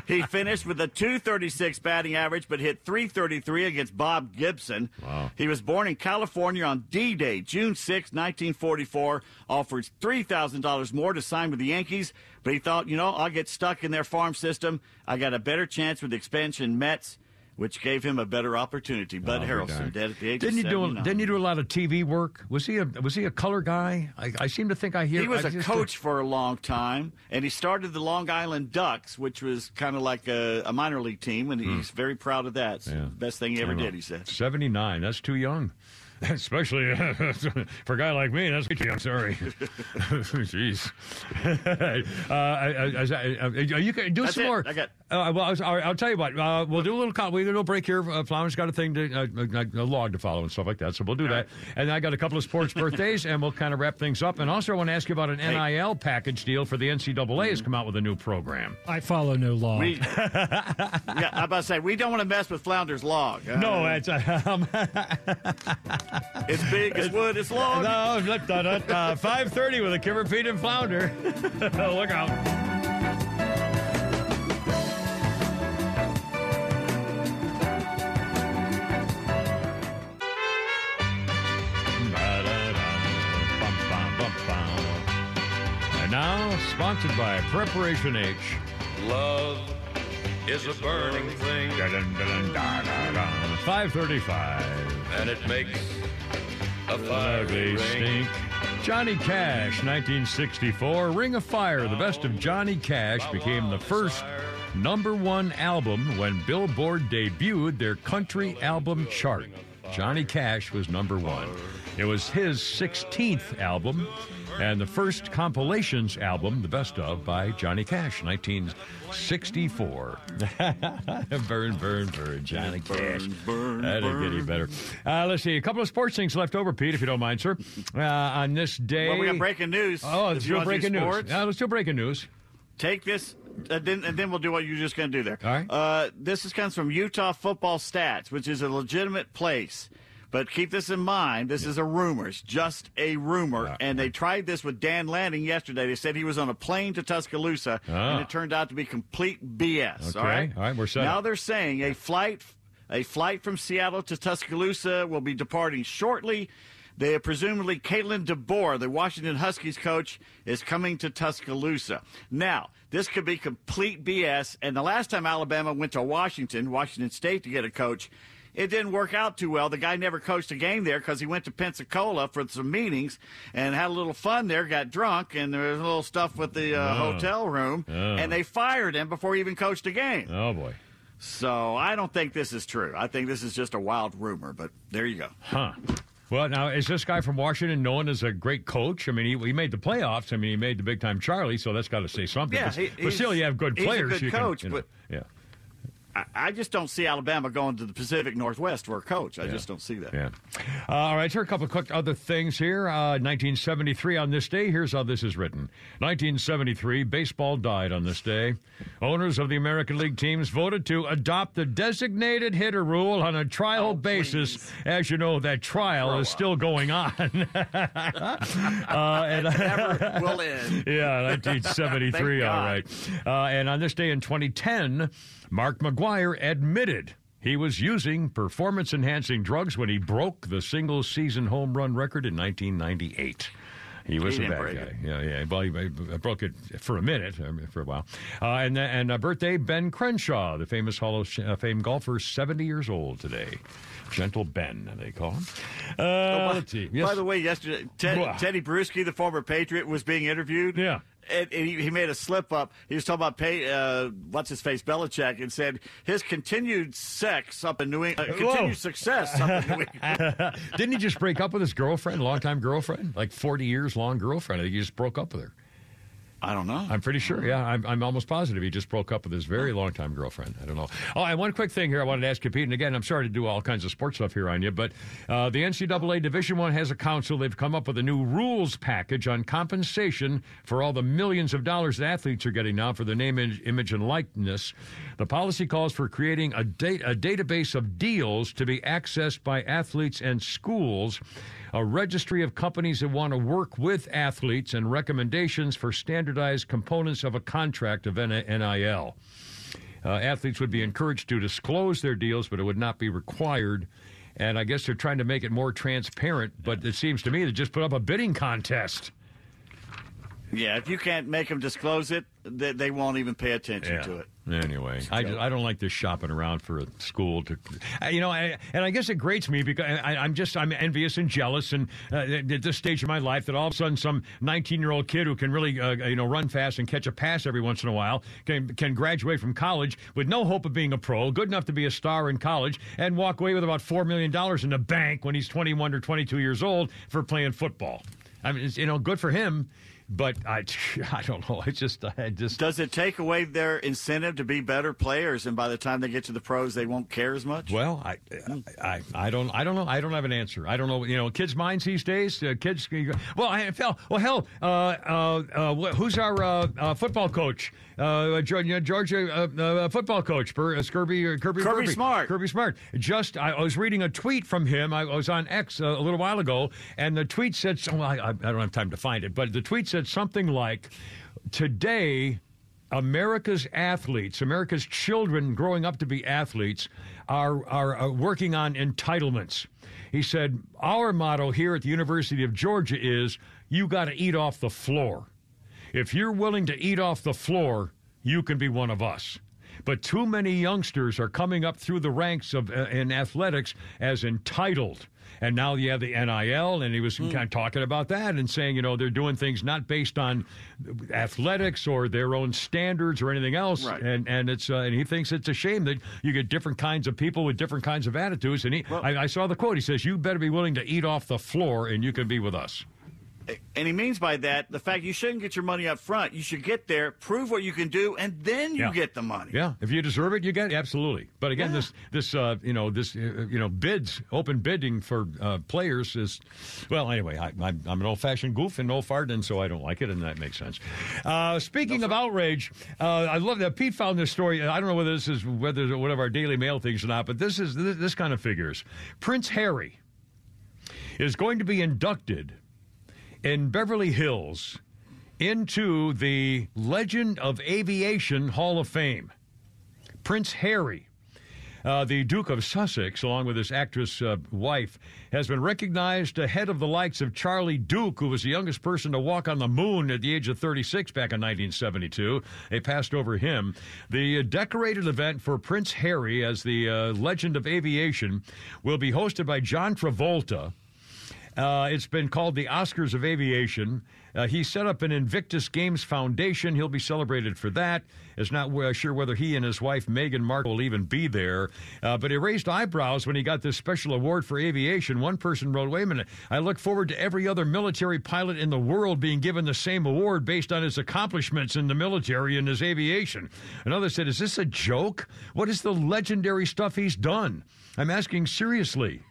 he finished with a 236 batting average, but hit 333 against Bob Gibson. Wow. He was born in California on D Day, June 6, 1944, offered $3,000 more to sign with the Yankees, but he thought, you know, I'll get stuck in their farm system. I got a better chance with the expansion Mets. Which gave him a better opportunity. Bud Oh, Harrelson, dead at the age Didn't of you do? 79. Didn't you do a lot of TV work? Was he a Was he a color guy? I, I seem to think I hear. He was I a coach for a long time, and he started the Long Island Ducks, which was kind of like a, a minor league team, and he's very proud of that. It's the best thing he ever Hmm. Did, he said. Seventy nine. That's too young. Especially for a guy like me, that's too young. Sorry. Jeez. uh, I, I, I, I, you can do That's some it. more. I got- Uh, well, I was, I'll, I'll tell you what. Uh, we'll do a little. co- We'll do a little break here. Uh, Flower's got a thing to uh, a, a log to follow and stuff like that. So we'll do that. And I got a couple of sports birthdays, and we'll kind of wrap things up. And also, I want to ask you about an NIL package deal for the NCAA has come out with a new program. I follow no law. We, yeah, I'm about to say, we don't want to mess with Flounder's log. Uh, No, it's um, it's big, it's wood, it's long. No, da, da, da, da, uh, 5.30 with a Kimmer Pete and Flounder. Look out. And now, sponsored by Preparation H. Love is a burning thing. 535. And it makes a fire Ugly stink. Johnny Cash, 1964. Ring of Fire, the best of Johnny Cash, became the first number one album when Billboard debuted their country album chart. Johnny Cash was number one. It was his 16th album and the first compilations album, the best of, by Johnny Cash, 1964. burn, burn, burn, Johnny Cash. Burn, that didn't get any better. Uh, let's see, a couple of sports things left over, Pete, if you don't mind, sir. Uh, on this day. Well, we got breaking news. Oh, let's do breaking news. Yeah, let's do breaking news. Take this, and then, and then we'll do what you're just going to do there. All right. Uh, this is, comes from Utah Football Stats, which is a legitimate place. But keep this in mind. This is a rumor. It's just a rumor. And they tried this with Dan Lanning yesterday. They said he was on a plane to Tuscaloosa, Ah. and it turned out to be complete BS. Okay. All right. All right, we're set Now up. they're saying a flight, a flight from Seattle to Tuscaloosa will be departing shortly. They presumably Kalen DeBoer, the Washington Huskies coach, is coming to Tuscaloosa. Now, this could be complete BS. And the last time Alabama went to Washington, Washington State, to get a coach, it didn't work out too well. The guy never coached a game there because he went to Pensacola for some meetings and had a little fun there, got drunk, and there was a little stuff with the uh, Oh. hotel room, Oh. and they fired him before he even coached a game. Oh, boy. So I don't think this is true. I think this is just a wild rumor, but there you go. Huh. Well, now, is this guy from Washington known as a great coach? I mean, he, he made the playoffs. I mean, he made the big time Charlie, so that's got to say something. Yeah, but, he- but still, you have good players. he's a good you can- coach, you know, but- yeah. I, I just don't see Alabama going to the Pacific Northwest for a coach. I just don't see that. Yeah. Uh, all right, here are a couple of quick other things here. Uh, 1973 on this day. Here's how this is written 1973, baseball died on this day. Owners of the American League teams voted to adopt the designated hitter rule on a trial basis. As you know, that trial is still going on. uh, and, Never will end. yeah, 1973. Thank all right. Uh, and on this day in 2010, Mark McGwire admitted he was using performance enhancing drugs when he broke the single season home run record in 1998. He was He a bad guy. it. Yeah, yeah. Well, he, broke it for a minute, for a while. Uh, and and uh, birthday Ben Crenshaw, the famous Hall of uh, Fame golfer, 70 years old today. Gentle Ben, they call him. Uh, Oh, by, see. by the way, yesterday, Ted, Teddy Bruschi, the former Patriot, was being interviewed. Yeah. And, and he, he made a slip up. He was talking about pay, uh, what's his face, Belichick, and said his continued sex up in New England, uh, Whoa. continued success up in New England. Didn't he just break up with his girlfriend, longtime girlfriend, like 40 years long girlfriend? I think he just broke up with her. I don't know. I'm pretty sure. Yeah, I'm, I'm almost positive he just broke up with his very long-time girlfriend. I don't know. Oh, and one quick thing here I wanted to ask you, Pete. And again, I'm sorry to do all kinds of sports stuff here on you, but uh, the NCAA Division One has a council. They've come up with a new rules package on compensation for all the millions of dollars that athletes are getting now for their name, image, and likeness. The policy calls for creating a, da- a database of deals to be accessed by athletes and schools a registry of companies that want to work with athletes and recommendations for standardized components of a contract of NIL. Uh, athletes would be encouraged to disclose their deals, but it would not be required. And I guess they're trying to make it more transparent, but it seems to me they just put up a bidding contest. Yeah, if you can't make them disclose it, they, they won't even pay attention yeah. to it. Anyway, I, I don't like this shopping around for a school to, you know, I, and I guess it grates me because I, am just I'm envious and jealous, and uh, at this stage of my life, that all of a sudden some 19 year old kid who can really uh, you know run fast and catch a pass every once in a while can can graduate from college with no hope of being a pro, good enough to be a star in college, and walk away with about four million dollars in the bank when he's 21 or 22 years old for playing football. I mean, it's you know, good for him but I, I don't know. I just, I just. Does it take away their incentive to be better players, and by the time they get to the pros, they won't care as much? Well, I, I, I don't, I don't know. I don't have an answer. I don't know. You know, kids' minds these days. Uh, kids. Well, I, well, hell, uh, uh, uh who's our uh, uh, football coach? Uh, uh, Georgia, Georgia uh, football coach, Kirby, Kirby, Kirby, Kirby Smart. Kirby Smart. Just, I, was reading a tweet from him. I was on X a little while ago, and the tweet said, well, I, I don't have time to find it, but the tweet said said something like, Today, America's athletes, America's children growing up to be athletes, are, are, are, working on entitlements. He said, Our motto here at the University of Georgia is you got to eat off the floor. If you're willing to eat off the floor, you can be one of us. But too many youngsters are coming up through the ranks of uh, in athletics as entitled and now you have the NIL, and he was mm. kind of talking about that and saying, you know, they're doing things not based on athletics or their own standards or anything else, right. and and it's uh, and he thinks it's a shame that you get different kinds of people with different kinds of attitudes. And he, well, I, I saw the quote. He says, "You better be willing to eat off the floor, and you can be with us." And he means by that the fact you shouldn't get your money up front. You should get there, prove what you can do, and then you yeah. get the money. Yeah, if you deserve it, you get it. absolutely. But again, yeah. this this uh, you know this uh, you know bids open bidding for uh, players is well. Anyway, I, am an old fashioned goof and old fart, and so I don't like it, and that makes sense. Uh, speaking no, of outrage, uh, I love that Pete found this story. I don't know whether this is whether one of our Daily Mail things or not, but this is this, this kind of figures. Prince Harry is going to be inducted in Beverly Hills into the Legend of Aviation Hall of Fame. Prince Harry, uh, the Duke of Sussex, along with his actress uh, wife, has been recognized ahead of the likes of Charlie Duke, who was the youngest person to walk on the moon at the age of 36 back in 1972. They passed over him. The decorated event for Prince Harry as the uh, Legend of Aviation will be hosted by John Travolta. Uh, it's been called the Oscars of Aviation. Uh, he set up an Invictus Games Foundation. He'll be celebrated for that. Is not uh, sure whether he and his wife Meghan Markle will even be there. Uh, but he raised eyebrows when he got this special award for aviation. One person wrote, "Wait a minute! I look forward to every other military pilot in the world being given the same award based on his accomplishments in the military and his aviation." Another said, "Is this a joke? What is the legendary stuff he's done?" I'm asking seriously.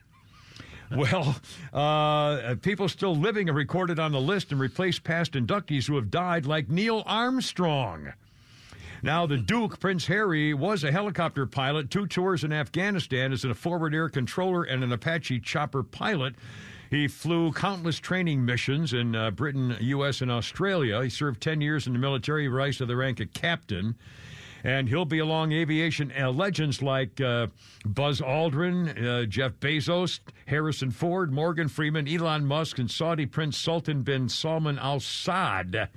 Well, uh, people still living are recorded on the list and replace past inductees who have died, like Neil Armstrong. Now, the Duke, Prince Harry, was a helicopter pilot, two tours in Afghanistan as a forward air controller and an Apache chopper pilot. He flew countless training missions in uh, Britain, U.S., and Australia. He served 10 years in the military, rise to the rank of captain and he'll be along aviation legends like uh, Buzz Aldrin, uh, Jeff Bezos, Harrison Ford, Morgan Freeman, Elon Musk, and Saudi Prince Sultan bin Salman Al Saud.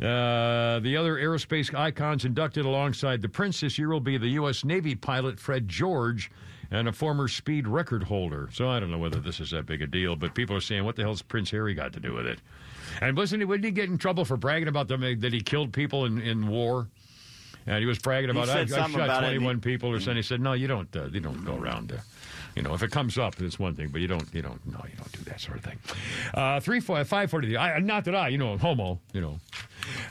Uh, the other aerospace icons inducted alongside the prince this year will be the U.S. Navy pilot Fred George and a former speed record holder. So I don't know whether this is that big a deal, but people are saying, what the hell's Prince Harry got to do with it? And he, did he get in trouble for bragging about them, that he killed people in, in war? And he was bragging about, I, I shot 21 people or something. He said, no, you don't, uh, you don't go around. Uh, you know, if it comes up, it's one thing, but you don't, you don't, no, you don't do that sort of thing. Uh, three, four, five, forty. I, not that I, you know, homo, you know.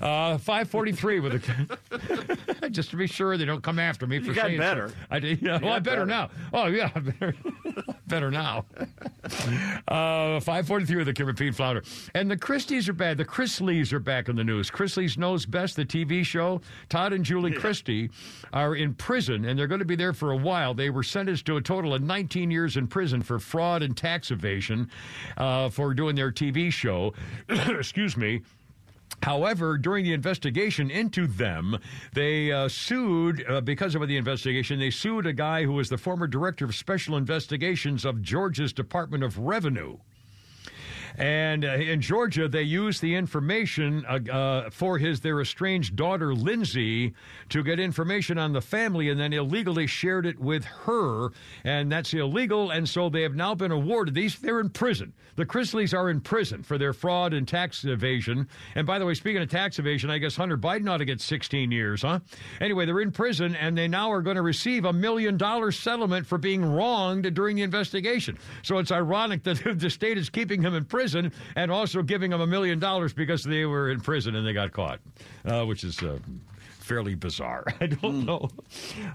Uh, 543 with a. just to be sure they don't come after me for You got saying better. so. I did. Yeah, well, I better better. now. Oh, yeah. Better, better now. Uh, 543 with the Kim and Pete Flounder. And the Christies are bad. The Chrisleys are back in the news. Chrisley's Knows Best, the TV show. Todd and Julie Christie are in prison, and they're going to be there for a while. They were sentenced to a total of 19 years in prison for fraud and tax evasion uh, for doing their TV show. Excuse me. However, during the investigation into them, they uh, sued, uh, because of the investigation, they sued a guy who was the former director of special investigations of Georgia's Department of Revenue. And uh, in Georgia, they used the information uh, uh, for his their estranged daughter Lindsay to get information on the family, and then illegally shared it with her, and that's illegal. And so they have now been awarded these. They're in prison. The Chrisleys are in prison for their fraud and tax evasion. And by the way, speaking of tax evasion, I guess Hunter Biden ought to get 16 years, huh? Anyway, they're in prison, and they now are going to receive a million dollar settlement for being wronged during the investigation. So it's ironic that the state is keeping him in prison and also giving them a million dollars because they were in prison and they got caught, uh, which is. Uh, Fairly bizarre. I don't know.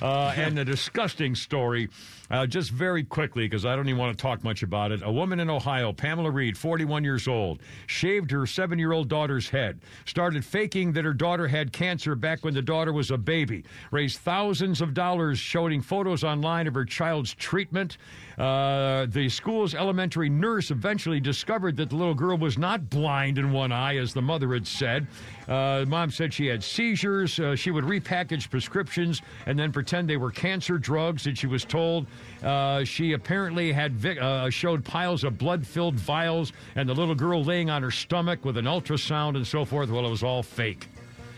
Uh, and a disgusting story, uh, just very quickly, because I don't even want to talk much about it. A woman in Ohio, Pamela Reed, 41 years old, shaved her seven year old daughter's head, started faking that her daughter had cancer back when the daughter was a baby, raised thousands of dollars showing photos online of her child's treatment. Uh, the school's elementary nurse eventually discovered that the little girl was not blind in one eye, as the mother had said. Uh, mom said she had seizures. Uh, she would repackage prescriptions and then pretend they were cancer drugs. And she was told uh, she apparently had uh, showed piles of blood-filled vials and the little girl laying on her stomach with an ultrasound and so forth. Well, it was all fake,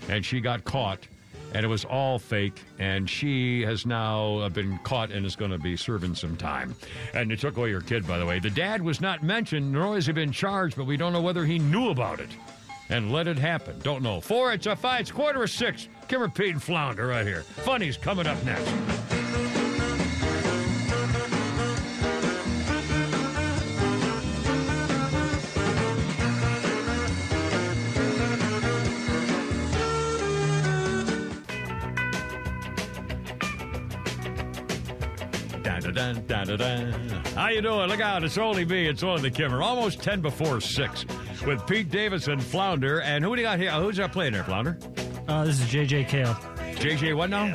and she got caught. And it was all fake, and she has now uh, been caught and is going to be serving some time. And they took away her kid, by the way. The dad was not mentioned, nor has he been charged, but we don't know whether he knew about it and let it happen. Don't know. Four, it's a five, it's quarter of six. Kimmer Pete and Flounder right here. Funny's coming up next. Dun, dun, dun, dun, dun, dun. How you doing? Look out! It's only me. It's only the Kimmer. Almost ten before six, with Pete Davis and Flounder. And who do you got here? Who's that playing there, Flounder? Uh, this is JJ Cale. JJ what now?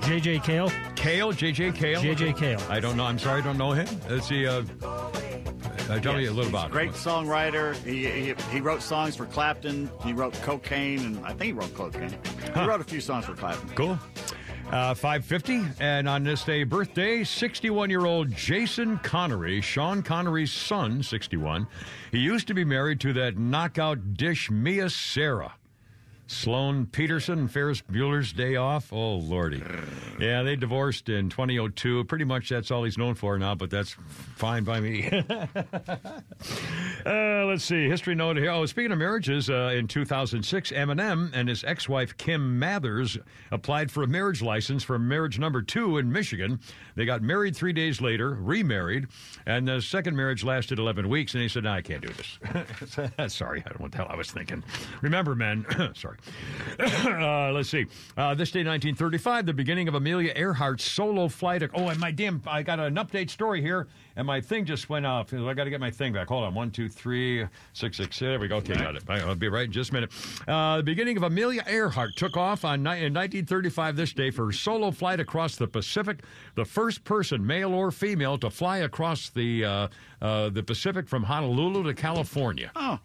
JJ Cale. Cale? JJ Cale? JJ Cale. I don't know. I'm sorry, I don't know him. Let's see. Uh, uh, tell me a little about Great him. songwriter. He, he he wrote songs for Clapton. He wrote Cocaine, and I think he wrote Cocaine. He wrote a few songs for Clapton. Cool. Uh, 550, and on this day, birthday, 61 year old Jason Connery, Sean Connery's son, 61. He used to be married to that knockout dish Mia Sara. Sloane Peterson, Ferris Bueller's Day Off. Oh, Lordy. Yeah, they divorced in 2002. Pretty much that's all he's known for now, but that's fine by me. uh, let's see. History note here. Oh, speaking of marriages, uh, in 2006, Eminem and his ex wife, Kim Mathers, applied for a marriage license for marriage number two in Michigan. They got married three days later, remarried, and the second marriage lasted 11 weeks, and he said, No, I can't do this. Sorry, I don't know what the hell I was thinking. Remember, men, sorry. uh, let's see. Uh, this day, 1935, the beginning of Amelia Earhart's solo flight. Oh, and my damn, I got an update story here, and my thing just went off. I got to get my thing back. Hold on. One, two, three, six, six. There we go. Okay, got it. I'll be right in just a minute. Uh, the beginning of Amelia Earhart took off on ni- in 1935 this day for solo flight across the Pacific, the first person, male or female, to fly across the uh, uh, the Pacific from Honolulu to California. Oh.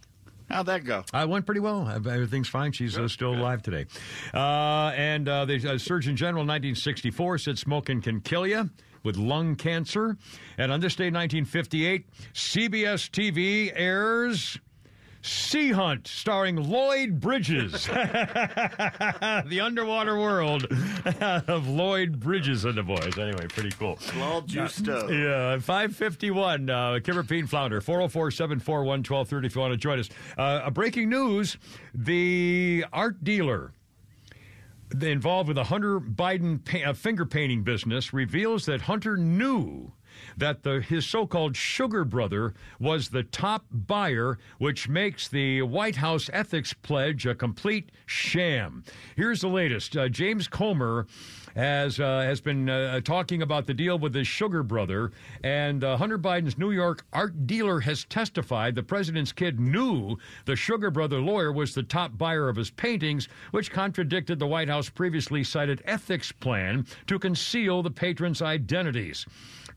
How'd that go? I went pretty well. Everything's fine. She's uh, still alive today. Uh, and uh, the uh, Surgeon General 1964 said smoking can kill you with lung cancer. And on this day, 1958, CBS TV airs. Sea Hunt, starring Lloyd Bridges. the underwater world of Lloyd Bridges and the boys. Anyway, pretty cool. All juiced up. Yeah, 551, uh, Kimmer Pete Flounder, 404 741 1230 if you want to join us. Uh, a breaking news the art dealer involved with the Hunter Biden pa- uh, finger painting business reveals that Hunter knew that the his so-called sugar brother was the top buyer, which makes the White House ethics pledge a complete sham. Here's the latest. Uh, James Comer has uh, has been uh, talking about the deal with his sugar brother, and uh, Hunter Biden's New York art dealer has testified the president's kid knew the sugar brother lawyer was the top buyer of his paintings, which contradicted the White House previously cited ethics plan to conceal the patrons' identities.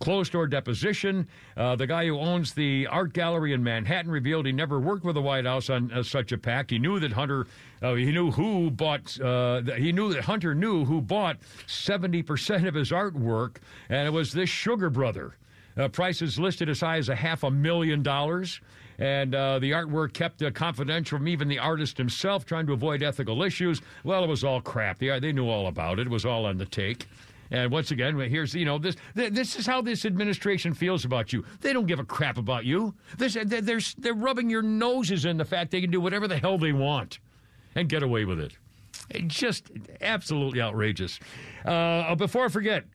Closed door deposition. Uh, the guy who owns the art gallery in Manhattan revealed he never worked with the White House on uh, such a pact. He knew that Hunter, uh, he knew who bought, uh, he knew that Hunter knew who bought 70% of his artwork, and it was this sugar brother. Uh, prices listed as high as a half a million dollars. And uh, the artwork kept uh, confidential from even the artist himself, trying to avoid ethical issues. Well, it was all crap. They, they knew all about it. It was all on the take. And once again, here's you know this this is how this administration feels about you. They don't give a crap about you. This they're they're rubbing your noses in the fact they can do whatever the hell they want and get away with it. Just absolutely outrageous. Uh, before I forget,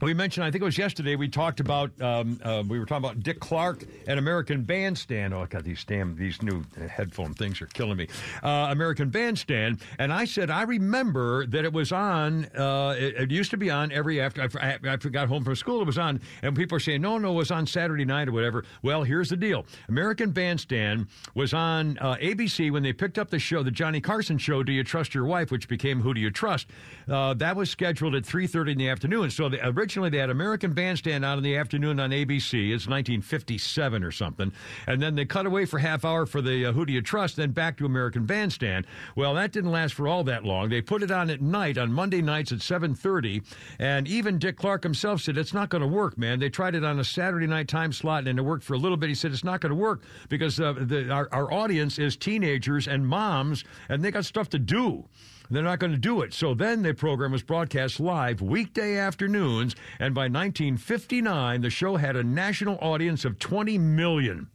we mentioned, I think it was yesterday, we talked about, um, uh, we were talking about Dick Clark and American Bandstand. Oh, God, these damn, these new headphone things are killing me. Uh, American Bandstand. And I said, I remember that it was on, uh, it, it, used to be on every after, I, I, got home from school, it was on, and people are saying, no, no, it was on Saturday night or whatever. Well, here's the deal American Bandstand was on uh, ABC when they picked up the show, the Johnny Carson show, Do You Trust Your Wife, which became Who Do You Trust? Uh, that was scheduled at 3.30 in the afternoon. So the originally they had American Bandstand out in the afternoon on ABC. It's 1957 or something, and then they cut away for half hour for the uh, Who Do You Trust, then back to American Bandstand. Well, that didn't last for all that long. They put it on at night on Monday nights at 7:30, and even Dick Clark himself said it's not going to work, man. They tried it on a Saturday night time slot, and it worked for a little bit. He said it's not going to work because uh, the, our, our audience is teenagers and moms, and they got stuff to do. They're not going to do it. So then the program was broadcast live weekday afternoons, and by 1959, the show had a national audience of 20 million.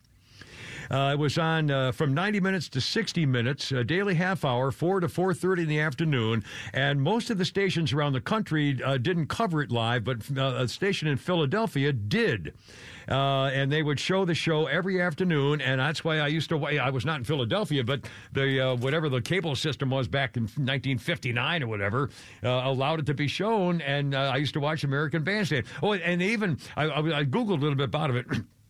Uh, it was on uh, from 90 minutes to 60 minutes, a daily half hour, 4 to 4.30 in the afternoon. And most of the stations around the country uh, didn't cover it live, but uh, a station in Philadelphia did. Uh, and they would show the show every afternoon, and that's why I used to. I was not in Philadelphia, but the whatever the cable system was back in 1959 or whatever allowed it to be shown, and I used to watch American Bandstand. Oh, and even I, I googled a little bit about it.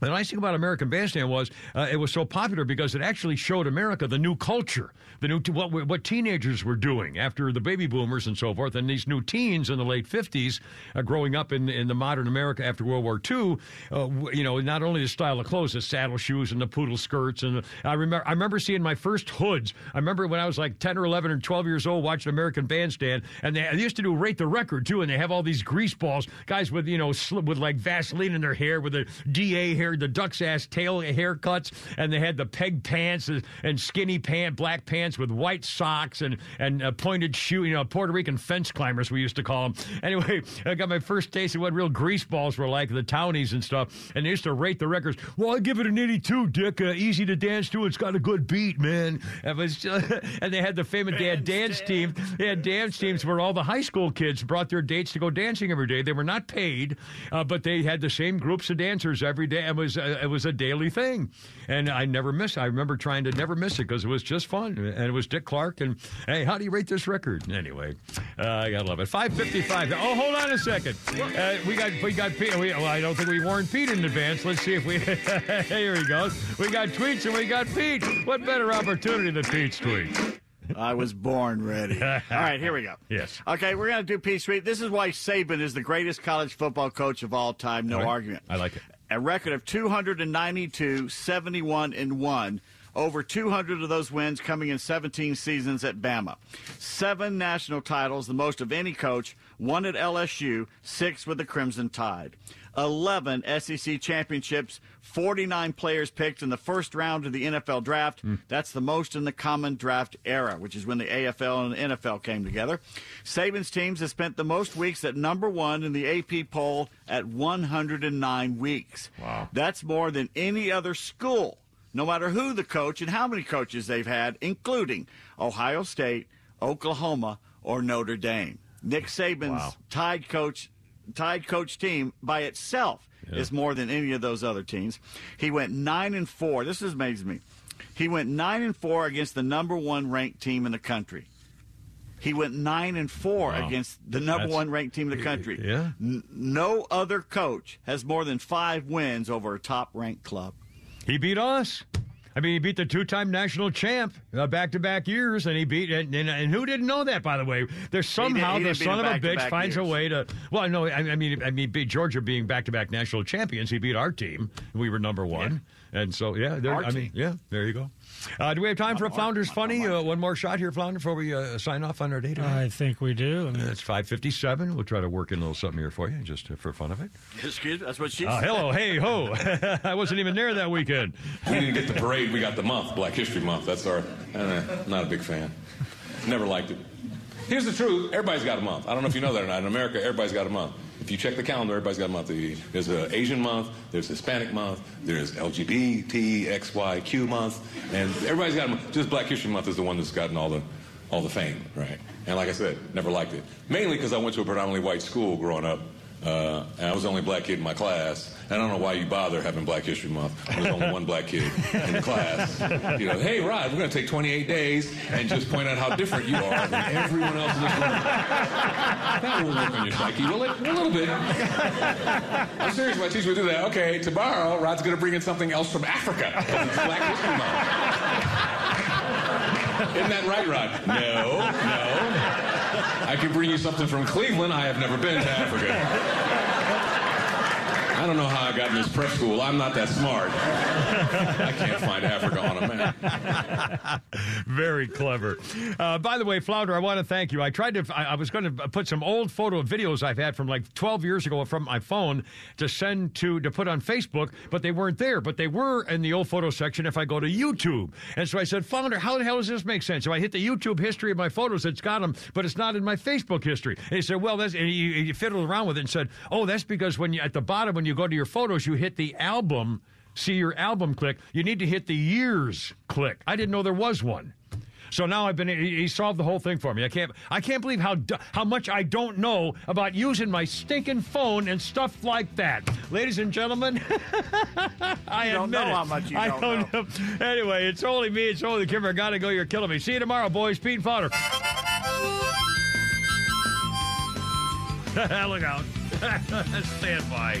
The nice thing about American Bandstand was uh, it was so popular because it actually showed America the new culture, the new what what teenagers were doing after the baby boomers and so forth, and these new teens in the late fifties, uh, growing up in in the modern America after World War II. Uh, you know, not only the style of clothes, the saddle shoes and the poodle skirts, and I remember I remember seeing my first hoods. I remember when I was like ten or eleven or twelve years old watching American Bandstand, and they, they used to do rate the record too, and they have all these grease balls, guys with you know with like Vaseline in their hair with a DA hair the duck's ass tail haircuts, and they had the peg pants and skinny pant, black pants with white socks and and pointed shoe. You know, Puerto Rican fence climbers we used to call them. Anyway, I got my first taste of what real grease balls were like, the townies and stuff. And they used to rate the records. Well, I give it an 82, Dick. Uh, easy to dance to. It's got a good beat, man. It was and they had the famous they had dance team. They had dance teams where all the high school kids brought their dates to go dancing every day. They were not paid, uh, but they had the same groups of dancers every day. It was uh, it was a daily thing, and I never miss. I remember trying to never miss it because it was just fun, and it was Dick Clark. And hey, how do you rate this record? Anyway, uh, I gotta love it. Five fifty-five. Oh, hold on a second. Uh, we got we got Pete. We, well, I don't think we warned Pete in advance. Let's see if we. here he goes. We got tweets and we got Pete. What better opportunity than Pete's tweet? I was born ready. All right, here we go. Yes. Okay, we're going to do Pete Tweet. This is why Saban is the greatest college football coach of all time. No All right. argument. I like it. A record of 292, 71, and 1. Over 200 of those wins coming in 17 seasons at Bama. Seven national titles, the most of any coach. One at LSU, six with the Crimson Tide. 11 SEC championships, 49 players picked in the first round of the NFL draft. Hmm. That's the most in the common draft era, which is when the AFL and the NFL came together. Saban's teams have spent the most weeks at number one in the AP poll at 109 weeks. Wow. That's more than any other school, no matter who the coach and how many coaches they've had, including Ohio State, Oklahoma, or Notre Dame. Nick Saban's Wow. Tide coach Tide coach team by itself Yeah. is more than any of those other teams. He went nine and four. This is amazes me. He went nine and four against the number one ranked team in the country. He went nine and four Wow. against the number That's- one ranked team in the country. Yeah. N- no other coach has more than five wins over a top ranked club. He beat us. I mean, he beat the two-time national champ uh, back-to-back years, and he beat. And, and, and who didn't know that? By the way, there's somehow he the didn't beat son of a bitch finds a way to. Well, no, I, I mean, I mean, beat Georgia being back-to-back national champions. He beat our team. We were number one, and so yeah, there. I mean, yeah, there you go. Uh, do we have time for a Flounders funny? Uh, one more shot here, Flounder, before we uh, sign off on our day today. I think we do. I mean, It's 5:57. We'll try to work in a little something here for you, just uh, for fun of it. Excuse, that's what she Uh, said. hello, hey ho! I wasn't even there that weekend. We didn't get the parade. We got the month, Black History Month. That's our. Uh, not a big fan. Never liked it. Here's the truth. Everybody's got a month. I don't know if you know that or not. In America, everybody's got a month. If you check the calendar, everybody's got a month. There's an Asian month. There's Hispanic month. There's LGBTXYQ month, and everybody's got a month. Just Black History Month is the one that's gotten all the all the fame, right? And like I said, never liked it. Mainly because I went to a predominantly white school growing up, uh, and I was the only black kid in my class. And I don't know why you bother having Black History Month. There's only one black kid in the class. You know, hey, Rod, we're going to take 28 days and just point out how different you are than everyone else in this room. That will work on your psyche, will it? A little bit. I'm serious. My teacher would do that. Okay, tomorrow, Rod's going to bring in something else from Africa. It's Black History Month. Isn't that right, Rod? No, no. I can bring you something from Cleveland. I have never been to Africa. I don't know how I got in this prep school. I'm not that smart. I can't find Africa on a map. Very clever. Uh, by the way, Flounder, I want to thank you. I tried to, I, I was going to put some old photo videos I've had from like 12 years ago from my phone to send to, to put on Facebook, but they weren't there. But they were in the old photo section if I go to YouTube. And so I said, Flounder, how the hell does this make sense? So I hit the YouTube history of my photos. It's got them, but it's not in my Facebook history. And he said, well, that's, and he, he fiddled around with it and said, oh, that's because when you, at the bottom, when you go to your photos, you hit the album see your album click, you need to hit the years click. I didn't know there was one. So now I've been. He solved the whole thing for me. I can't. I can't believe how how much I don't know about using my stinking phone and stuff like that, ladies and gentlemen. I You don't know it. how much you I don't know. Anyway, it's only me. It's only the Kimmer. Gotta go. You're killing me. See you tomorrow, boys. Pete and Fodder. Look out. Stand by.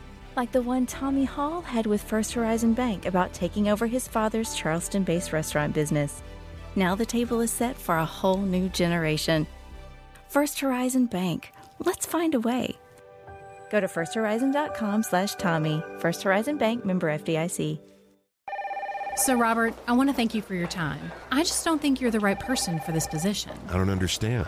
like the one Tommy Hall had with First Horizon Bank about taking over his father's Charleston based restaurant business. Now the table is set for a whole new generation. First Horizon Bank. Let's find a way. Go to firsthorizon.com slash Tommy. First Horizon Bank member FDIC. So, Robert, I want to thank you for your time. I just don't think you're the right person for this position. I don't understand.